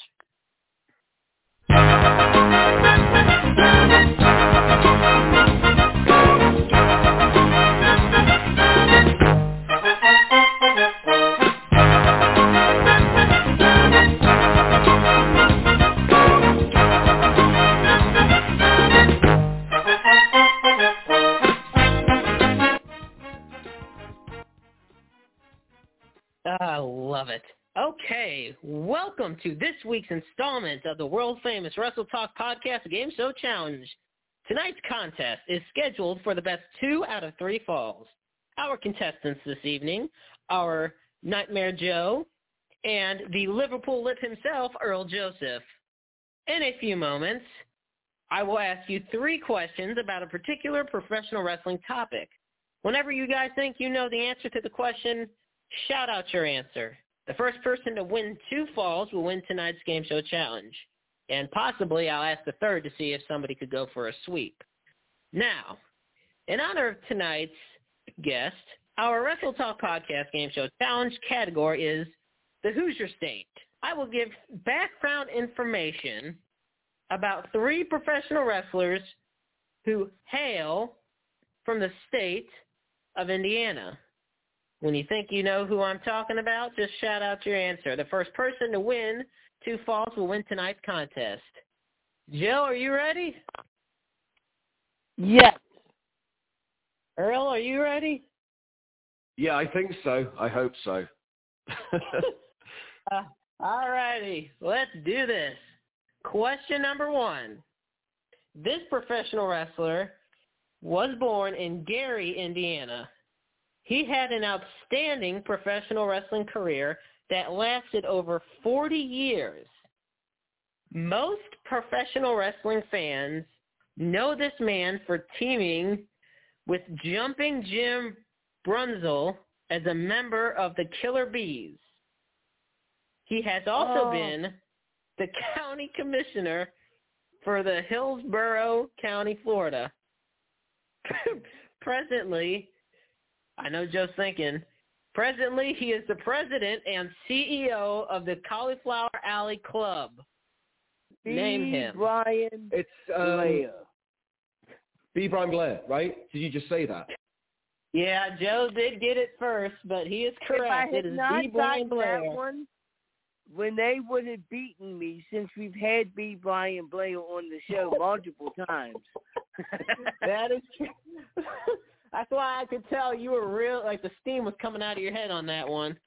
I love it. Okay, welcome to this week's installment of the world famous Wrestle Talk Podcast Game Show Challenge. Tonight's contest is scheduled for the best two out of three falls. Our contestants this evening are Nightmare Joe and the Liverpool Lip himself, Earl Joseph. In a few moments, I will ask you three questions about a particular professional wrestling topic. Whenever you guys think you know the answer to the question, shout out your answer. The first person to win two falls will win tonight's game show challenge. And possibly I'll ask the third to see if somebody could go for a sweep. Now, in honor of tonight's guest, our Wrestle Talk Podcast Game Show Challenge category is the Hoosier State. I will give background information about three professional wrestlers who hail from the state of Indiana. When you think you know who I'm talking about, just shout out your answer. The first person to win two falls will win tonight's contest. Jill, are you ready? Yes. Earl, are you ready? Yeah, I think so. I hope so. [LAUGHS] Uh, all righty, let's do this. Question number one. This professional wrestler was born in Gary, Indiana. He had an outstanding professional wrestling career that lasted over 40 years. Most professional wrestling fans know this man for teaming with Jumping Jim Brunzell as a member of the Killer Bees. He has also Oh. been the [LAUGHS] county commissioner for the Hillsborough County, Florida. [LAUGHS] Presently, I know Joe's thinking, presently he is the president and CEO of the Cauliflower Alley Club. Name B. him. Brian it's um, Blair. B. Brian Blair, right? Did you just say that? Yeah, Joe did get it first, but he is If I correct. had It is not B. Brian gotten Blair. that one, when they would have beaten me, since we've had B. Brian Blair on the show multiple times. [LAUGHS] that is true. [LAUGHS] [LAUGHS] That's why I could tell you were real, like the steam was coming out of your head on that one.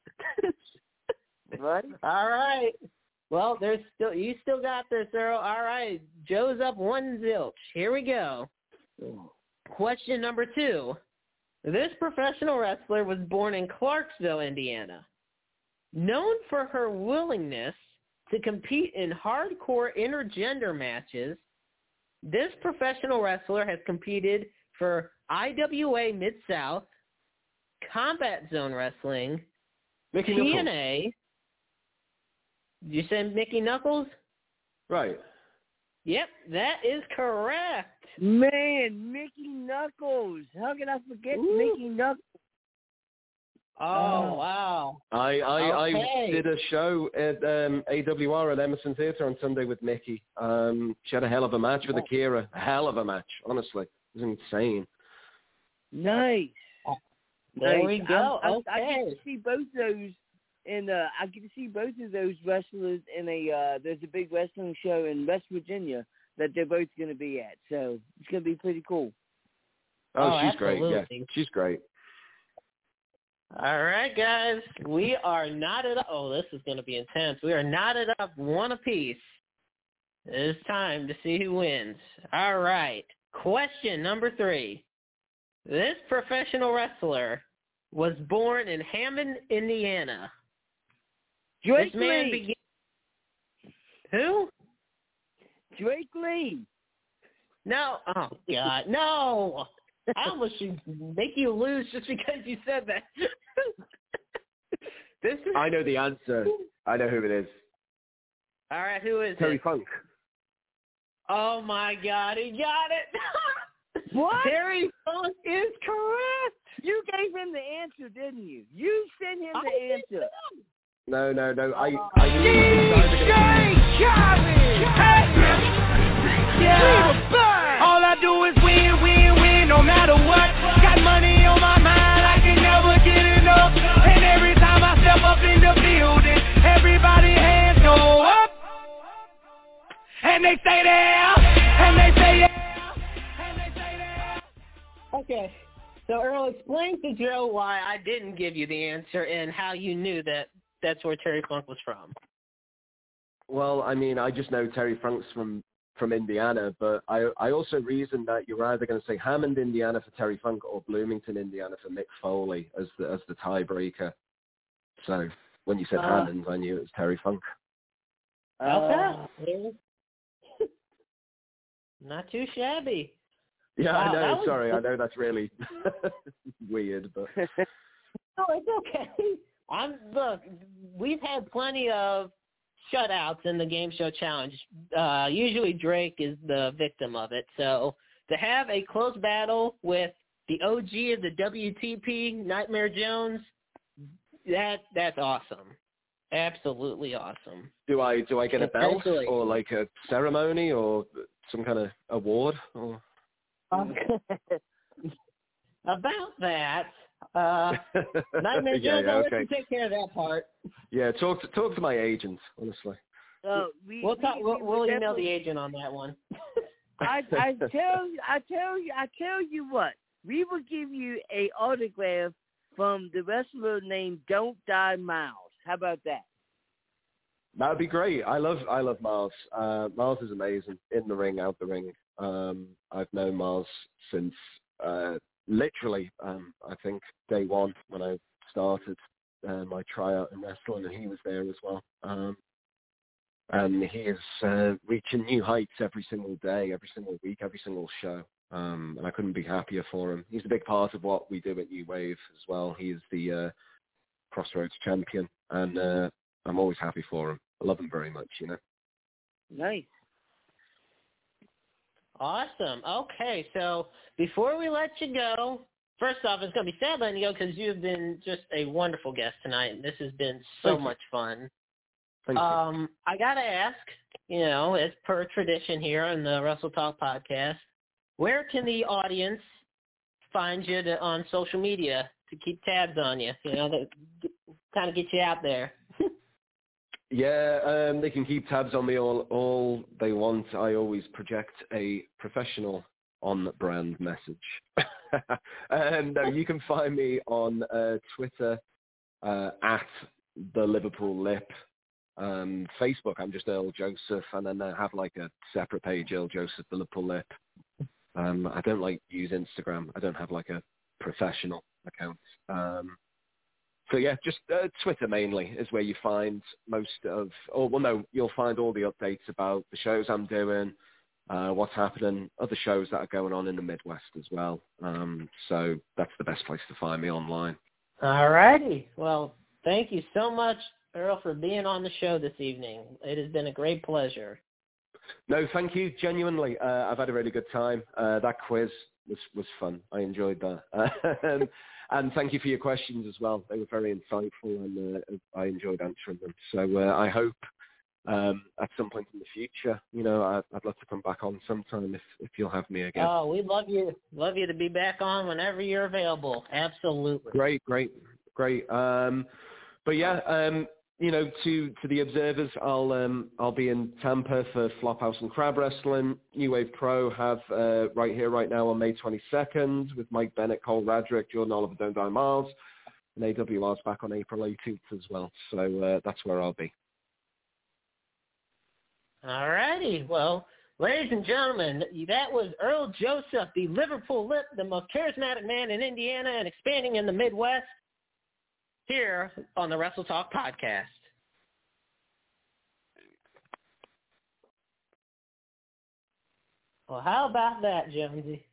[LAUGHS] right? All right. Well, there's still you still got this, Earl. All right, Joe's up one zilch. Here we go. Question number two. This professional wrestler was born in Clarksville, Indiana. Known for her willingness to compete in hardcore intergender matches, this professional wrestler has competed for IWA Mid-South, Combat Zone Wrestling, Mickie Knuckles. TNA. Did you said Mickie Knuckles? Right. Yep, that is correct. Man, Mickie Knuckles. How can I forget Ooh. Mickie Knuckles? Oh, Oh. wow. I I, Okay. I did a show at um, AWR at Emerson Theatre on Sunday with Mickie. Um, she had a hell of a match with Akira. A hell of a match, honestly. It was insane. Nice. There nice. we go. I'm- I'm- I get to see both those, and uh, I get to see both of those wrestlers in a. Uh, there's a big wrestling show in West Virginia that they're both going to be at, so it's going to be pretty cool. Oh, Oh, she's great. Yeah, she's great. All right, guys. We are knotted up. Oh, this is going to be intense. We are knotted up one apiece. It's time to see who wins. All right. Question number three. This professional wrestler was born in Hammond, Indiana. Drake this man Lee. began. Who? Drake Lee. No. Oh God, no! I almost should make you lose just because you said that. [LAUGHS] this is I know the answer. I know who it is. all right. Who is Terry it? Funk. Oh my God, he got it! [LAUGHS] What? Terry Funk is correct. You gave him the answer, didn't you? You sent him the did answer. No, no, no. I I knew it was either All I do is And they stay there, and they say yeah. Okay. So Earl, explain to Joe why I didn't give you the answer and how you knew that that's where Terry Funk was from. Well, I mean, I just know Terry Funk's from from Indiana, but I I also reasoned that you're either going to say Hammond, Indiana for Terry Funk or Bloomington, Indiana for Mick Foley as the as the tiebreaker. So when you said Uh. Hammond, I knew it was Terry Funk. Okay. Not too shabby. Yeah, Wow, I know. was- Sorry, I know that's really [LAUGHS] weird, but [LAUGHS] No, it's okay. I'm look. We've had plenty of shutouts in the game show challenge. Uh, usually Drake is the victim of it. So to have a close battle with the OG of the WTP, Nightmare Jones, that that's awesome. Absolutely awesome. do I do I get a belt or like a ceremony or some kind of award? Or... [LAUGHS] About that, uh, [LAUGHS] Nightmare yeah, Jones, yeah, I'll okay. take care of that part. Yeah, talk to talk to my agent, honestly. Uh, we, We'll talk. we- We'll, we we'll email the agent on that one. [LAUGHS] I I tell you, I tell you, I tell you what. We will give you a autograph from the wrestler named Don't Die Miles. How about that? That would be great. I love I love Miles. Uh, Miles is amazing in the ring, out the ring. Um, I've known Miles since uh, literally um, I think day one when I started uh, my tryout in wrestling, and he was there as well. Um, and he is uh, reaching new heights every single day, every single week, every single show. Um, and I couldn't be happier for him. He's a big part of what we do at New Wave as well. He is the uh, Crossroads champion, and uh, I'm always happy for him. I love him very much, you know. Nice. Awesome. Okay, so before we let you go, first off, it's going to be sad letting you go because you've been just a wonderful guest tonight. and This has been so Thank you. much fun. Thank you. Um, I got to ask, you know, as per tradition here on the Wrestle Talk podcast, where can the audience find you to, on social media to keep tabs on you? You know, that kind of get you out there. [LAUGHS] Yeah, um, they can keep tabs on me all all they want. I always project a professional on-brand message. [LAUGHS] and uh, you can find me on uh, Twitter uh, at the Liverpool Lip. Um, Facebook, I'm just Earl Joseph, and then I have like a separate page, Earl Joseph the Liverpool Lip. Um, I don't like use Instagram. I don't have like a professional account. Um, so yeah, just uh, Twitter mainly is where you find most of, or well, no, you'll find all the updates about the shows I'm doing, uh, what's happening, other shows that are going on in the Midwest as well. Um, so that's the best place to find me online. All righty. Well, thank you so much, Earl, for being on the show this evening. It has been a great pleasure. No, thank you. Genuinely, uh, I've had a really good time. Uh, that quiz was was fun. I enjoyed that, [LAUGHS] um, and thank you for your questions as well. They were very insightful, and uh, I enjoyed answering them. So uh, I hope um, at some point in the future, you know, I'd, I'd love to come back on sometime if if you'll have me again. Oh, we'd love you love you to be back on whenever you're available. Absolutely. Great, great, great. Um, but yeah, um, you know, to to the observers, I'll um, I'll be in Tampa for Flophouse and Crab Wrestling. New Wave Pro have uh, right here, right now on May 22nd with Mike Bennett, Cole Radrick, Jordan Oliver, Don't Die Miles, and AWR's back on April 18th as well. So uh, that's where I'll be. All righty. Well, ladies and gentlemen, that was Earl Joseph, the Liverpool Lip, the most charismatic man in Indiana and expanding in the Midwest, here on the Wrestle Talk podcast. Well, how about that, Jonesy?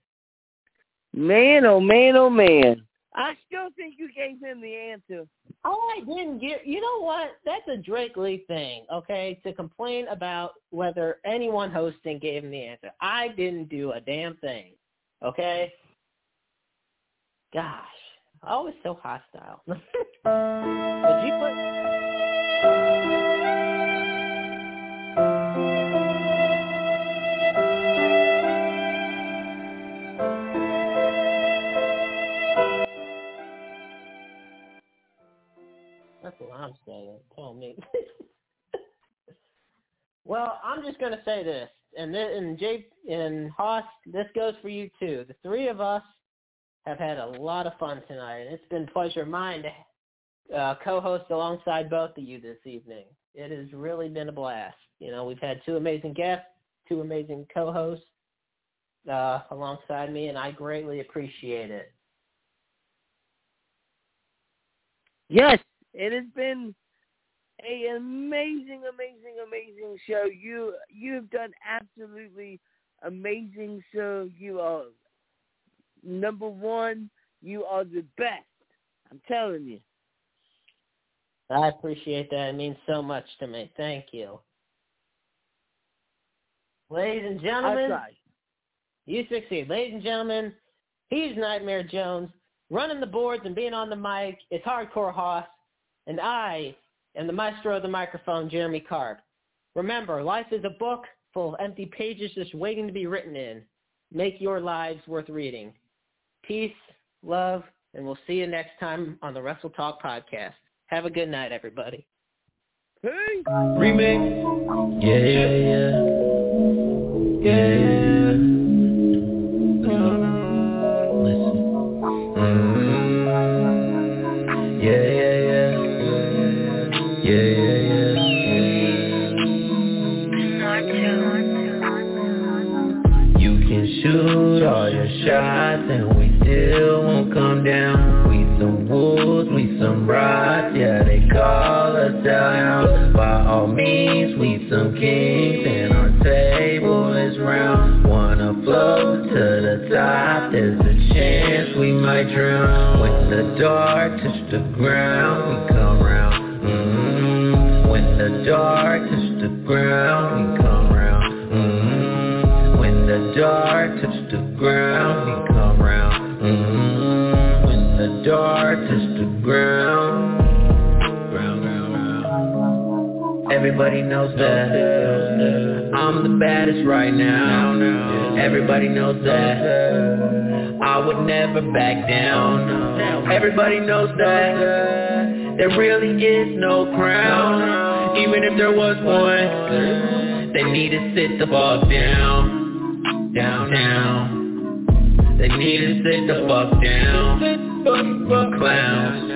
Man, oh man, oh man. I still think you gave him the answer. Oh, I didn't get. You know what? That's a Drake Lee thing, okay? To complain about whether anyone hosting gave him the answer. I didn't do a damn thing, okay? Gosh, always so hostile. [LAUGHS] Would you put? That's what I'm saying. Tell me. [LAUGHS] well, I'm just gonna say this, and then, and Jay and Hoss, this goes for you too. The three of us have had a lot of fun tonight, and it's been pleasure of mine to uh, co-host alongside both of you this evening. It has really been a blast. You know, we've had two amazing guests, two amazing co-hosts uh, alongside me, and I greatly appreciate it. Yes, it has been a amazing, amazing, amazing show. You you've done absolutely amazing. So you are number one. You are the best. I'm telling you. I appreciate that. It means so much to me. Thank you. Ladies and gentlemen, you succeed. Ladies and gentlemen, he's Nightmare Jones. Running the boards and being on the mic is Hardcore Hoss. And I am the maestro of the microphone, Jeremy Karp. Remember, life is a book full of empty pages just waiting to be written in. Make your lives worth reading. Peace, love, and we'll see you next time on the Wrestle Talk podcast. Have a good night, everybody. Hey. Remix. Yeah, yeah, yeah. Yeah. Listen. Mm. Yeah, yeah, yeah. Yeah, yeah, yeah. You can shoot all your shots and rods, yeah, they call us down. By all means, we some kings and our table is round. Wanna float to the top, there's a chance we might drown. When the dark touch the ground, we come round. mm When the dark touch the ground, we come round. mm When the dark touch the ground, we come round. mm When the dark touch ground, ground, ground, ground. Everybody knows that I'm the baddest right now. Everybody knows that I would never back down. Everybody knows that there really is no crown. Even if there was one, they need to sit the fuck down, down, down. They need to sit the fuck down, clowns.